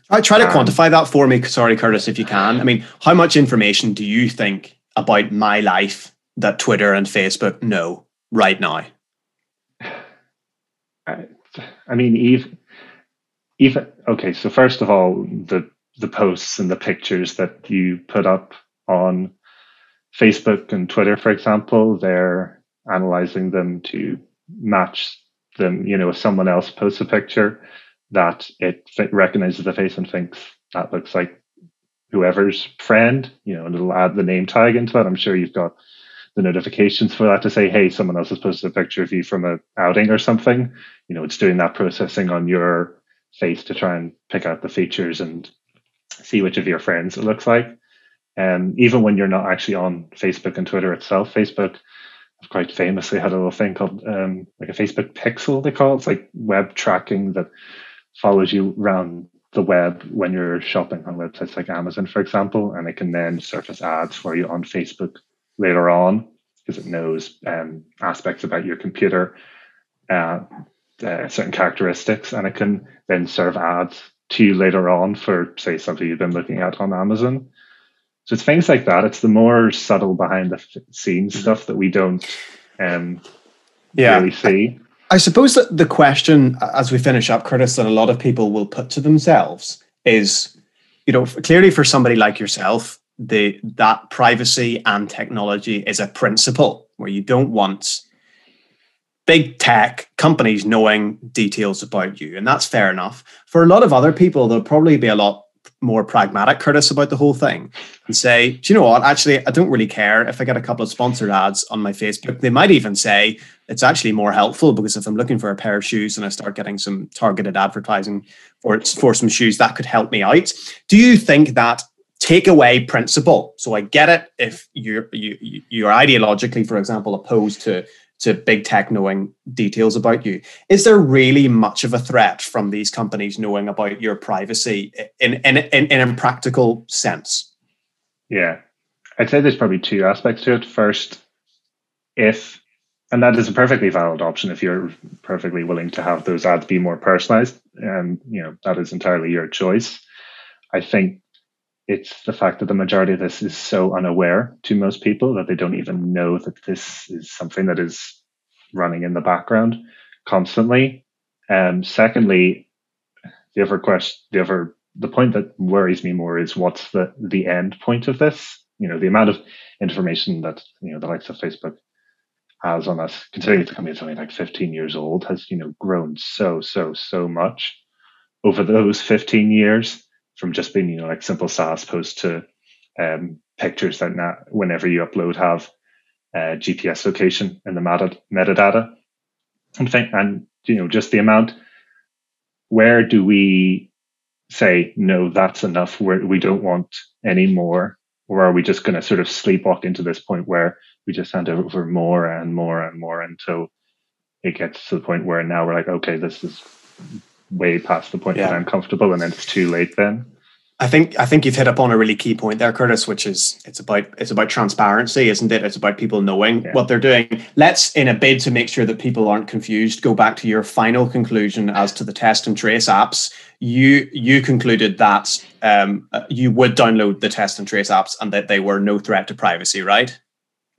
I try to um, quantify that for me, sorry, Curtis, if you can. I mean, how much information do you think about my life that Twitter and Facebook know right now? I, I mean, even even okay. So first of all, the the posts and the pictures that you put up on Facebook and Twitter, for example, they're analyzing them to match them. You know, if someone else posts a picture that it recognizes the face and thinks that looks like whoever's friend, you know, and it'll add the name tag into it. I'm sure you've got the notifications for that to say, hey, someone else has posted a picture of you from a outing or something. You know, it's doing that processing on your face to try and pick out the features and see which of your friends it looks like. And even when you're not actually on Facebook and Twitter itself, Facebook quite famously had a little thing called um, like a Facebook pixel, they call it. It's like web tracking that follows you around the web when you're shopping on websites like Amazon, for example, and it can then surface ads for you on Facebook later on because it knows um, aspects about your computer uh, uh, certain characteristics, and it can then serve ads to you later on for, say, something you've been looking at on Amazon. So it's things like that. It's the more subtle behind the scenes mm-hmm. stuff that we don't um, yeah. really see. I suppose that the question, as we finish up, Curtis, that a lot of people will put to themselves is, you know, clearly for somebody like yourself, the that privacy and technology is a principle where you don't want big tech companies knowing details about you, and that's fair enough. For a lot of other people, there'll probably be a lot more pragmatic, Curtis, about the whole thing and say, do you know what? Actually, I don't really care if I get a couple of sponsored ads on my Facebook. They might even say it's actually more helpful because if I'm looking for a pair of shoes and I start getting some targeted advertising for, for some shoes, that could help me out. Do you think that takeaway principle? So I get it if you're, you, you're ideologically, for example, opposed to to big tech knowing details about you. Is there really much of a threat from these companies knowing about your privacy in in in, in a practical sense? Yeah, I'd say there's probably two aspects to it. First, if and that is a perfectly valid option if you're perfectly willing to have those ads be more personalized, and you know that is entirely your choice. I think it's the fact that the majority of this is so unaware to most people that they don't even know that this is something that is running in the background constantly. And um, secondly, the other question, the other, the point that worries me more is what's the the end point of this? You know, the amount of information that you know the likes of Facebook has on us, considering the company is only like 15 years old, has you know grown so so so much over those 15 years from just being you know like simple SaaS posts to um, pictures that now whenever you upload have uh, GPS location in the meta- metadata. And and you know just the amount. Where do we say no? That's enough. Where we don't want any more, or are we just going to sort of sleepwalk into this point where we just hand over more and more and more until it gets to the point where now we're like, okay, this is way past the point yeah. that I'm comfortable, and then it's too late. Then I think I think you've hit upon a really key point there, Curtis, which is it's about it's about transparency, isn't it? It's about people knowing yeah. what they're doing. Let's, in a bid to make sure that people aren't confused, go back to your final conclusion as to the test and trace apps. You you concluded that um, you would download the test and trace apps and that they were no threat to privacy, right?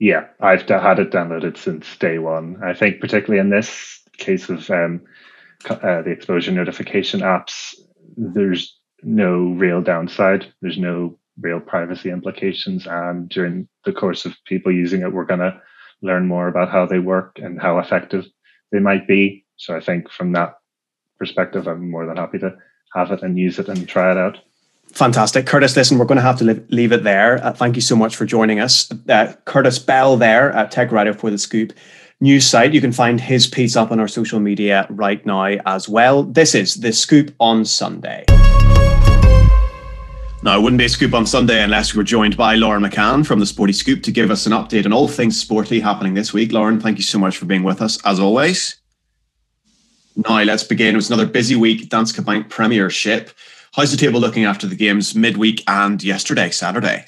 Yeah, I've had it downloaded since day one. I think particularly in this case of um, uh, the exposure notification apps, there's no real downside. There's no real privacy implications. And during the course of people using it, we're going to learn more about how they work and how effective they might be. So I think from that perspective, I'm more than happy to have it and use it and try it out. Fantastic. Curtis, listen, we're going to have to leave it there. Uh, thank you so much for joining us. Uh, Curtis Bell there at Tech Writer for the Scoop news site. You can find his piece up on our social media right now as well. This is The Scoop on Sunday. Now, it wouldn't be a scoop on Sunday unless we were joined by Lauren McCann from the Sporty Scoop to give us an update on all things sporty happening this week. Lauren, thank you so much for being with us, as always. Now, let's begin. It was another busy week, Danske Bank Premiership. How's the table looking after the games midweek and yesterday, Saturday?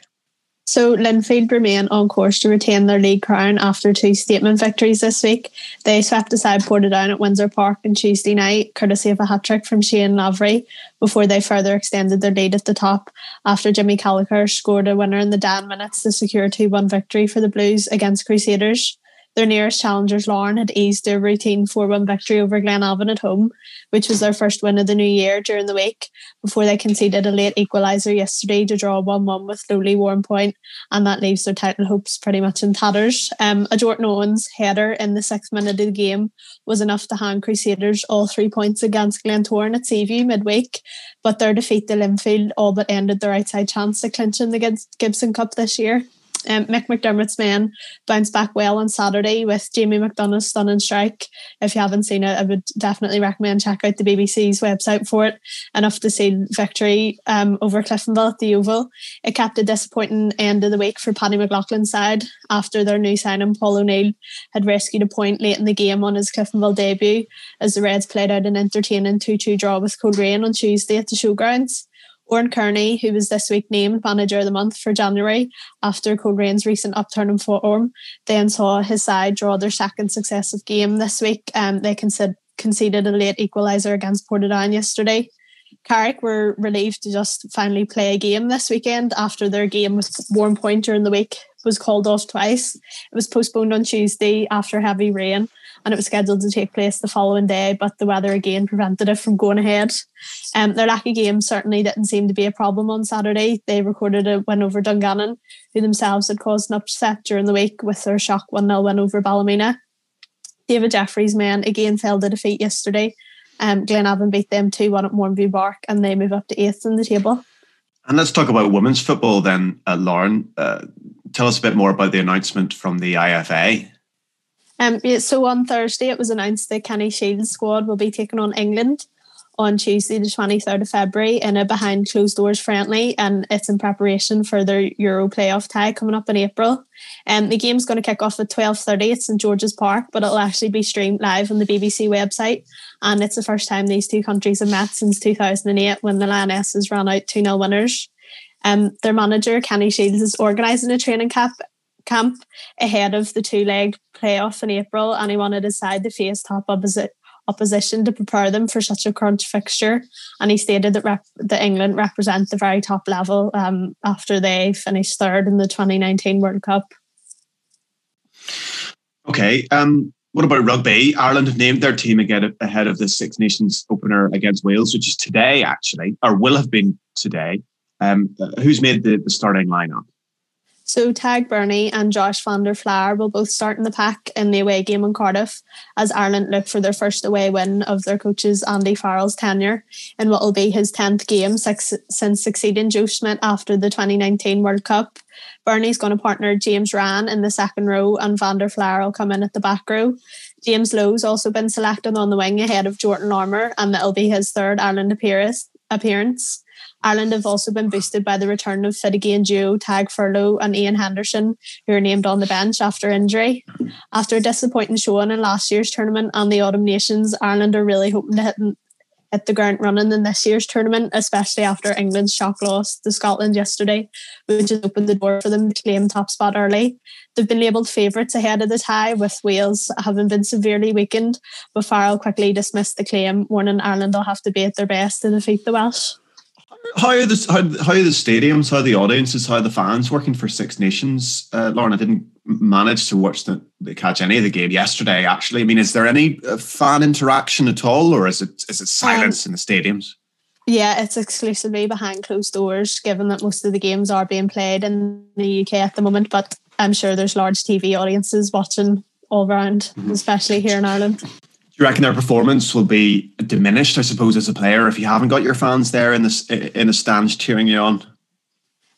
So Linfield remain on course to retain their league crown after two statement victories this week. They swept aside Portadown at Windsor Park on Tuesday night, courtesy of a hat trick from Shane Lavery, before they further extended their lead at the top after Jimmy Callacher scored a winner in the Dan minutes to secure a 2-1 victory for the Blues against Crusaders. Their nearest challengers, Larne, had eased their routine 4 1 victory over Glenavon at home, which was their first win of the new year during the week, before they conceded a late equaliser yesterday to draw 1 1 with lowly Warrenpoint, and that leaves their title hopes pretty much in tatters. Um, a Jordan Owens header in the sixth minute of the game was enough to hand Crusaders all three points against Glen Glentoran at Seaview midweek, but their defeat to Linfield all but ended their outside chance to clinching the Gibson Cup this year. Um, Mick McDermott's men bounced back well on Saturday with Jamie McDonagh's stunning strike. If you haven't seen it, I would definitely recommend check out the BBC's website for it. Enough to see victory um, over Cliftonville at the Oval. It kept a disappointing end of the week for Paddy McLaughlin's side after their new signing Paul O'Neill had rescued a point late in the game on his Cliftonville debut as the Reds played out an entertaining 2-2 draw with Coleraine on Tuesday at the showgrounds. Oran Kearney, who was this week named Manager of the Month for January after Coleraine's recent upturn in form, then saw his side draw their second successive game this week. Um, they conceded, conceded a late equaliser against Portadown yesterday. Carrick were relieved to just finally play a game this weekend after their game with Warrenpoint during the week was called off twice. It was postponed on Tuesday after heavy rain and it was scheduled to take place the following day, but the weather again prevented it from going ahead. Um, their lack of game certainly didn't seem to be a problem on Saturday. They recorded a win over Dungannon, who themselves had caused an upset during the week with their shock 1 0 win over Ballymena. David Jeffrey's men again fell to defeat yesterday. Um, Glenavon beat them 2 1 at Mourneview Park and they move up to eighth in the table. And let's talk about women's football then, uh, Lauren. Uh, tell us a bit more about the announcement from the IFA. Um, yeah, so on Thursday, it was announced the Kenny Shiels squad will be taking on England on Tuesday, the 23rd of February, in a behind closed doors friendly, and it's in preparation for their Euro playoff tie coming up in April. And um, the game's going to kick off at 12:30 at St George's Park, but it'll actually be streamed live on the BBC website. And it's the first time these two countries have met since 2008 when the Lionesses ran out 2 0 winners. Um, their manager, Kenny Shiels, is organising a training camp camp ahead of the two leg playoff in April, and he wanted his side to face top opposite opposition to prepare them for such a crunch fixture. And he stated that rep- England represent the very top level um, after they finished third in the 2019 World Cup. Okay. Um, what about rugby? Ireland have named their team again ahead of the Six Nations opener against Wales, which is today, actually, or will have been today. Um, who's made the, the starting lineup? So Tadhg Beirne and Josh van der Flier will both start in the pack in the away game in Cardiff as Ireland look for their first away win of their coach's Andy Farrell's tenure in what will be his 10th game since, succeeding Joe Schmidt after the 2019 World Cup. Beirne's going to partner James Ryan in the second row and van der Flier will come in at the back row. James Lowe's also been selected on the wing ahead of Jordan Larmour and that'll be his third Ireland appearance. Ireland have also been boosted by the return of Finnegan duo Tadhg Furlong and Iain Henderson, who are named on the bench after injury. After a disappointing showing in last year's tournament and the Autumn Nations, Ireland are really hoping to hit, hit the ground running in this year's tournament, especially after England's shock loss to Scotland yesterday, which has opened the door for them to claim top spot early. They've been labelled favourites ahead of the tie, with Wales having been severely weakened, but Farrell quickly dismissed the claim, warning Ireland will have to be at their best to defeat the Welsh how are the how, how are the stadiums, how are the audiences, how are the fans working for Six Nations? Uh, Lauren, I didn't manage to watch the, catch any of the game yesterday. Actually, I mean, is there any uh, fan interaction at all, or is it is it silence um, in the stadiums? Yeah, it's exclusively behind closed doors, given that most of the games are being played in the UK at the moment. But I'm sure there's large TV audiences watching all around, mm-hmm. especially here in Ireland you reckon their performance will be diminished? I suppose as a player, if you haven't got your fans there in the in the stands cheering you on.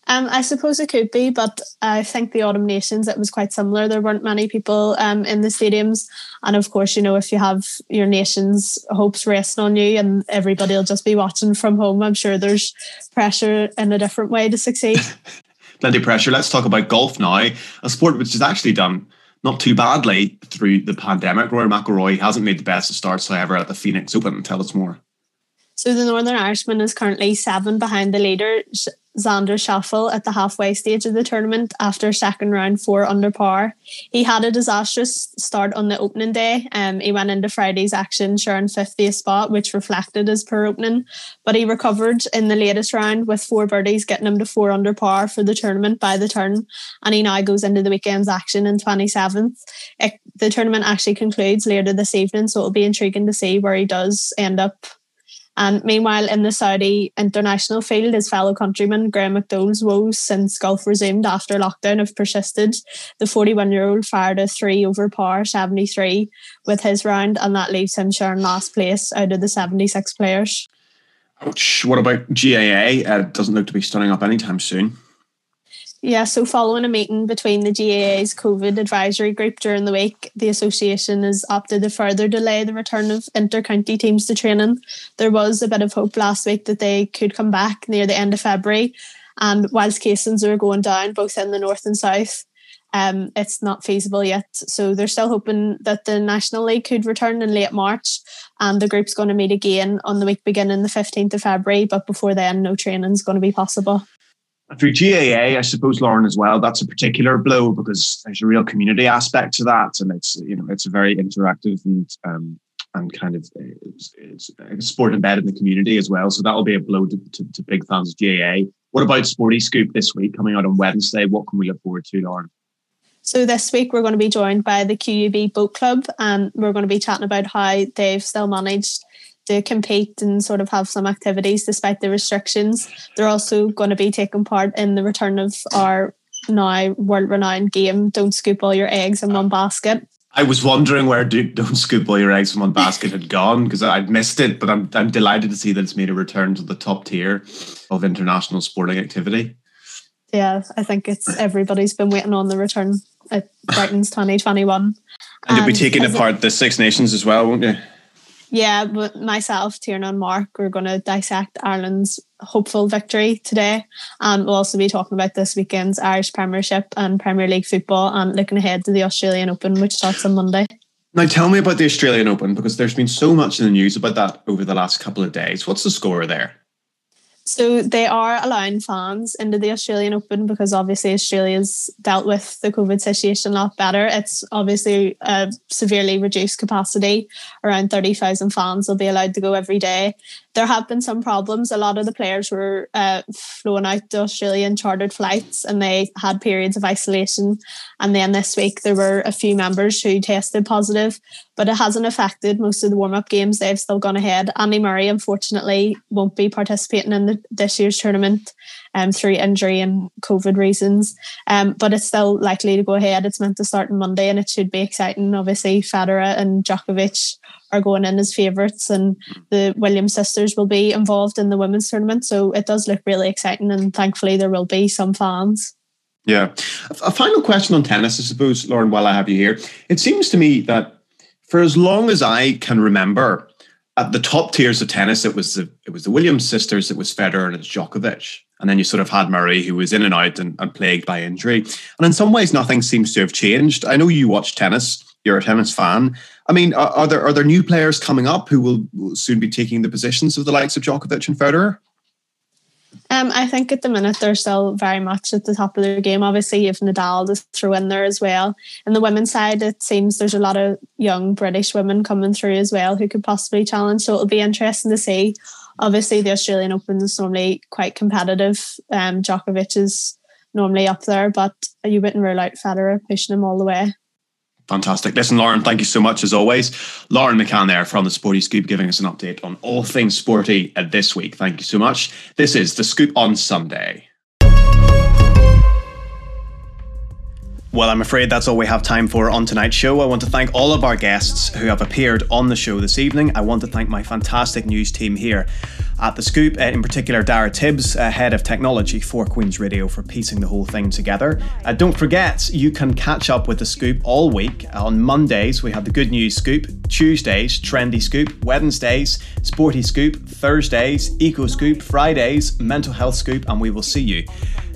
Um, I suppose it could be, but I think the Autumn Nations it was quite similar. There weren't many people um, in the stadiums, and of course, you know, if you have your nation's hopes resting on you, and everybody will just be watching from home, I'm sure there's pressure in a different way to succeed. <laughs> Plenty of pressure. Let's talk about golf now, a sport which has actually done not too badly through the pandemic. Rory McIlroy hasn't made the best of starts, however, at the Phoenix Open. Tell us more. So the Northern Irishman is currently seven behind the leader, Xander Schauffele at the halfway stage of the tournament after second round four under par. He had a disastrous start on the opening day. Um, he went into Friday's action sharing 50th spot, which reflected his poor opening, but he recovered in the latest round with four birdies getting him to four under par for the tournament by the turn, and he now goes into the weekend's action in 27th. It, the tournament actually concludes later this evening, so it'll be intriguing to see where he does end up and meanwhile, in the Saudi international field, his fellow countryman Graeme McDowell's woes since golf resumed after lockdown have persisted. The 41 year old fired a three over par 73 with his round, and that leaves him sharing last place out of the 76 players. Ouch. What about GAA? Uh, doesn't look to be starting up anytime soon. Yeah, so following a meeting between the GAA's COVID advisory group during the week, the association has opted to further delay the return of inter-county teams to training. There was a bit of hope last week that they could come back near the end of February, and whilst cases are going down both in the north and south, um, it's not feasible yet. So they're still hoping that the National League could return in late March, and the group's going to meet again on the week beginning the 15th of February. But before then, no training is going to be possible. For GAA, I suppose, Lauren, as well, that's a particular blow because there's a real community aspect to that, and it's you know it's a very interactive and um, and kind of it's, it's a sport embedded in the community as well. So that will be a blow to, to, to big fans of GAA. What about Sporty Scoop this week coming out on Wednesday? What can we look forward to, Lauren? So this week we're going to be joined by the QUB Boat Club and we're going to be chatting about how they've still managed to compete and sort of have some activities despite the restrictions. They're also going to be taking part in the return of our now world renowned game, Don't Scoop All Your Eggs in One Basket. I was wondering where do, Don't Scoop All Your Eggs in One Basket had gone because I'd missed it, but I'm, I'm delighted to see that it's made a return to the top tier of international sporting activity. Yeah, I think it's everybody's been waiting on the return at Brighton's 2021. And you'll be taking apart the Six Nations as well, won't you? Yeah, but myself, Tierna and Mark, we're going to dissect Ireland's hopeful victory today. And we'll also be talking about this weekend's Irish Premiership and Premier League football and looking ahead to the Australian Open, which starts on Monday. Now, tell me about the Australian Open because there's been so much in the news about that over the last couple of days. What's the score there? So they are allowing fans into the Australian Open because obviously Australia's dealt with the COVID situation a lot better. It's obviously a severely reduced capacity. Around 30,000 fans will be allowed to go every day there have been some problems. A lot of the players were uh, flown out to Australian chartered flights and they had periods of isolation. And then this week there were a few members who tested positive, but it hasn't affected most of the warm up games. They've still gone ahead. Andy Murray, unfortunately, won't be participating in the, this year's tournament um, through injury and COVID reasons. Um, but it's still likely to go ahead. It's meant to start on Monday and it should be exciting. Obviously, Federer and Djokovic are going in as favourites, and the Williams sisters will be involved in the women's tournament. So it does look really exciting, and thankfully there will be some fans. Yeah. A final question on tennis, I suppose, Lauren, while I have you here. It seems to me that for as long as I can remember, at the top tiers of tennis, it was the it was the Williams sisters, it was Federer, and it's Djokovic. And then you sort of had Murray, who was in and out and, and plagued by injury. And in some ways, nothing seems to have changed. I know you watch tennis; you're a tennis fan. I mean, are, are, there are there new players coming up who will, soon be taking the positions of the likes of Djokovic and Federer? Um, I think at the minute they're still very much at the top of their game. Obviously, you have Nadal to throw in there as well. And the women's side, it seems there's a lot of young British women coming through as well who could possibly challenge. So it'll be interesting to see. Obviously, the Australian Open is normally quite competitive. Um, Djokovic is normally up there, but you wouldn't rule out Federer pushing him all the way. Fantastic. Listen, Lauren, thank you so much as always. Lauren McCann there from the Sporty Scoop giving us an update on all things sporty this week. Thank you so much. This is the Scoop on Sunday. Well, I'm afraid that's all we have time for on tonight's show. I want to thank all of our guests who have appeared on the show this evening. I want to thank my fantastic news team here at The Scoop, uh, in particular Dara Tibbs, uh, head of technology for Queen's Radio, for piecing the whole thing together. Uh, don't forget, you can catch up with The Scoop all week. On Mondays, we have the Good News Scoop, Tuesdays, Trendy Scoop, Wednesdays, Sporty Scoop, Thursdays, Eco Scoop, Fridays, Mental Health Scoop, and we will see you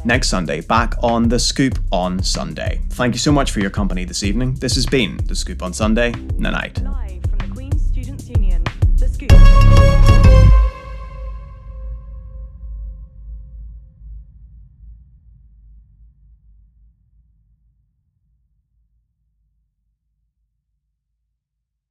next Sunday, back on The Scoop on Sunday. Thank you so much for your company this evening. This has been The Scoop on Sunday. Night night.